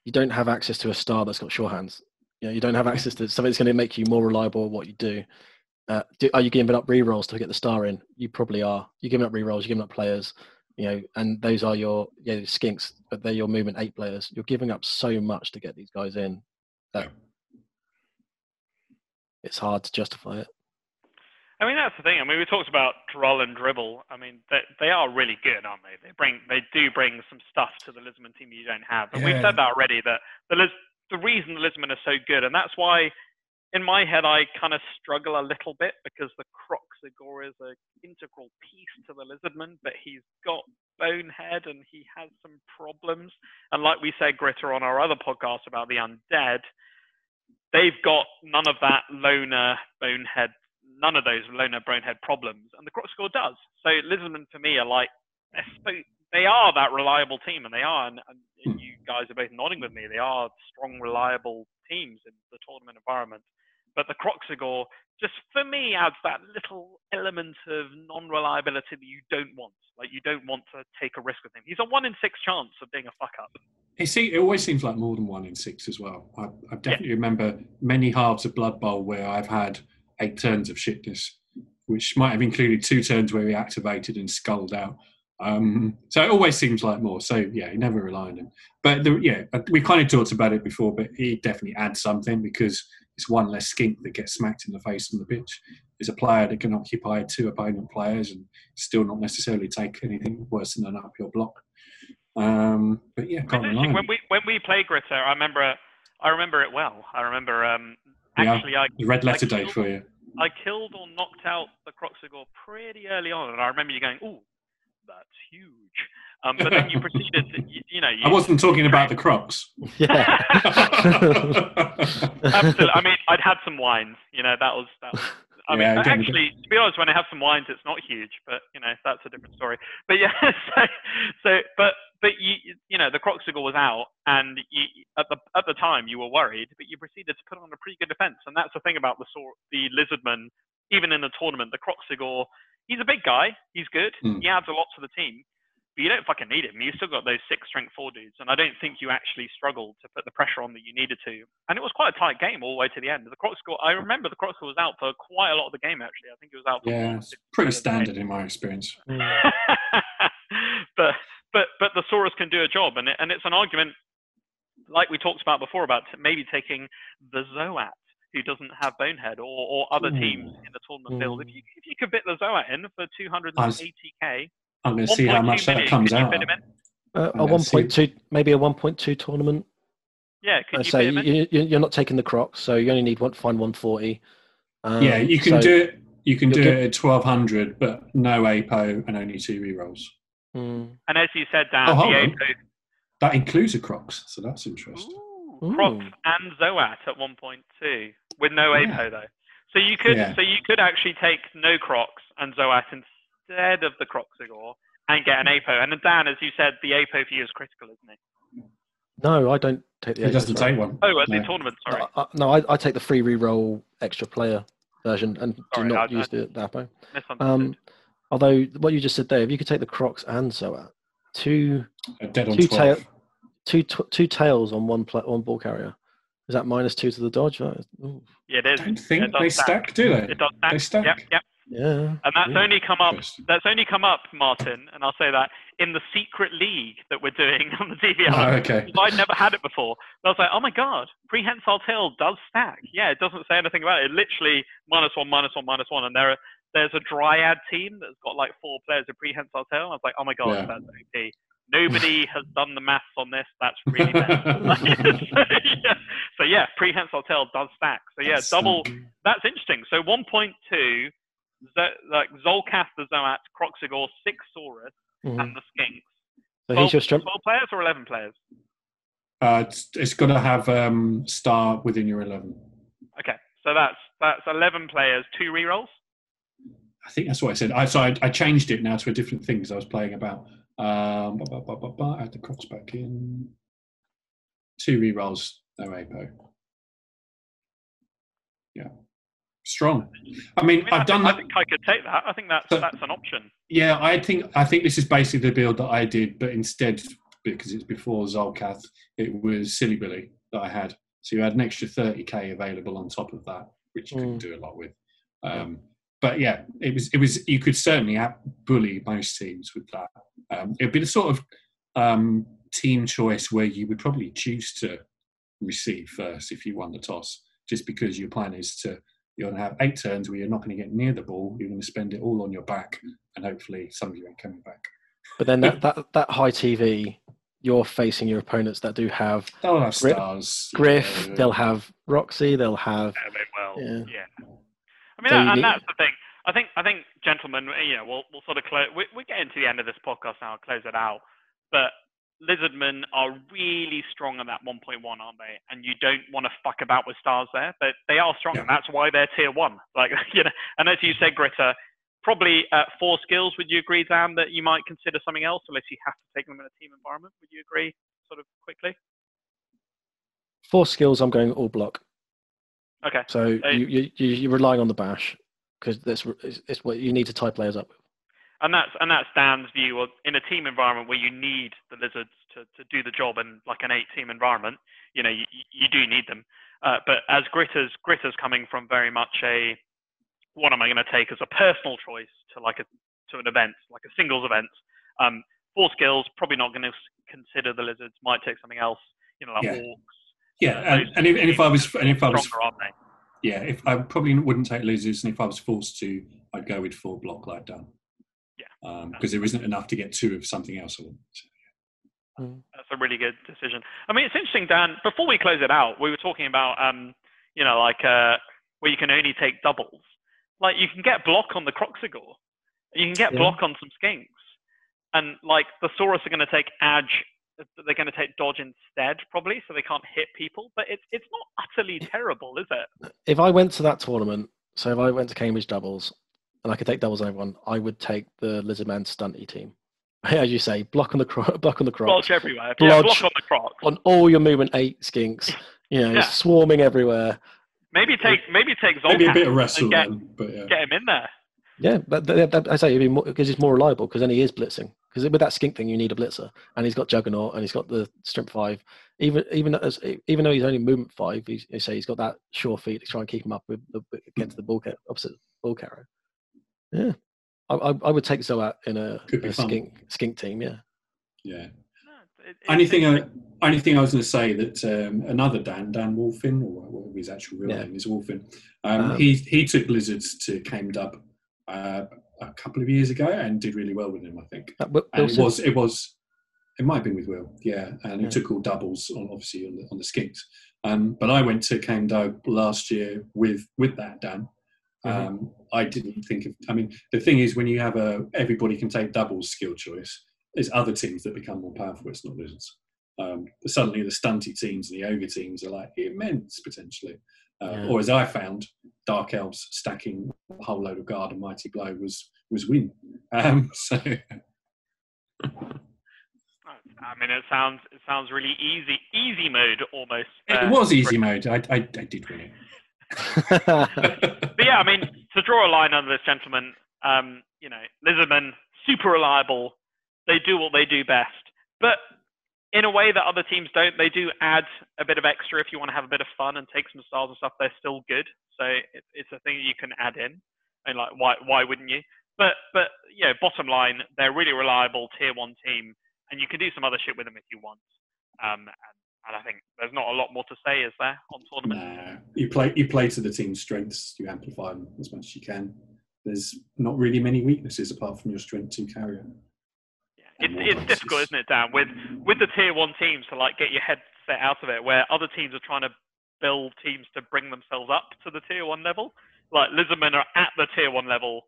you don't have access to a star that's got sure hands. You know you don't have access to something that's going to make you more reliable at what you do. Uh, do are you giving up re rolls to get the star in? You probably are. You're giving up re rolls. You're giving up players. You know, and those are your yeah skinks, but they're your movement eight players. You're giving up so much to get these guys in that Yeah. it's hard to justify it. I mean, that's the thing. I mean, we talked about Drull and Dribl. I mean, they, they are really good, aren't they? They bring, they do bring some stuff to the Lizmen team you don't have. And we've Yeah. said that already. That the Lis- the reason the Lizmen are so good, and that's why, in my head, I kind of struggle a little bit because the Kroxigor is an integral piece to the Lizardman, but he's got bonehead and he has some problems. And like we said, Gritter, on our other podcast about the undead, they've got none of that loner bonehead none of those loner bonehead problems, and the Kroxigor does. So Lizmen for me are like they're they are that reliable team, and they are, and, and Hmm. you guys are both nodding with me. They are strong, reliable teams in the tournament environment. But the Kroxigor just for me adds that little element of non-reliability that you don't want. Like you don't want to take a risk with him. He's a one in six chance of being a fuck up. It, see, it always seems like more than one in six as well. I, I definitely remember many halves of Blood Bowl where I've had eight turns of shitness, which might have included two turns where he activated and sculled out. Um, so it always seems like more. So yeah, you never rely on him. But the, yeah, we kind of talked about it before, but he definitely adds something because it's one less skink that gets smacked in the face on the pitch. Is a player that can occupy two opponent players and still not necessarily take anything worse than an up your block. Um, but yeah, can't rely on when him. we when we played Gritter, I remember I remember it well. I remember um, Yeah. actually I The red letter I day killed- for you. I killed or knocked out the Kroxigor pretty early on, and I remember you going, "Ooh, that's huge." Um, but then you proceeded, to, you, you know, you, I wasn't talking about the Krox. Yeah. Absolutely. I mean, I'd had some wines. You know, that was that. Was, I Yeah, mean, actually, to be honest, when I have some wines, it's not huge, but you know, that's a different story. But yeah, so, so but but you you know, the Kroxigor was out, and you, at the at the time you were worried, but you proceeded to put on a pretty good defense, and that's the thing about the sort the Lizardman. Even in the tournament, the Kroxigor, he's a big guy. He's good. Hmm. He adds a lot to the team but you don't fucking need him. You've still got those six strength four dudes, and I don't think you actually struggled to put the pressure on that you needed to. And it was quite a tight game all the way to the end. The Kroxigor, I remember the Kroxigor was out for quite a lot of the game actually. I think it was out. For Yeah, it's pretty of the game. standard in my experience. but but but the Saurus can do a job, and it, and it's an argument like we talked about before about t- maybe taking the Zoat who doesn't have Bonehead or, or other teams Ooh. in the tournament field. If you if you could fit the Zoat in for 280k, I'm going to see how much that million, comes out. fit him in? Uh, a Yeah, one see- point two, maybe a one point two tournament. Yeah, could I you say fit him in? you, you- you're not taking the Krox, so you only need one find one forty. Um, yeah, you can so- do it. You can do get- it at twelve hundred, but no APO and only two rerolls. Mm. And as you said, Dan, Oh, the. APO, That includes a Krox, so that's interesting. Ooh, Krox Ooh. and Zoat at 1.2 with no Yeah. APO though. So you could Yeah. so you could actually take no Krox and Zoat instead of the Kroxigor and get an APO. And then Dan, as you said, the APO for you is critical, isn't it? No, I don't take the. He doesn't sorry. take one. Oh, at the tournament, sorry. No, I, no, I, I take the free reroll extra player version and Sorry, do not I- use I- the, the Apo. Um, although what you just said there, if you could take the Krox and Zoat, two A dead on Two twelve. tail- two tw- two tails on one pla- one ball carrier. Is that minus two to the dodge? Ooh, yeah, it is. I don't think does they stack, do they? It does stack. They stack. Yep, yep. Yeah. And that's Ooh, only come up. That's only come up, Martin. And I'll say that in the secret league that we're doing on the DBL. Oh, okay. I'd never had it before. And I was like, oh my god, prehensile tail does stack. Yeah, it doesn't say anything about it. It literally minus one, minus one, minus one, and there are, there's a dryad team that's got like four players of prehensile tail. I was like, oh my god, Yeah. that's OP. Nobody has done the maths on this. That's really bad. so, yeah. so yeah, prehensile tail does stack. So yeah, That's, double. That's interesting. So 1.2, Z- like Zolcath the Zoat, Kroxigor, six Saurus, mhm. and the Skinks. So 12, here's your strength. 12 players or 11 players? Uh, it's, it's got to have um, star within your eleven. Okay, so that's that's 11 players, two rerolls. I think that's what I said. I so I, I changed it now to a different thing because I was playing about. Um, ba, ba, ba, ba, ba, add the Krox back in. Two rerolls, no APO. Yeah, strong. I mean, I, mean, I I've done think, I think I could take that. I think that's So- that's an option. Yeah, I think I think this is basically the build that I did, but instead, because it's before Zolcath, it was Silibili that I had. So you had an extra 30k available on top of that, which you couldn't Mm. do a lot with. Um, but yeah, it was it was you could certainly out bully most teams with that. Um, it'd be the sort of um, team choice where you would probably choose to receive first if you won the toss, just because your plan is to you're going to have eight turns where you're not going to get near the ball. You're going to spend it all on your back, and hopefully some of you ain't coming back. But then that, that that high TV, you're facing your opponents that do have They'll have Griff- stars. Griff. yeah. They'll have Roxy. They'll have. Yeah, they will. Yeah. Yeah. I mean, So that, and need- that's the thing. I think, I think, gentlemen, you know, we'll we'll sort of close. We, we're getting to the end of this podcast now. I'll close it out. But Lizardmen are really strong at that 1.1, aren't they? And you don't want to fuck about with stars there, but they are strong, Yeah. and that's why they're tier one. Like you know, and as you said, Gritter, probably at four skills. Would you agree, Dan, that you might consider something else unless you have to take them in a team environment? Would you agree, sort of quickly? Four skills. I'm going all block. Okay. So Hey. you, you you- you're relying on the bash because that's it's, it's what you need to tie players up with. And that's and that's Dan's view of in a team environment where you need the lizards to, to do the job in like an eight team environment, you know, you, you do need them. Uh, but as Gritter's Gritter's coming from very much a what am I going to take as a personal choice to like a to an event, like a singles event, Um, four skills, probably not going to consider the lizards. Might take something else. You know, like Yeah. orcs. Yeah, Uh, and, and, if, and if I was and if I was stronger, aren't they? yeah, if I probably wouldn't take lizards, and if I was forced to, I'd go with four block like done. Yeah. because there isn't enough to get two of something else. I want. That's a really good decision. I mean, it's interesting, Dan. Before we close it out, we were talking about, um, you know, like uh, where you can only take doubles. Like you can get block on the Kroxigor, you can get Yeah. block on some skinks, and like the Saurus are going to take edge. They're going to take dodge instead, probably, so they can't hit people. But it's it's not utterly terrible, is it? If I went to that tournament, so if I went to Cambridge doubles and I could take doubles on everyone, I would take the Lizardman stunty team. As you say, block on the cro- block on the krox, Blodge everywhere. Yeah, block on the Krox. on all your movement eight skinks, you know, Yeah. swarming everywhere. Maybe uh, take maybe take Zolcath Maybe a bit of wrestle and get, then, but yeah. get him in there. Yeah, but th- that, I say it'd be because he's more reliable because then he is blitzing. Because with that skink thing, you need a blitzer, and he's got Juggernaut and he's got the strength five. Even even as even though he's only movement five, he's, you say he's got that sure feet to try and keep him up with the against the ball ca- opposite ball carrier. Yeah, I, I, I would take Zoat in a, Could be a fun. skink skink team. Yeah, Yeah. No, it- it's Only thing, I, only thing I was going to say that um, another Dan, Dan Wolfin, or whatever his actual real Yeah. name is, Wolfin, um, Um, he he took lizards to Came Dub uh, a couple of years ago and did really well with them, I think. Uh, Wi- And it was it was it might have been with Will, yeah, and he Yeah. took all doubles on obviously on the on the skinks. Um, but I went to Came Dub last year with with that Dan. Mhm. Um, I didn't think of. I mean, the thing is, when you have a everybody can take doubles skill choice, there's other teams that become more powerful. It's not losers. Um, suddenly, the stunty teams and the ogre teams are like immense potentially. Uh, Yeah. Or as I found, dark elves stacking a whole load of guard and mighty blow was was win. Um, so I mean, it sounds it sounds really easy, easy mode almost. it uh, was easy mode. I, I, I did win it. But yeah, I mean, to draw a line under this gentleman, um, you know, Lizardmen, super reliable. They do what they do best, but in a way that other teams don't. They do add a bit of extra if you want to have a bit of fun and take some styles and stuff. They're still good, so it, it's a thing you can add in. And like, why why wouldn't you? But but you know, bottom line, they're really reliable tier one team, and you can do some other shit with them if you want. Um, and, and I think there's not a lot more to say, is there, on tournament? Nah, you play you play to the team's strengths. You amplify them as much as you can. There's not really many weaknesses apart from your strength two carrier. Yeah, and it's, it's difficult, isn't it, Dan? With with the tier one teams to like get your head set out of it, where other teams are trying to build teams to bring themselves up to the tier one level. Like Lizardmen are at the tier one level,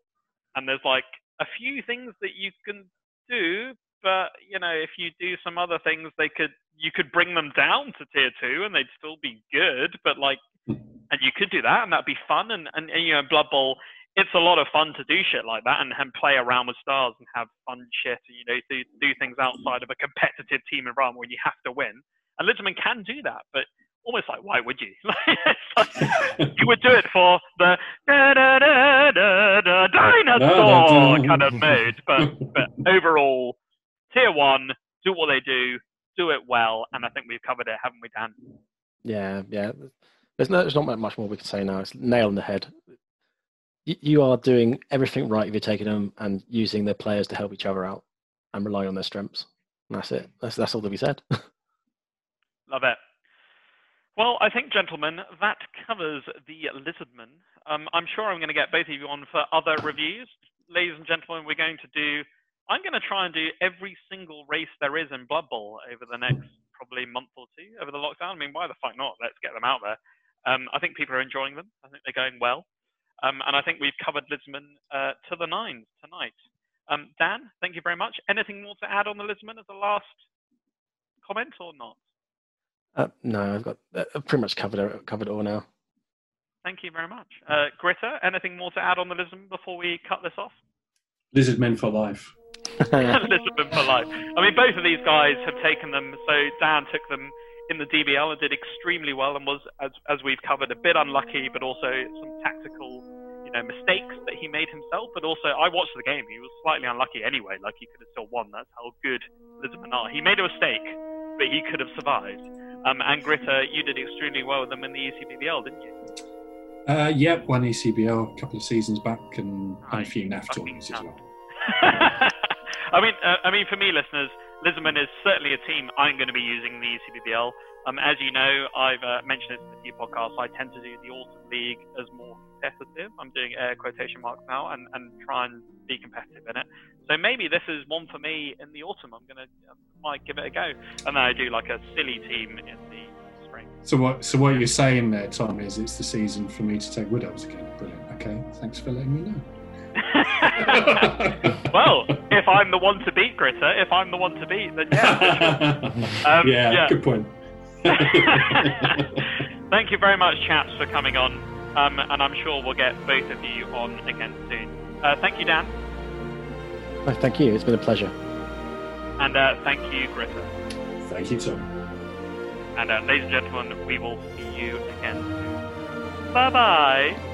and there's like a few things that you can do, but you know, if you do some other things, they could you could bring them down to tier two, and they'd still be good. But like, and you could do that, and that'd be fun. And and, and you know, Blood Bowl, it's a lot of fun to do shit like that and, and play around with stars and have fun shit and you know do, do things outside of a competitive team environment where you have to win. And Littleman can do that, but almost like why would you? Like, you would do it for the da, da, da, da, da, dinosaur kind of mode, but but overall, tier one, do what they do, do it well, and I think we've covered it, haven't we, Dan? yeah, yeah. There's no, there's not much more we can say now. It's nail on the head. You, you are doing everything right if you're taking them and using their players to help each other out and relying on their strengths. And that's it. That's that's all that we said. Love it. Well, I think, gentlemen, that covers the Lizardman. Um, I'm sure I'm going to get both of you on for other reviews. Ladies and gentlemen, we're going to do, I'm going to try and do every single race there is in Blood Bowl over the next probably month or two over the lockdown. I mean, why the fuck not? Let's get them out there. Um, I think people are enjoying them. I think they're going well. Um, and I think we've covered Lizardman uh, to the nines tonight. Um, Dan, thank you very much. Anything more to add on the Lizardman as a last comment or not? Uh, no, I've got uh, I've pretty much covered covered all now. Thank you very much. Uh, Gritter, anything more to add on the Lizmen before we cut this off? Lizard men for life. Lizmen for life. I mean, both of these guys have taken them. So Dan took them in the DBL and did extremely well, and was, as as we've covered, a bit unlucky, but also some tactical, you know, mistakes that he made himself. But also, I watched the game. He was slightly unlucky anyway. Like he could have still won. That's how good Lizmen are. He made a mistake, but he could have survived. Um, and Gritter, you did extremely well with them in the E ECBBL, didn't you? Uh, yep, one ECBL a couple of seasons back and, and a few NAF tournaments as well. I mean, uh, I mean, for me, listeners, Lizardman is certainly a team I'm going to be using in the ECBBL. Um, as you know, I've uh, mentioned it in a few podcasts. I tend to do the Autumn League as more competitive. I'm doing air quotation marks now and, and try and be competitive in it. So maybe this is one for me in the autumn. I'm gonna uh, might give it a go, and then I do like a silly team in the spring. So what? So what you're saying there, Tom, is it's the season for me to take Elves again. Brilliant. Okay, thanks for letting me know. well, if I'm the one to beat Gritter, if I'm the one to beat, then yeah. Um, yeah, yeah. good point. Thank you very much, chaps, for coming on, um, and I'm sure we'll get both of you on again soon. Uh, thank you, Dan, Oh, thank you. It's been a pleasure. and uh, thank you, Gritter. Thank you, Tom. And uh, ladies and gentlemen, we will see you again soon. Bye bye.